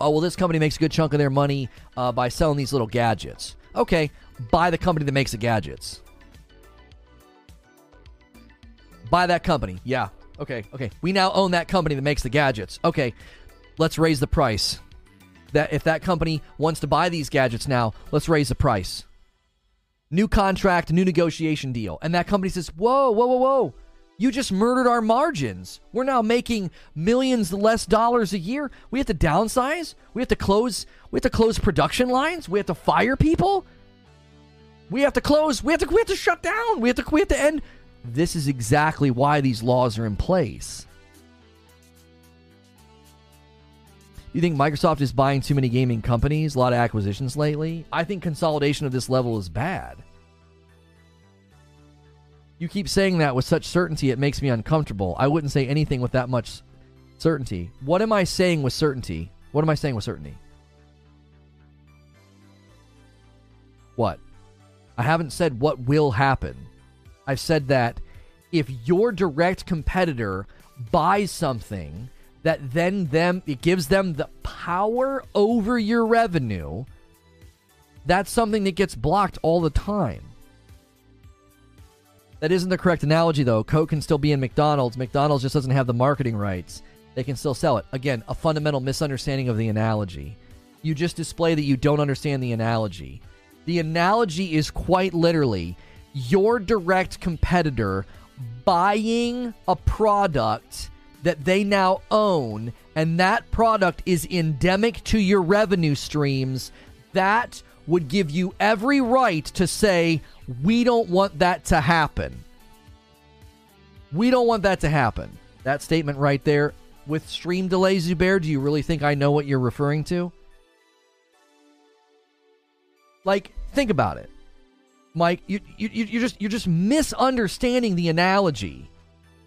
Oh, well, this company makes a good chunk of their money uh, by selling these little gadgets. Okay, buy the company that makes the gadgets. Buy that company. Yeah. Okay. Okay. We now own that company that makes the gadgets. Okay. Let's raise the price. That if that company wants to buy these gadgets now, let's raise the price. New contract, new negotiation deal. And that company says, "Whoa, whoa, whoa, whoa. You just murdered our margins. We're now making millions less dollars a year. We have to downsize. We have to close. We have to close production lines. We have to fire people. We have to close. We have to. We have to shut down. We have to. We have to end this is exactly why these laws are in place. You think Microsoft is buying too many gaming companies? A lot of acquisitions lately? I think consolidation of this level is bad. You keep saying that with such certainty, it makes me uncomfortable. I wouldn't say anything with that much certainty. What am I saying with certainty? What am I saying with certainty? What? I haven't said what will happen. I've said that if your direct competitor buys something that then them it gives them the power over your revenue, that's something that gets blocked all the time. That isn't the correct analogy though. Coke can still be in McDonald's. McDonald's just doesn't have the marketing rights. They can still sell it. Again, a fundamental misunderstanding of the analogy. You just display that you don't understand the analogy. The analogy is quite literally your direct competitor buying a product that they now own and that product is endemic to your revenue streams, that would give you every right to say, We don't want that to happen. We don't want that to happen. That statement right there with stream delay, Zubair, do you really think I know what you're referring to? Like, think about it. Mike, you, you, you're just you're just misunderstanding the analogy.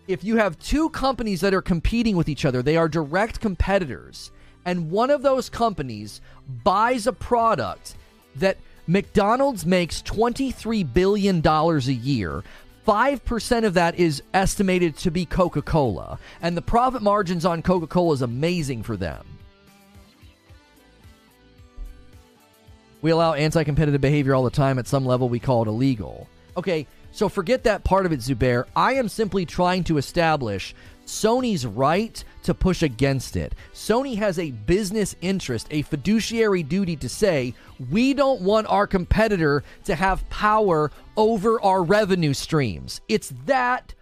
If you have two companies that are competing with each other, they are direct competitors, and one of those companies buys a product that McDonald's makes $23 billion a year. 5% of that is estimated to be Coca Cola. And the profit margins on Coca Cola is amazing for them. We allow anti competitive behavior all the time. At some level, we call it illegal. Okay, so forget that part of it, Zubair. I am simply trying to establish Sony's right to push against it. Sony has a business interest, a fiduciary duty to say, we don't want our competitor to have power over our revenue streams. It's that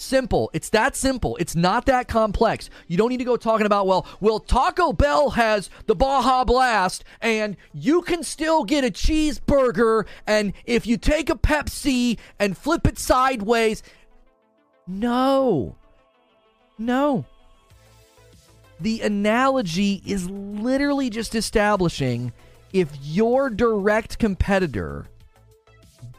Simple. It's that simple. It's not that complex. You don't need to go talking about, well, well, Taco Bell has the Baja Blast and you can still get a cheeseburger and if you take a Pepsi and flip it sideways. No. No. The analogy is literally just establishing if your direct competitor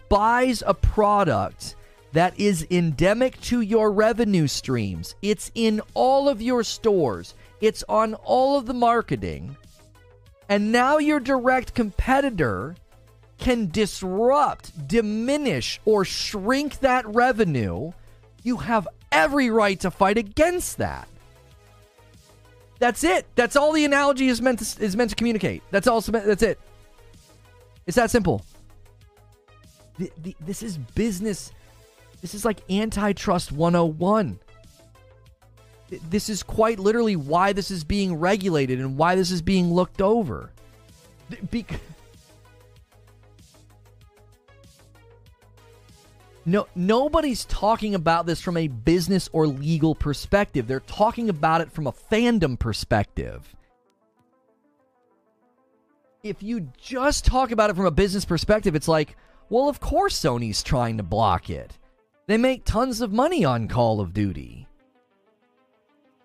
buys a product that is endemic to your revenue streams. It's in all of your stores, it's on all of the marketing. And now your direct competitor can disrupt, diminish, or shrink that revenue. You have every right to fight against that. That's it. That's all the analogy is meant to, is meant to communicate. That's all. That's it. It's that simple. The, the, this is business this is like antitrust 101. This is quite literally why this is being regulated and why this is being looked over. Be- no, nobody's talking about this from a business or legal perspective. They're talking about it from a fandom perspective. If you just talk about it from a business perspective, it's like, well, of course Sony's trying to block it. They make tons of money on Call of Duty.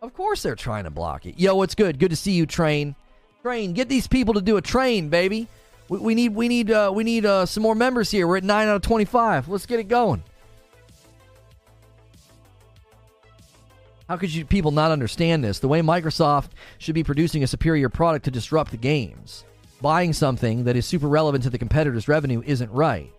Of course they're trying to block it. Yo, what's good? Good to see you, Train. Train, get these people to do a train, baby. We, we need we need uh, we need uh, some more members here. We're at nine out of twenty-five. Let's get it going. How could you people not understand this? The way Microsoft should be producing a superior product to disrupt the games. Buying something that is super relevant to the competitor's revenue isn't right.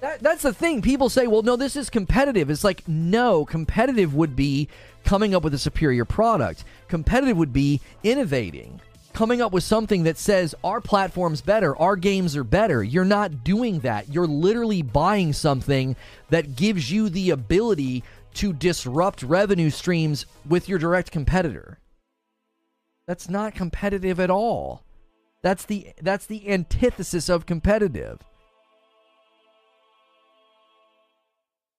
That, that's the thing. People say, well, no, this is competitive. It's like, no, competitive would be coming up with a superior product. Competitive would be innovating, coming up with something that says our platform's better, our games are better. You're not doing that. You're literally buying something that gives you the ability to disrupt revenue streams with your direct competitor. That's not competitive at all. That's the that's the antithesis of competitive.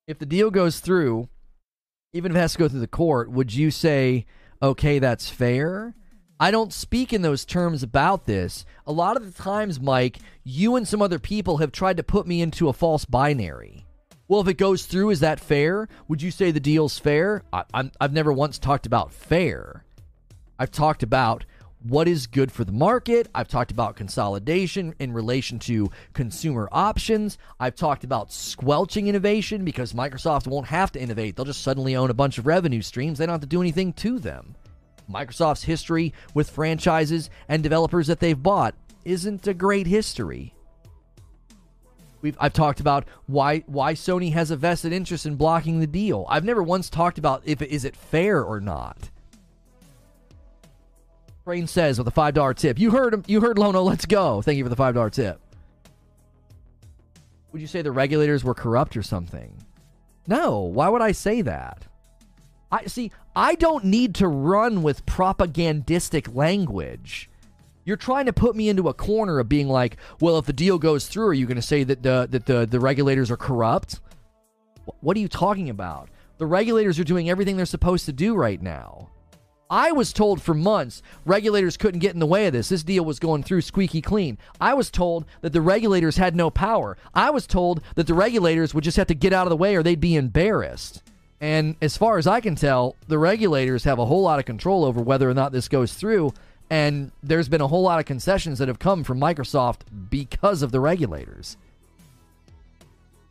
if the deal goes through, even if it has to go through the court, would you say, okay, that's fair? I don't speak in those terms about this. A lot of the times, Mike, you and some other people have tried to put me into a false binary. Well, if it goes through, is that fair? Would you say the deal's fair? I, have never once talked about fair. I've talked about what is good for the market. I've talked about consolidation in relation to consumer options. I've talked about squelching innovation because Microsoft won't have to innovate. They'll just suddenly own a bunch of revenue streams. They don't have to do anything to them. Microsoft's history with franchises and developers that they've bought isn't a great history. We've, I've talked about why why Sony has a vested interest in blocking the deal. I've never once talked about if is it fair or not. Brain says with a five dollar tip. You heard him. You heard Lono. Let's go. Thank you for the five dollar tip. Would you say the regulators were corrupt or something? No. Why would I say that? I see. I don't need to run with propagandistic language. You're trying to put me into a corner of being like, well, if the deal goes through, are you going to say that the that the, the regulators are corrupt? What are you talking about? The regulators are doing everything they're supposed to do right now. I was told for months regulators couldn't get in the way of this. This deal was going through squeaky clean. I was told that the regulators had no power. I was told that the regulators would just have to get out of the way or they'd be embarrassed. And as far as I can tell, the regulators have a whole lot of control over whether or not this goes through. And there's been a whole lot of concessions that have come from Microsoft because of the regulators.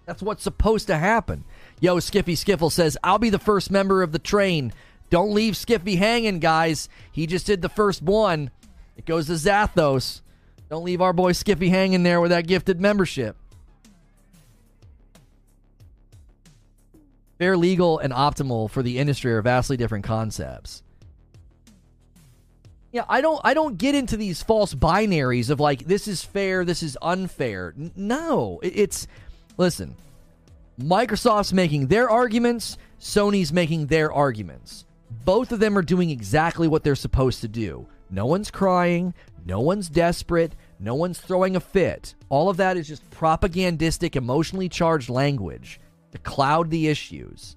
That's what's supposed to happen. Yo, Skiffy Skiffle says, I'll be the first member of the train. Don't leave Skiffy hanging, guys. He just did the first one. It goes to Zathos. Don't leave our boy Skiffy hanging there with that gifted membership. Fair, legal, and optimal for the industry are vastly different concepts. Yeah, I don't I don't get into these false binaries of like this is fair, this is unfair. N- no, it's listen. Microsoft's making their arguments, Sony's making their arguments. Both of them are doing exactly what they're supposed to do. No one's crying, no one's desperate, no one's throwing a fit. All of that is just propagandistic, emotionally charged language to cloud the issues.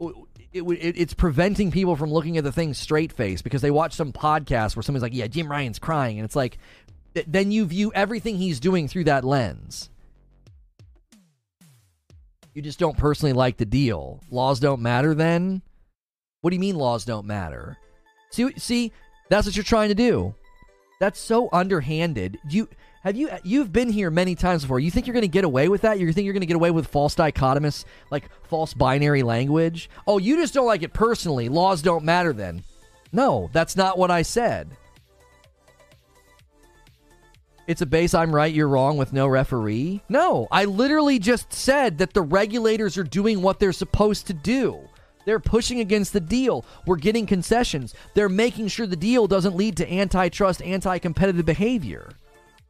It, it, it's preventing people from looking at the thing straight face because they watch some podcast where somebody's like, "Yeah, Jim Ryan's crying," and it's like, then you view everything he's doing through that lens. You just don't personally like the deal. Laws don't matter then? What do you mean laws don't matter? See see, that's what you're trying to do. That's so underhanded. Do You have you you've been here many times before. You think you're going to get away with that? You think you're going to get away with false dichotomous, like false binary language? Oh, you just don't like it personally. Laws don't matter then. No, that's not what I said. It's a base I'm right, you're wrong with no referee? No, I literally just said that the regulators are doing what they're supposed to do. They're pushing against the deal. We're getting concessions. They're making sure the deal doesn't lead to antitrust, anti competitive behavior.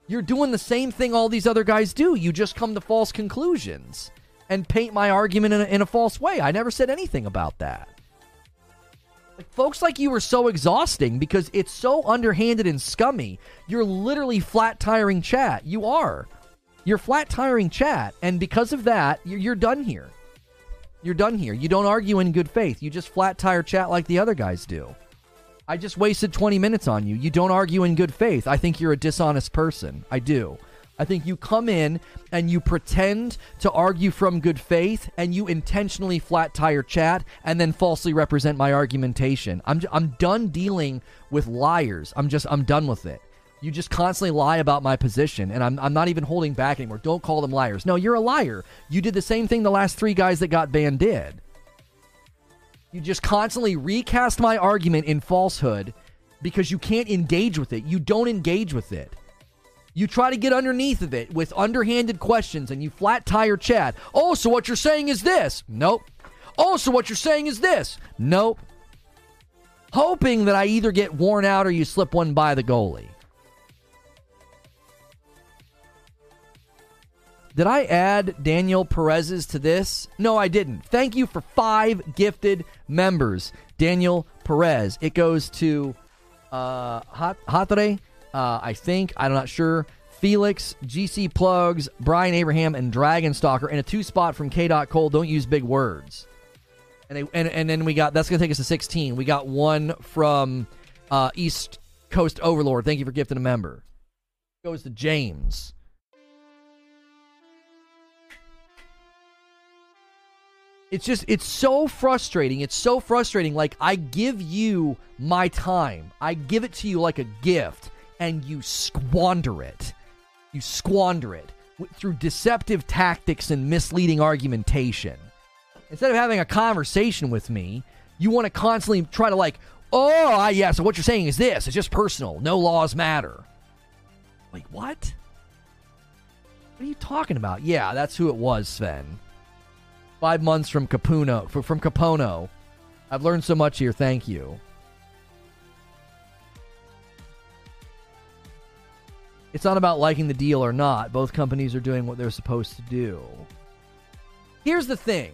You're doing the same thing all these other guys do. You just come to false conclusions and paint my argument in a, in a false way. I never said anything about that. Like, folks like you are so exhausting because it's so underhanded and scummy. You're literally flat tiring chat. You are. You're flat tiring chat. And because of that, you're, you're done here. You're done here. You don't argue in good faith. You just flat tire chat like the other guys do. I just wasted 20 minutes on you. You don't argue in good faith. I think you're a dishonest person. I do. I think you come in and you pretend to argue from good faith and you intentionally flat tire chat and then falsely represent my argumentation. I'm, I'm done dealing with liars. I'm just, I'm done with it. You just constantly lie about my position, and I'm, I'm not even holding back anymore. Don't call them liars. No, you're a liar. You did the same thing the last three guys that got banned did. You just constantly recast my argument in falsehood because you can't engage with it. You don't engage with it. You try to get underneath of it with underhanded questions and you flat tire chat. Oh, so what you're saying is this? Nope. Oh, so what you're saying is this? Nope. Hoping that I either get worn out or you slip one by the goalie. Did I add Daniel Perez's to this? No, I didn't. Thank you for five gifted members. Daniel Perez. It goes to uh, Hatre, uh, I think. I'm not sure. Felix, GC Plugs, Brian Abraham, and Dragon Stalker, and a two spot from K. Cole. Don't use big words. And, they, and and then we got that's gonna take us to 16. We got one from uh, East Coast Overlord. Thank you for gifting a member. Goes to James. It's just it's so frustrating. It's so frustrating. Like I give you my time. I give it to you like a gift and you squander it. You squander it through deceptive tactics and misleading argumentation. Instead of having a conversation with me, you want to constantly try to, like, oh, yeah, so what you're saying is this. It's just personal. No laws matter. Like, what? What are you talking about? Yeah, that's who it was, Sven. Five months from Capuno, from Capono. I've learned so much here. Thank you. It's not about liking the deal or not. Both companies are doing what they're supposed to do. Here's the thing.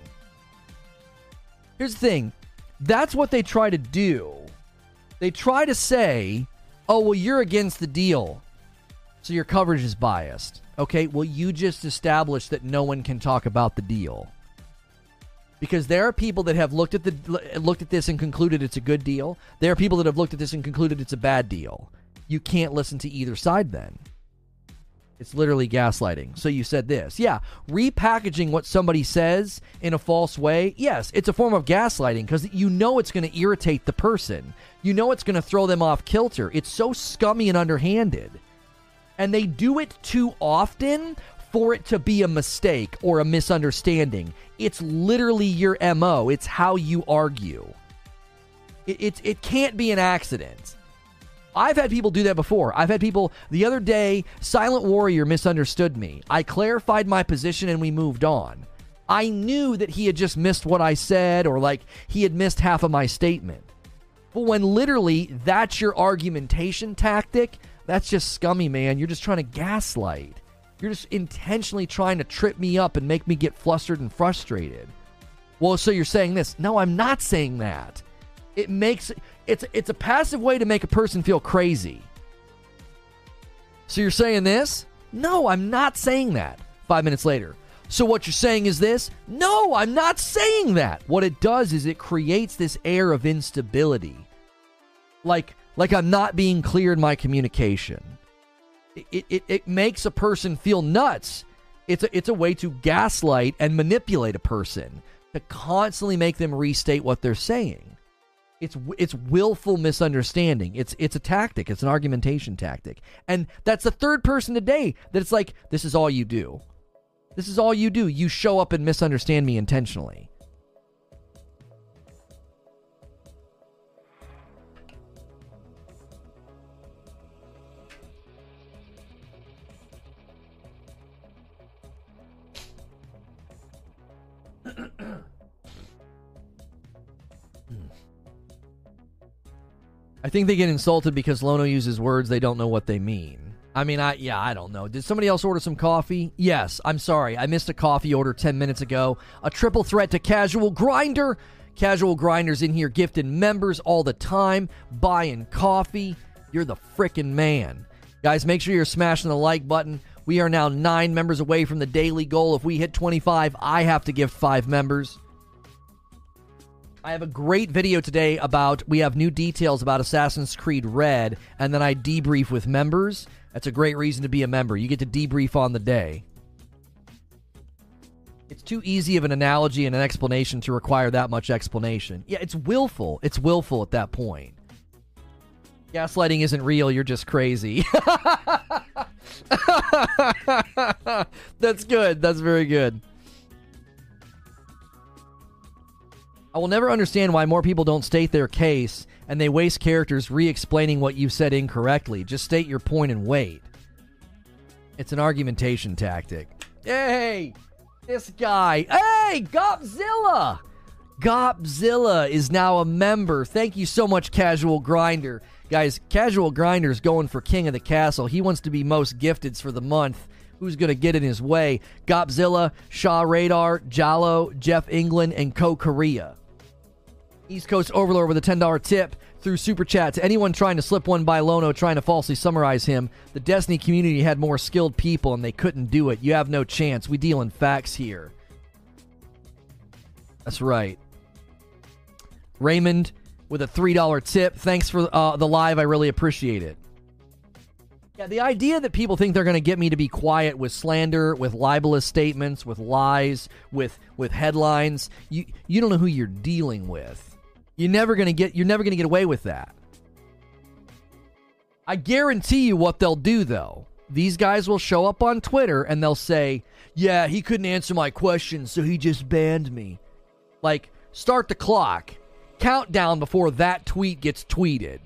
Here's the thing. That's what they try to do. They try to say, oh, well, you're against the deal. So your coverage is biased. Okay, well, you just established that no one can talk about the deal. Because there are people that have looked at the looked at this and concluded it's a good deal. There are people that have looked at this and concluded it's a bad deal. You can't listen to either side then. It's literally gaslighting. So you said this. Yeah, repackaging what somebody says in a false way. Yes, it's a form of gaslighting because you know it's going to irritate the person. You know it's going to throw them off kilter. It's so scummy and underhanded. And they do it too often for it to be a mistake or a misunderstanding. It's literally your MO, it's how you argue. It, it, it can't be an accident. I've had people do that before. I've had people the other day, Silent Warrior misunderstood me. I clarified my position and we moved on. I knew that he had just missed what I said or like he had missed half of my statement. But when literally that's your argumentation tactic, that's just scummy, man. You're just trying to gaslight. You're just intentionally trying to trip me up and make me get flustered and frustrated. Well, so you're saying this. No, I'm not saying that. It makes it's it's a passive way to make a person feel crazy. So you're saying this? No, I'm not saying that. 5 minutes later. So what you're saying is this? No, I'm not saying that. What it does is it creates this air of instability. Like like I'm not being clear in my communication it, it, it makes a person feel nuts. It's a, it's a way to gaslight and manipulate a person to constantly make them restate what they're saying. It's it's willful misunderstanding. It's it's a tactic. It's an argumentation tactic. And that's the third person today that it's like this is all you do. This is all you do. You show up and misunderstand me intentionally. I think they get insulted because Lono uses words they don't know what they mean. I mean, I yeah, I don't know. Did somebody else order some coffee? Yes, I'm sorry. I missed a coffee order 10 minutes ago. A triple threat to Casual Grinder. Casual Grinders in here gifting members all the time, buying coffee. You're the frickin' man. Guys, make sure you're smashing the like button. We are now 9 members away from the daily goal. If we hit 25, I have to give 5 members. I have a great video today about we have new details about Assassin's Creed Red, and then I debrief with members. That's a great reason to be a member. You get to debrief on the day. It's too easy of an analogy and an explanation to require that much explanation. Yeah, it's willful. It's willful at that point. Gaslighting isn't real, you're just crazy. That's good. That's very good. I will never understand why more people don't state their case and they waste characters re explaining what you said incorrectly. Just state your point and wait. It's an argumentation tactic. Hey, this guy. Hey, Gopzilla. Gopzilla is now a member. Thank you so much, Casual Grinder. Guys, Casual Grinder's going for King of the Castle. He wants to be most gifteds for the month. Who's going to get in his way? Gopzilla, Shaw Radar, Jalo, Jeff England, and Co Korea. East Coast Overlord with a $10 tip through Super Chat to anyone trying to slip one by Lono trying to falsely summarize him. The Destiny community had more skilled people and they couldn't do it. You have no chance. We deal in facts here. That's right. Raymond with a $3 tip. Thanks for uh, the live. I really appreciate it. Yeah, the idea that people think they're going to get me to be quiet with slander, with libelous statements, with lies, with with headlines, you you don't know who you're dealing with. You're never gonna get you're never gonna get away with that. I guarantee you what they'll do though. These guys will show up on Twitter and they'll say, Yeah, he couldn't answer my questions, so he just banned me. Like, start the clock. Countdown before that tweet gets tweeted.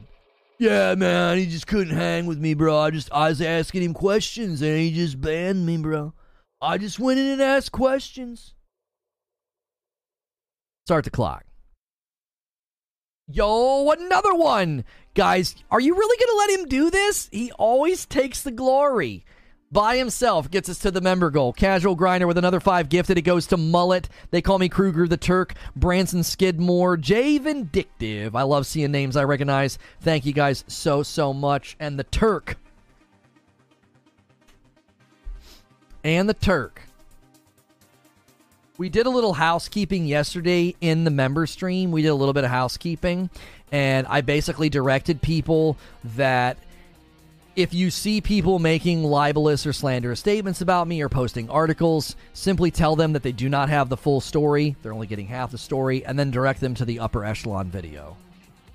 Yeah, man, he just couldn't hang with me, bro. I just I was asking him questions and he just banned me, bro. I just went in and asked questions. Start the clock. Yo, another one. Guys, are you really to let him do this? He always takes the glory. By himself gets us to the member goal. Casual Grinder with another five gifted. It goes to Mullet. They call me Kruger the Turk. Branson Skidmore. Jay Vindictive. I love seeing names I recognize. Thank you guys so, so much. And the Turk. And the Turk. We did a little housekeeping yesterday in the member stream. We did a little bit of housekeeping, and I basically directed people that if you see people making libelous or slanderous statements about me or posting articles, simply tell them that they do not have the full story. They're only getting half the story, and then direct them to the upper echelon video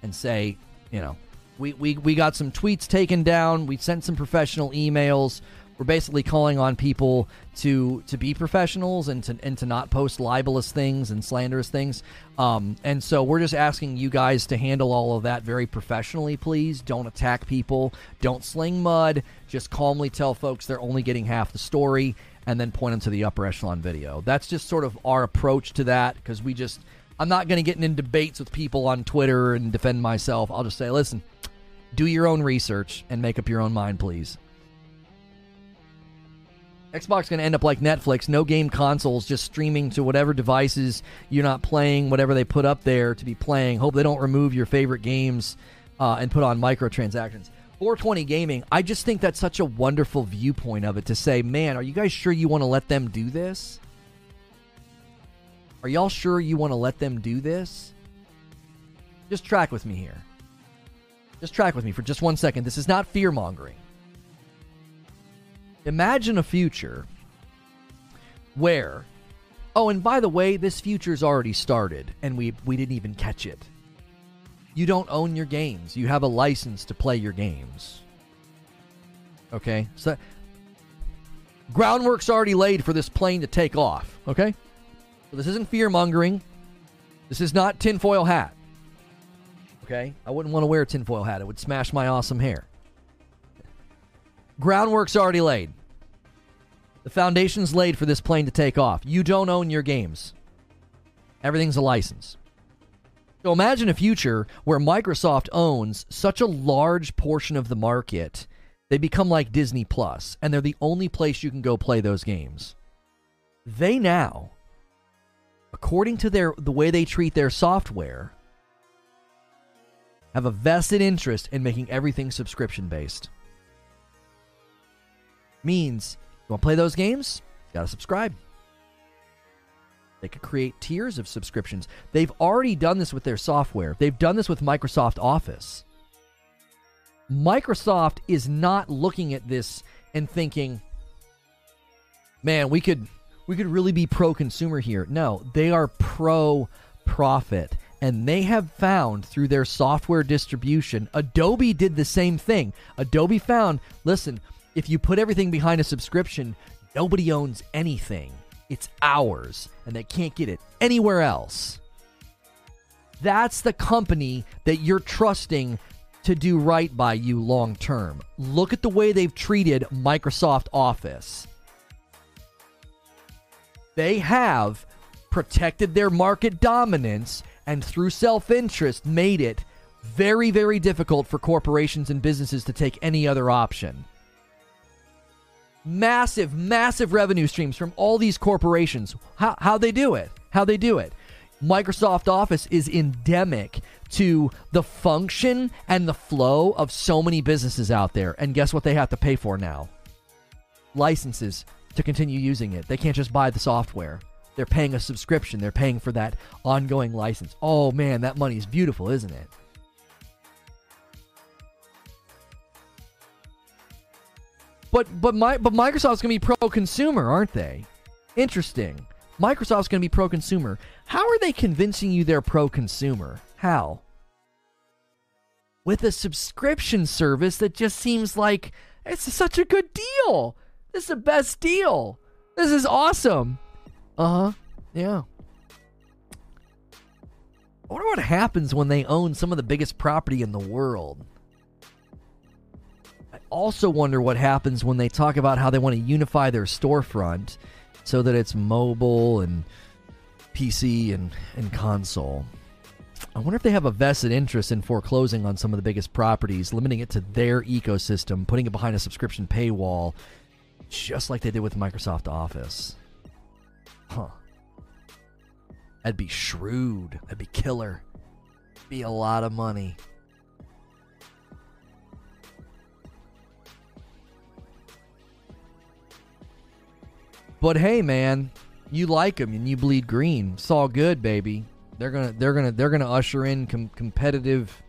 and say, you know, we, we, we got some tweets taken down. We sent some professional emails we're basically calling on people to to be professionals and to and to not post libelous things and slanderous things. Um, and so we're just asking you guys to handle all of that very professionally, please. Don't attack people. Don't sling mud. Just calmly tell folks they're only getting half the story, and then point them to the upper echelon video. That's just sort of our approach to that because we just. I'm not going to get in debates with people on Twitter and defend myself. I'll just say, listen, do your own research and make up your own mind, please. Xbox going to end up like Netflix, no game consoles, just streaming to whatever devices you're not playing, whatever they put up there to be playing. Hope they don't remove your favorite games uh, and put on microtransactions. 420 Gaming, I just think that's such a wonderful viewpoint of it to say, man, are you guys sure you want to let them do this? Are y'all sure you want to let them do this? Just track with me here. Just track with me for just one second. This is not fear mongering. Imagine a future where, oh, and by the way, this future's already started and we, we didn't even catch it. You don't own your games, you have a license to play your games. Okay? So, groundwork's already laid for this plane to take off. Okay? So this isn't fear mongering. This is not tinfoil hat. Okay? I wouldn't want to wear a tinfoil hat, it would smash my awesome hair. Groundwork's already laid. The foundation's laid for this plane to take off. You don't own your games. Everything's a license. So imagine a future where Microsoft owns such a large portion of the market, they become like Disney Plus, and they're the only place you can go play those games. They now, according to their the way they treat their software, have a vested interest in making everything subscription based means you want to play those games? You got to subscribe. They could create tiers of subscriptions. They've already done this with their software. They've done this with Microsoft Office. Microsoft is not looking at this and thinking, "Man, we could we could really be pro consumer here." No, they are pro profit. And they have found through their software distribution, Adobe did the same thing. Adobe found, listen, if you put everything behind a subscription, nobody owns anything. It's ours, and they can't get it anywhere else. That's the company that you're trusting to do right by you long term. Look at the way they've treated Microsoft Office. They have protected their market dominance and through self interest made it very, very difficult for corporations and businesses to take any other option massive, massive revenue streams from all these corporations. How how they do it? How they do it? Microsoft Office is endemic to the function and the flow of so many businesses out there. And guess what they have to pay for now? Licenses to continue using it. They can't just buy the software. They're paying a subscription. They're paying for that ongoing license. Oh man, that money is beautiful, isn't it? But but my but Microsoft's to be pro consumer, aren't they? Interesting. Microsoft's to be pro consumer. How are they convincing you they're pro consumer? How? With a subscription service that just seems like it's such a good deal. This is the best deal. This is awesome. Uh huh. Yeah. I wonder what happens when they own some of the biggest property in the world also wonder what happens when they talk about how they want to unify their storefront so that it's mobile and PC and, and console. I wonder if they have a vested interest in foreclosing on some of the biggest properties, limiting it to their ecosystem, putting it behind a subscription paywall, just like they did with Microsoft Office. Huh. That'd be shrewd. That'd be killer. Be a lot of money. But hey, man, You like them and you bleed green. It's all good, baby. They're gonna they're gonna they're gonna usher in com- competitive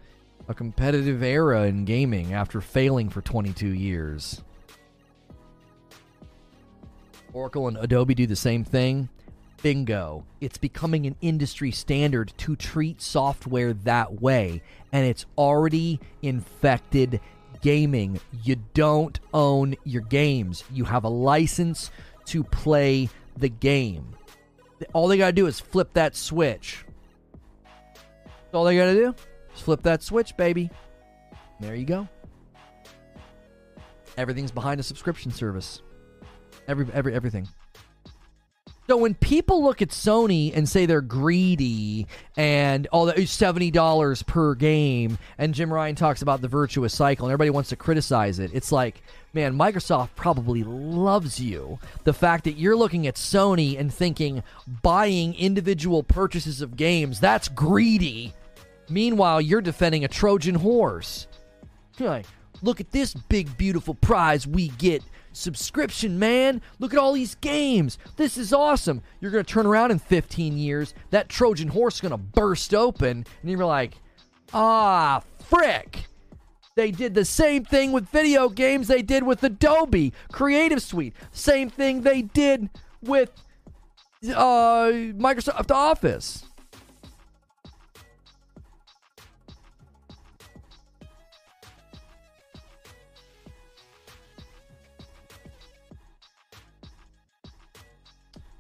a competitive era in gaming after failing for 22 years. Oracle and Adobe do the same thing. Bingo. It's becoming an industry standard to treat software that way, and it's already infected gaming. You don't own your games, you have a license to play the game. All they got to do is flip that switch. That's all they got to do. Just flip that switch, baby. There you go. Everything's behind a subscription service. Every every everything. So when people look at Sony and say they're greedy and all oh, that seventy dollars per game, and Jim Ryan talks about the virtuous cycle, and everybody wants to criticize it, it's like, man, Microsoft probably loves you. The fact that you're looking at Sony and thinking buying individual purchases of games, that's greedy. Meanwhile, you're defending a Trojan horse. You're like, look at this big, beautiful prize we get subscription, man. Look at all these games. This is awesome. You're going to turn around in 15 years. That Trojan horse is going to burst open. And you're like, ah, frick. They did the same thing with video games they did with Adobe Creative Suite. Same thing they did with uh, Microsoft Office.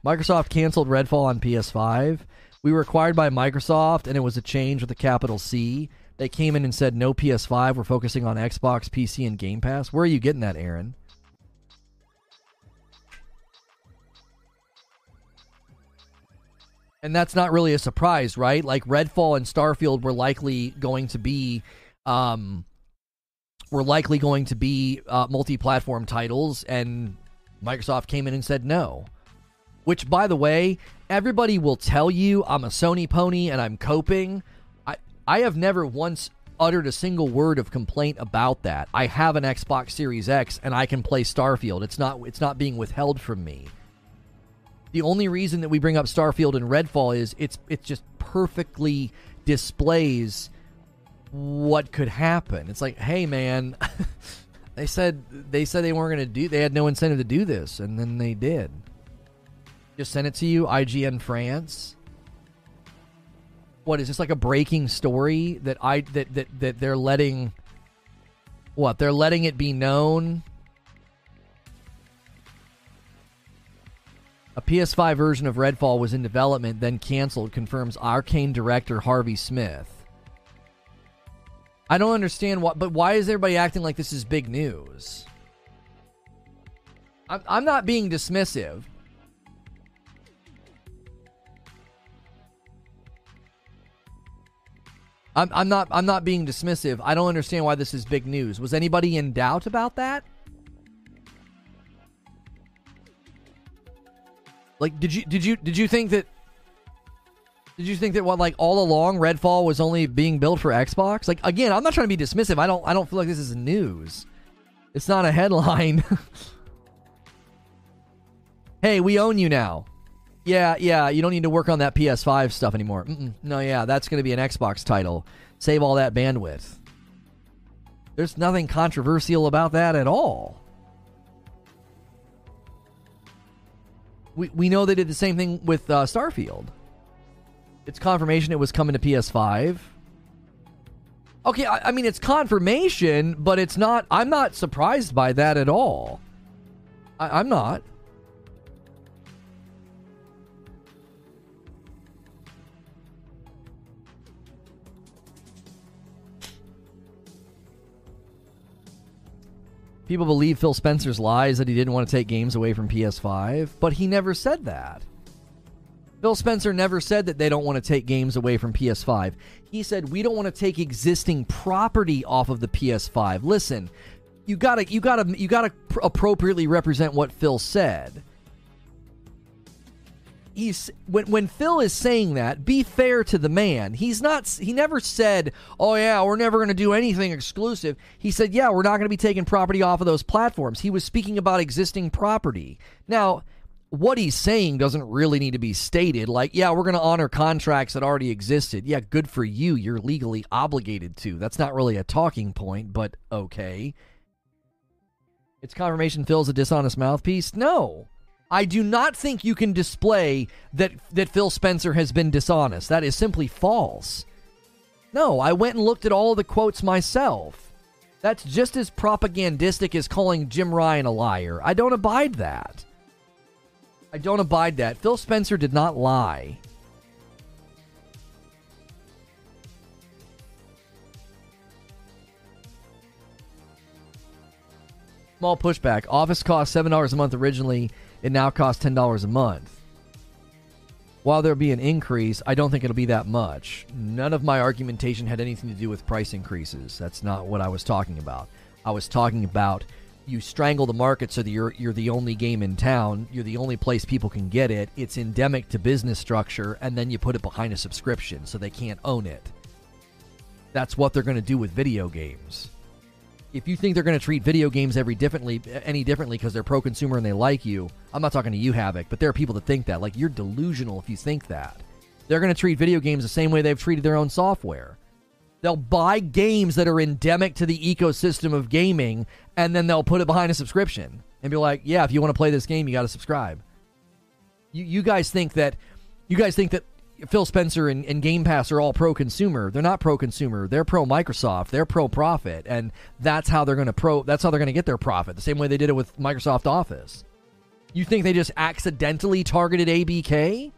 Microsoft canceled Redfall on PS5. We were acquired by Microsoft, and it was a change with a capital C. They came in and said no PS5. We're focusing on Xbox, PC, and Game Pass. Where are you getting that, Aaron? And that's not really a surprise, right? Like Redfall and Starfield were likely going to be, um, were likely going to be uh, multi-platform titles, and Microsoft came in and said no. Which, by the way, everybody will tell you I'm a Sony pony and I'm coping. I have never once uttered a single word of complaint about that. I have an Xbox Series X and I can play Starfield. It's not it's not being withheld from me. The only reason that we bring up Starfield and Redfall is it's it's just perfectly displays what could happen. It's like, hey man, they said they said they weren't going to do they had no incentive to do this and then they did. Just sent it to you, IGN France. What is this like a breaking story that I that that that they're letting what? They're letting it be known A PS5 version of Redfall was in development, then canceled, confirms Arkane director Harvey Smith. I don't understand what, but why is everybody acting like this is big news? I'm, I'm not being dismissive. I'm, I'm not I'm not being dismissive. I don't understand why this is big news. Was anybody in doubt about that? Like did you did you did you think that did you think that what like all along Redfall was only being built for Xbox? Like again, I'm not trying to be dismissive. I don't I don't feel like this is news. It's not a headline. hey, we own you now. Yeah, yeah, you don't need to work on that PS5 stuff anymore. Mm-mm. No, yeah, that's going to be an Xbox title. Save all that bandwidth. There's nothing controversial about that at all. We, we know they did the same thing with uh, Starfield. It's confirmation it was coming to PS5. Okay, I, I mean, it's confirmation, but it's not. I'm not surprised by that at all. I, I'm not. People believe Phil Spencer's lies that he didn't want to take games away from PS5, but he never said that. Phil Spencer never said that they don't want to take games away from PS5. He said we don't want to take existing property off of the PS5. Listen, you got to you got to you got to pr- appropriately represent what Phil said he's when when Phil is saying that, be fair to the man. He's not he never said, "Oh yeah, we're never going to do anything exclusive." He said, "Yeah, we're not going to be taking property off of those platforms." He was speaking about existing property. Now, what he's saying doesn't really need to be stated. Like, yeah, we're going to honor contracts that already existed. Yeah, good for you. You're legally obligated to. That's not really a talking point, but okay. It's confirmation Phil's a dishonest mouthpiece? No. I do not think you can display that that Phil Spencer has been dishonest. That is simply false. No, I went and looked at all the quotes myself. That's just as propagandistic as calling Jim Ryan a liar. I don't abide that. I don't abide that. Phil Spencer did not lie. Small pushback. Office cost $7 a month originally. It now costs $10 a month. While there'll be an increase, I don't think it'll be that much. None of my argumentation had anything to do with price increases. That's not what I was talking about. I was talking about you strangle the market so that you're you're the only game in town, you're the only place people can get it. It's endemic to business structure and then you put it behind a subscription so they can't own it. That's what they're going to do with video games. If you think they're going to treat video games every differently any differently because they're pro consumer and they like you, I'm not talking to you Havoc, but there are people that think that. Like you're delusional if you think that. They're going to treat video games the same way they've treated their own software. They'll buy games that are endemic to the ecosystem of gaming, and then they'll put it behind a subscription and be like, "Yeah, if you want to play this game, you got to subscribe." You you guys think that you guys think that Phil Spencer and, and Game Pass are all pro consumer. They're not pro consumer. They're pro Microsoft. They're pro profit, and that's how they're going to pro. That's how they're going to get their profit. The same way they did it with Microsoft Office. You think they just accidentally targeted ABK?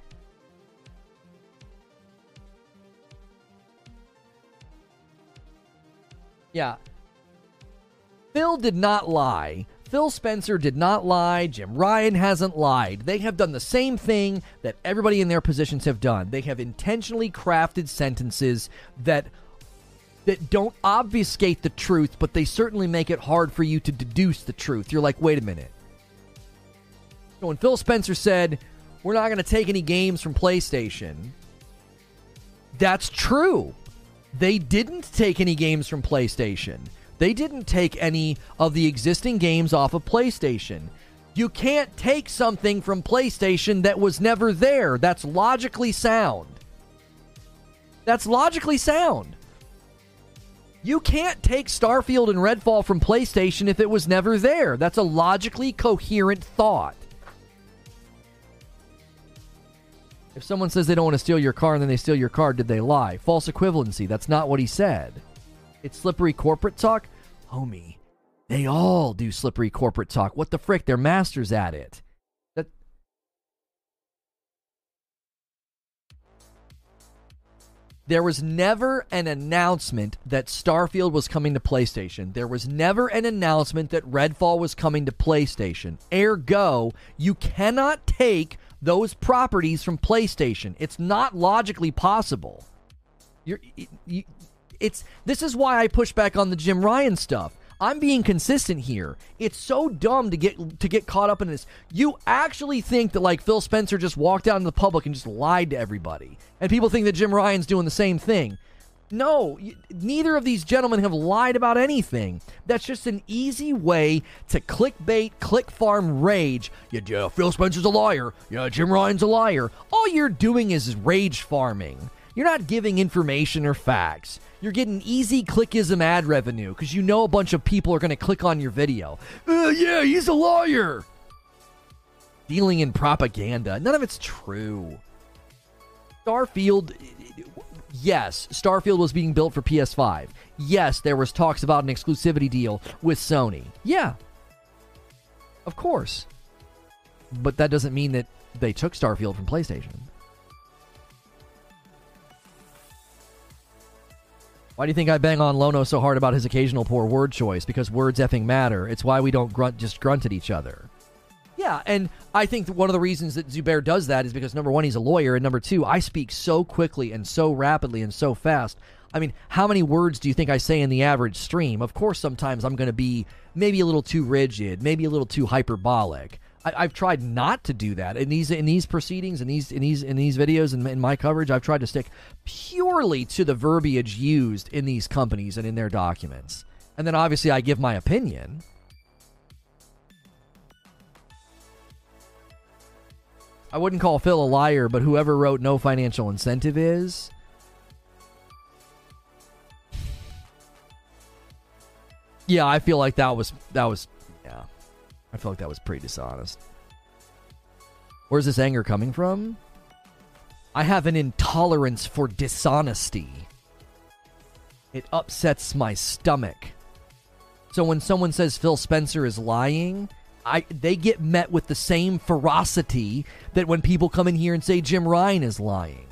Yeah. Phil did not lie. Phil Spencer did not lie. Jim Ryan hasn't lied. They have done the same thing that everybody in their positions have done. They have intentionally crafted sentences that that don't obfuscate the truth, but they certainly make it hard for you to deduce the truth. You're like, wait a minute. When Phil Spencer said, we're not going to take any games from PlayStation, that's true. They didn't take any games from PlayStation. They didn't take any of the existing games off of PlayStation. You can't take something from PlayStation that was never there. That's logically sound. That's logically sound. You can't take Starfield and Redfall from PlayStation if it was never there. That's a logically coherent thought. If someone says they don't want to steal your car and then they steal your car, did they lie? False equivalency. That's not what he said. It's slippery corporate talk. Homie, they all do slippery corporate talk. What the frick? They're masters at it. That There was never an announcement that Starfield was coming to PlayStation. There was never an announcement that Redfall was coming to PlayStation. Ergo, you cannot take those properties from PlayStation. It's not logically possible. You're, you, it's this is why I push back on the Jim Ryan stuff. I'm being consistent here. It's so dumb to get to get caught up in this. You actually think that like Phil Spencer just walked out in the public and just lied to everybody, and people think that Jim Ryan's doing the same thing. No, neither of these gentlemen have lied about anything. That's just an easy way to clickbait, click farm rage. Yeah, yeah, Phil Spencer's a liar. Yeah, Jim Ryan's a liar. All you're doing is rage farming. You're not giving information or facts. You're getting easy clickism ad revenue because you know a bunch of people are going to click on your video. Uh, yeah, he's a liar. Dealing in propaganda. None of it's true. Starfield yes, Starfield was being built for PS5. Yes, there was talks about an exclusivity deal with Sony. Yeah. Of course. But that doesn't mean that they took Starfield from PlayStation. Why do you think I bang on Lono so hard about his occasional poor word choice? Because words effing matter. It's why we don't grunt just grunt at each other. Yeah, and I think one of the reasons that Zubair does that is because number one, he's a lawyer, and number two, I speak so quickly and so rapidly and so fast. I mean, how many words do you think I say in the average stream? Of course, sometimes I'm going to be maybe a little too rigid, maybe a little too hyperbolic. I, have tried not to do that in these in these proceedings in these in these in these videos and in, in my coverage. I've tried to stick purely to the verbiage used in these companies and in their documents, and then obviously I give my opinion. I wouldn't call Phil a liar, but whoever wrote no financial incentive is. Yeah, I feel like that was that was. I feel like that was pretty dishonest. Where's this anger coming from? I have an intolerance for dishonesty. It upsets my stomach. So when someone says Phil Spencer is lying, I they get met with the same ferocity that when people come in here and say Jim Ryan is lying.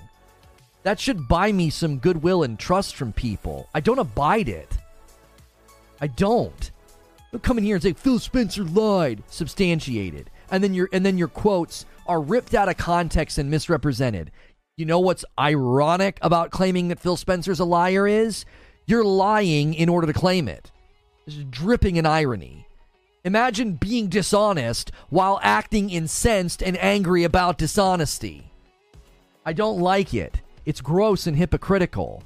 That should buy me some goodwill and trust from people. I don't abide it. I don't. Come in here and say Phil Spencer lied, substantiated, and then your and then your quotes are ripped out of context and misrepresented. You know what's ironic about claiming that Phil Spencer's a liar is? You're lying in order to claim it. It's dripping in irony. Imagine being dishonest while acting incensed and angry about dishonesty. I don't like it. It's gross and hypocritical.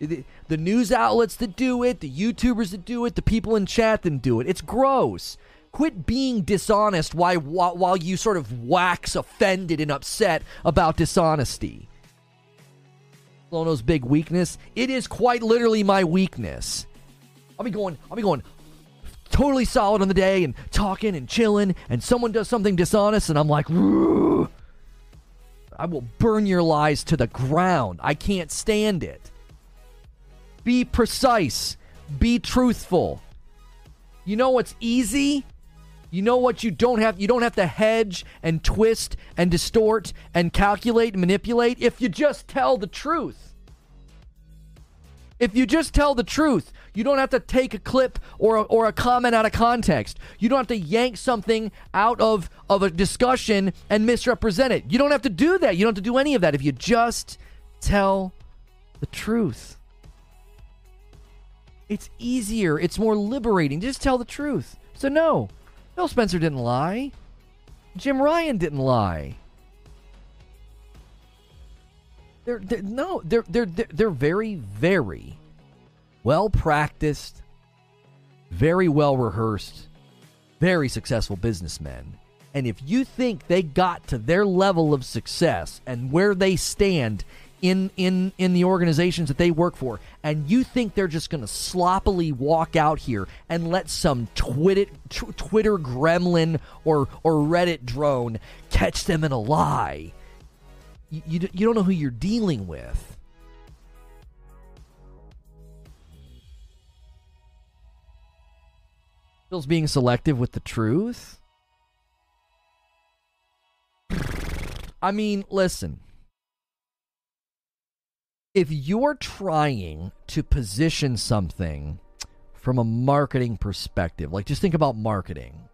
The, news outlets that do it, the YouTubers that do it, the people in chat that do it. It's gross. Quit being dishonest while, while, while you sort of wax offended and upset about dishonesty. Lono's big weakness. It is quite literally my weakness. I'll be going, I'll be going totally solid on the day and talking and chilling, and someone does something dishonest, and I'm like, I will burn your lies to the ground. I can't stand it. Be precise. Be truthful. You know what's easy? You know what you don't have you don't have to hedge and twist and distort and calculate and manipulate if you just tell the truth. If you just tell the truth, you don't have to take a clip or a, or a comment out of context. You don't have to yank something out of, of a discussion and misrepresent it. You don't have to do that. You don't have to do any of that if you just tell the truth. It's easier, it's more liberating. Just tell the truth. So, no, Phil Spencer didn't lie. Jim Ryan didn't lie. They're, they're no, they're they're they're very very well practiced, very well rehearsed, very successful businessmen. And if you think they got to their level of success and where they stand in in in the organizations that they work for and you think they're just going to sloppily walk out here and let some Twitter Twitter gremlin or or Reddit drone catch them in a lie? You, you, you don't know who you're dealing with. Phil's being selective with the truth? I mean listen if you're trying to position something from a marketing perspective, like just think about marketing.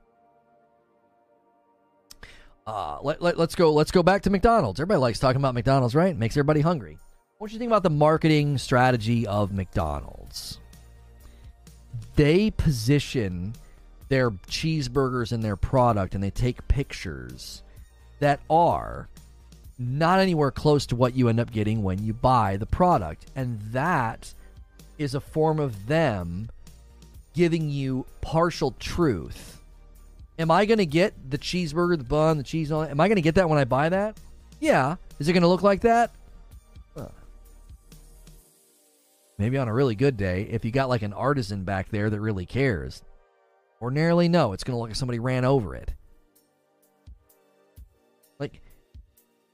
Uh, let, let, us go. Let's go back to McDonald's. Everybody likes talking about McDonald's, right? It makes everybody hungry. What do you think about the marketing strategy of McDonald's? They position their cheeseburgers and their product, and they take pictures that are not anywhere close to what you end up getting when you buy the product. And that is a form of them giving you partial truth. Am I going to get the cheeseburger, the bun, the cheese it? Am I going to get that when I buy that? Yeah. Is it going to look like that? Maybe on a really good day, if you got like an artisan back there that really cares. Ordinarily, no. It's going to look like somebody ran over it.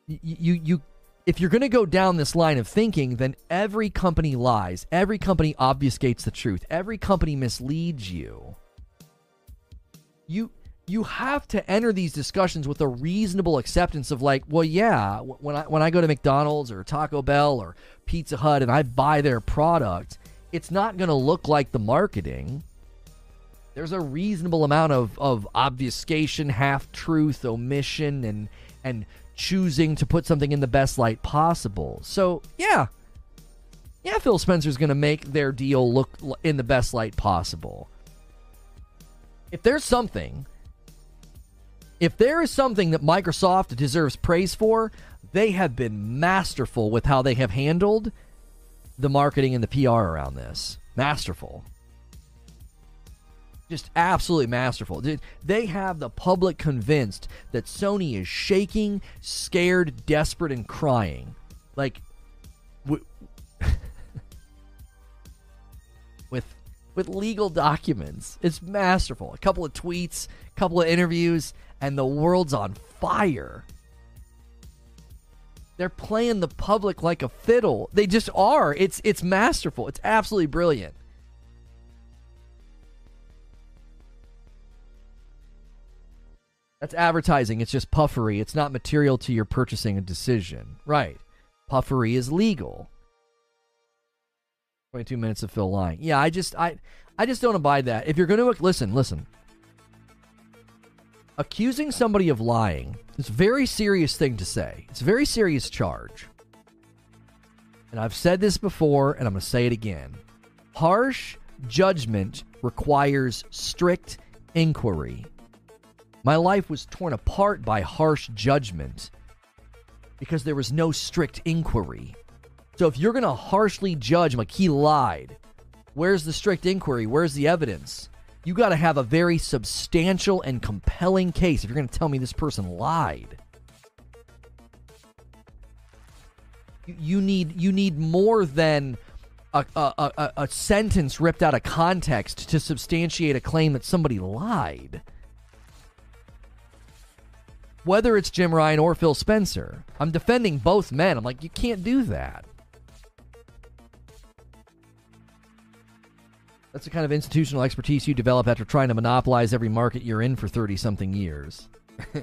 You you if you're going to go down this line of thinking, then every company lies. Every company obfuscates the truth. Every company misleads you. You you have to enter these discussions with a reasonable acceptance of like, well, yeah, when I when I go to McDonald's or Taco Bell or Pizza Hut and I buy their product, it's not going to look like the marketing. There's a reasonable amount of, of obfuscation, half truth, omission, and and choosing to put something in the best light possible. So, yeah. Yeah, Phil Spencer's going to make their deal look in the best light possible. If there's something, if there is something that Microsoft deserves praise for, they have been masterful with how they have handled the marketing and the PR around this. Masterful. Just absolutely masterful. They have the public convinced that Sony is shaking, scared, desperate, and crying. Like, with with legal documents. It's masterful. A couple of tweets, a couple of interviews, and the world's on fire. They're playing the public like a fiddle. They just are. It's it's masterful. It's absolutely brilliant. That's advertising. It's just puffery. It's not material to your purchasing a decision. Right. Puffery is legal. 22 minutes of Phil lying. Yeah, I just I I just don't abide that. If you're going to listen, listen. Accusing somebody of lying is a very serious thing to say. It's a very serious charge. And I've said this before and I'm going to say it again. Harsh judgment requires strict inquiry. My life was torn apart by harsh judgment because there was no strict inquiry. So if you're going to harshly judge like he lied, where's the strict inquiry? Where's the evidence? You got to have a very substantial and compelling case if you're going to tell me this person lied. You need you need more than a, a, a, a sentence ripped out of context to substantiate a claim that somebody lied whether it's Jim Ryan or Phil Spencer. I'm defending both men. I'm like, you can't do that. That's the kind of institutional expertise you develop after trying to monopolize every market you're in for 30 something years.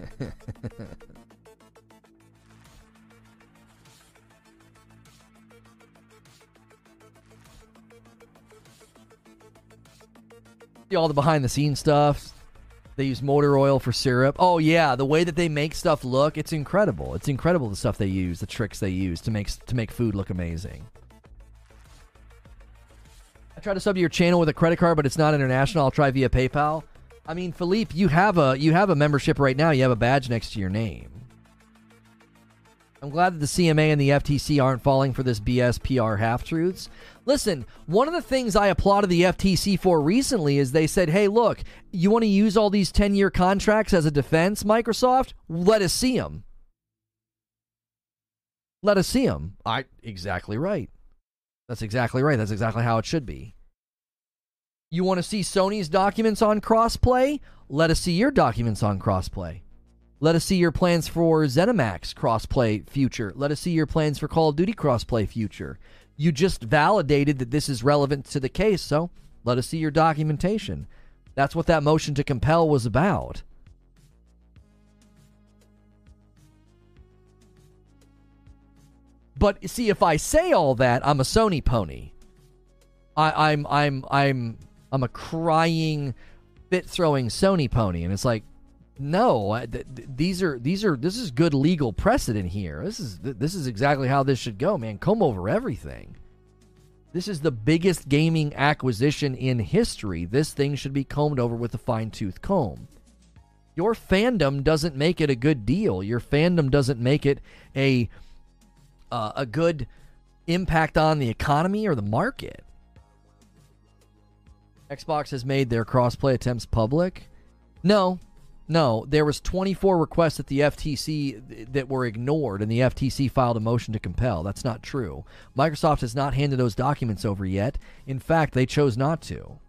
All the behind the scenes stuff they use motor oil for syrup. Oh yeah, the way that they make stuff look, it's incredible. It's incredible the stuff they use, the tricks they use to make to make food look amazing. I try to sub your channel with a credit card, but it's not international. I'll try via PayPal. I mean, Philippe, you have a you have a membership right now. You have a badge next to your name. I'm glad that the CMA and the FTC aren't falling for this BS PR half truths. Listen, one of the things I applauded the FTC for recently is they said, hey, look, you want to use all these 10 year contracts as a defense, Microsoft? Let us see them. Let us see them. I exactly right. That's exactly right. That's exactly how it should be. You want to see Sony's documents on crossplay? Let us see your documents on crossplay. Let us see your plans for ZeniMax crossplay future. Let us see your plans for Call of Duty crossplay future. You just validated that this is relevant to the case, so let us see your documentation. That's what that motion to compel was about. But see, if I say all that, I'm a Sony pony. I, I'm I'm I'm I'm a crying, fit throwing Sony pony, and it's like, no, th- th- these are these are this is good legal precedent here. This is th- this is exactly how this should go, man. Comb over everything. This is the biggest gaming acquisition in history. This thing should be combed over with a fine tooth comb. Your fandom doesn't make it a good deal. Your fandom doesn't make it a uh, a good impact on the economy or the market. Xbox has made their crossplay attempts public. No, no, there was 24 requests at the FTC that were ignored, and the FTC filed a motion to compel. That's not true. Microsoft has not handed those documents over yet. In fact, they chose not to.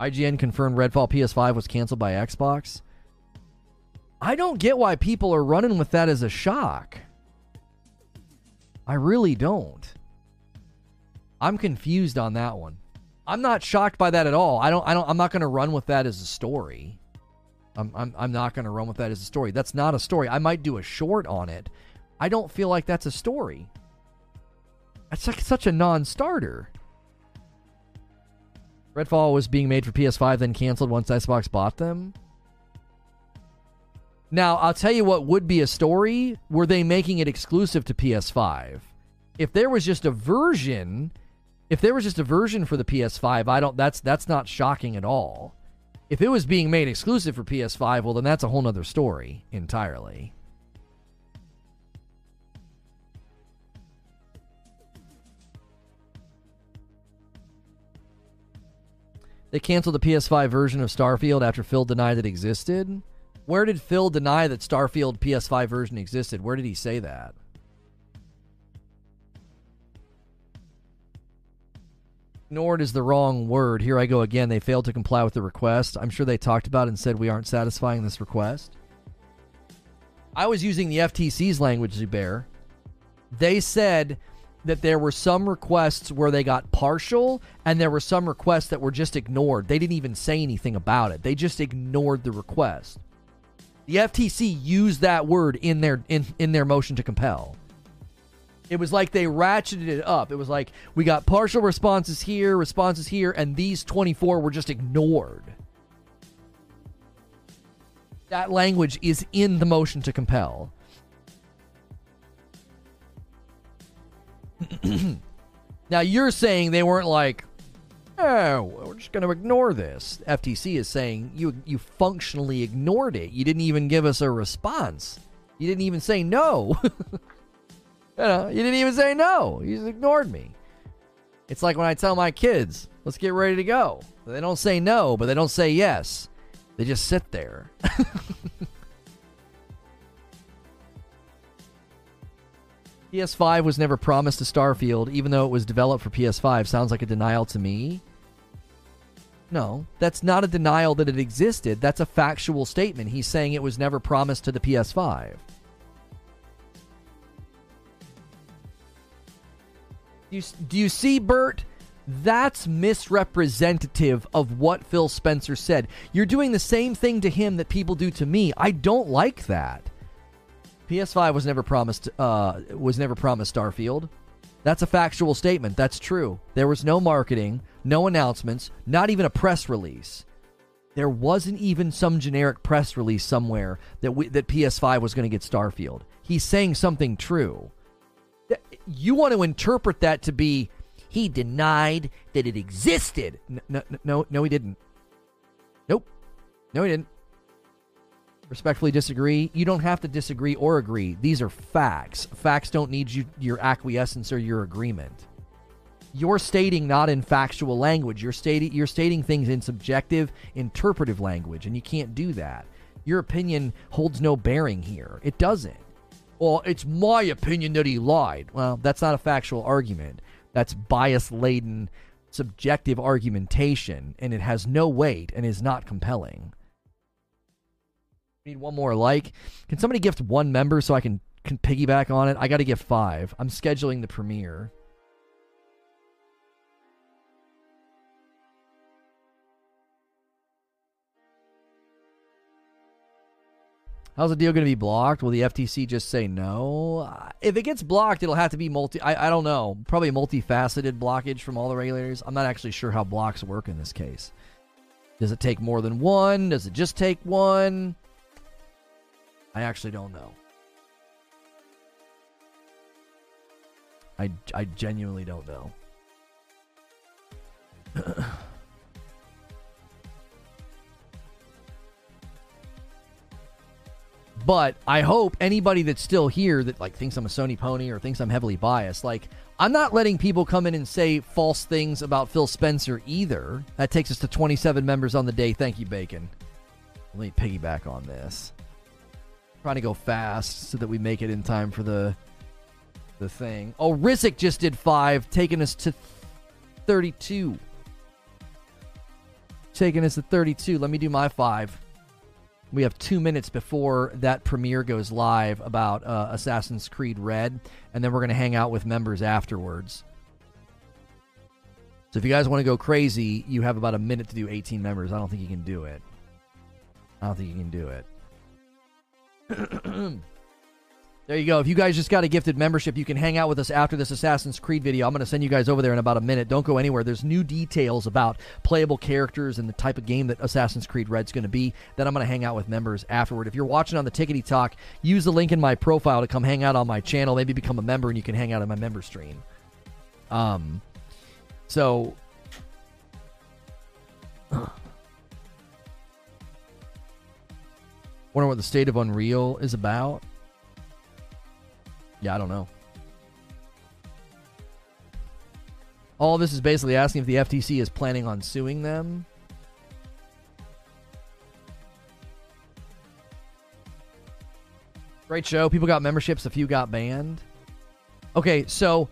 IGN confirmed Redfall PS5 was canceled by Xbox. I don't get why people are running with that as a shock. I really don't. I'm confused on that one. I'm not shocked by that at all. I don't. I don't. I'm not going to run with that as a story. I'm. I'm, I'm not going to run with that as a story. That's not a story. I might do a short on it. I don't feel like that's a story. That's like such a non-starter. Redfall was being made for PS5, then canceled once Xbox bought them. Now, I'll tell you what would be a story were they making it exclusive to PS5. If there was just a version if there was just a version for the PS5, I don't that's that's not shocking at all. If it was being made exclusive for PS5, well then that's a whole nother story entirely. They canceled the PS5 version of Starfield after Phil denied it existed. Where did Phil deny that Starfield PS5 version existed? Where did he say that? Ignored is the wrong word. Here I go again. They failed to comply with the request. I'm sure they talked about it and said we aren't satisfying this request. I was using the FTC's language, Zubair. They said that there were some requests where they got partial and there were some requests that were just ignored. They didn't even say anything about it. They just ignored the request. The FTC used that word in their in, in their motion to compel. It was like they ratcheted it up. It was like we got partial responses here, responses here, and these 24 were just ignored. That language is in the motion to compel. now you're saying they weren't like, oh, we're just going to ignore this. FTC is saying you you functionally ignored it. You didn't even give us a response. You didn't even say no. you know, you didn't even say no. You just ignored me. It's like when I tell my kids, let's get ready to go. They don't say no, but they don't say yes. They just sit there. PS5 was never promised to Starfield, even though it was developed for PS5. Sounds like a denial to me. No, that's not a denial that it existed. That's a factual statement. He's saying it was never promised to the PS5. You, do you see, Bert? That's misrepresentative of what Phil Spencer said. You're doing the same thing to him that people do to me. I don't like that. PS5 was never promised uh, was never promised Starfield. That's a factual statement. That's true. There was no marketing, no announcements, not even a press release. There wasn't even some generic press release somewhere that we, that PS5 was going to get Starfield. He's saying something true. You want to interpret that to be he denied that it existed. No, no, no, no he didn't. Nope. No, he didn't respectfully disagree. You don't have to disagree or agree. These are facts. Facts don't need you, your acquiescence or your agreement. You're stating not in factual language. You're stating you're stating things in subjective, interpretive language, and you can't do that. Your opinion holds no bearing here. It doesn't. Well, it's my opinion that he lied. Well, that's not a factual argument. That's bias laden, subjective argumentation, and it has no weight and is not compelling. Need one more like. Can somebody gift one member so I can, can piggyback on it? I got to gift five. I'm scheduling the premiere. How's the deal going to be blocked? Will the FTC just say no? Uh, if it gets blocked, it'll have to be multi. I, I don't know. Probably multifaceted blockage from all the regulators. I'm not actually sure how blocks work in this case. Does it take more than one? Does it just take one? I actually don't know. I, I genuinely don't know. but I hope anybody that's still here that like thinks I'm a Sony pony or thinks I'm heavily biased, like I'm not letting people come in and say false things about Phil Spencer either. That takes us to 27 members on the day. Thank you, Bacon. Let me piggyback on this. Trying to go fast so that we make it in time for the the thing. Oh, Rizik just did five, taking us to 32. Taking us to 32. Let me do my five. We have two minutes before that premiere goes live about uh, Assassin's Creed Red, and then we're going to hang out with members afterwards. So if you guys want to go crazy, you have about a minute to do 18 members. I don't think you can do it. I don't think you can do it. there you go. If you guys just got a gifted membership, you can hang out with us after this Assassin's Creed video. I'm going to send you guys over there in about a minute. Don't go anywhere. There's new details about playable characters and the type of game that Assassin's Creed Red's going to be. Then I'm going to hang out with members afterward. If you're watching on the Tickety Talk, use the link in my profile to come hang out on my channel. Maybe become a member and you can hang out on my member stream. Um, so. Wonder what the state of Unreal is about. Yeah, I don't know. All this is basically asking if the FTC is planning on suing them. Great show. People got memberships, a few got banned. Okay, so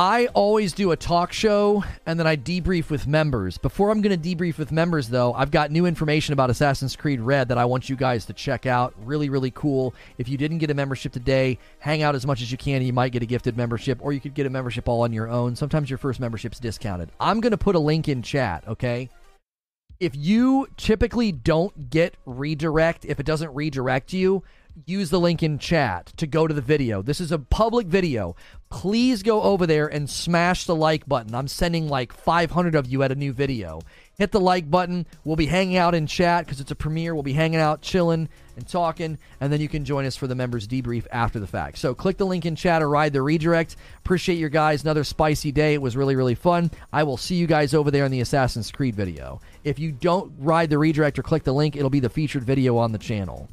I always do a talk show and then I debrief with members. Before I'm going to debrief with members, though, I've got new information about Assassin's Creed Red that I want you guys to check out. Really, really cool. If you didn't get a membership today, hang out as much as you can. You might get a gifted membership or you could get a membership all on your own. Sometimes your first membership's discounted. I'm going to put a link in chat, okay? If you typically don't get redirect, if it doesn't redirect you, use the link in chat to go to the video. This is a public video. Please go over there and smash the like button. I'm sending like 500 of you at a new video. Hit the like button. We'll be hanging out in chat because it's a premiere. We'll be hanging out, chilling, and talking, and then you can join us for the members debrief after the fact. So click the link in chat or ride the redirect. Appreciate your guys. Another spicy day. It was really, really fun. I will see you guys over there in the Assassin's Creed video. If you don't ride the redirect or click the link, it'll be the featured video on the channel.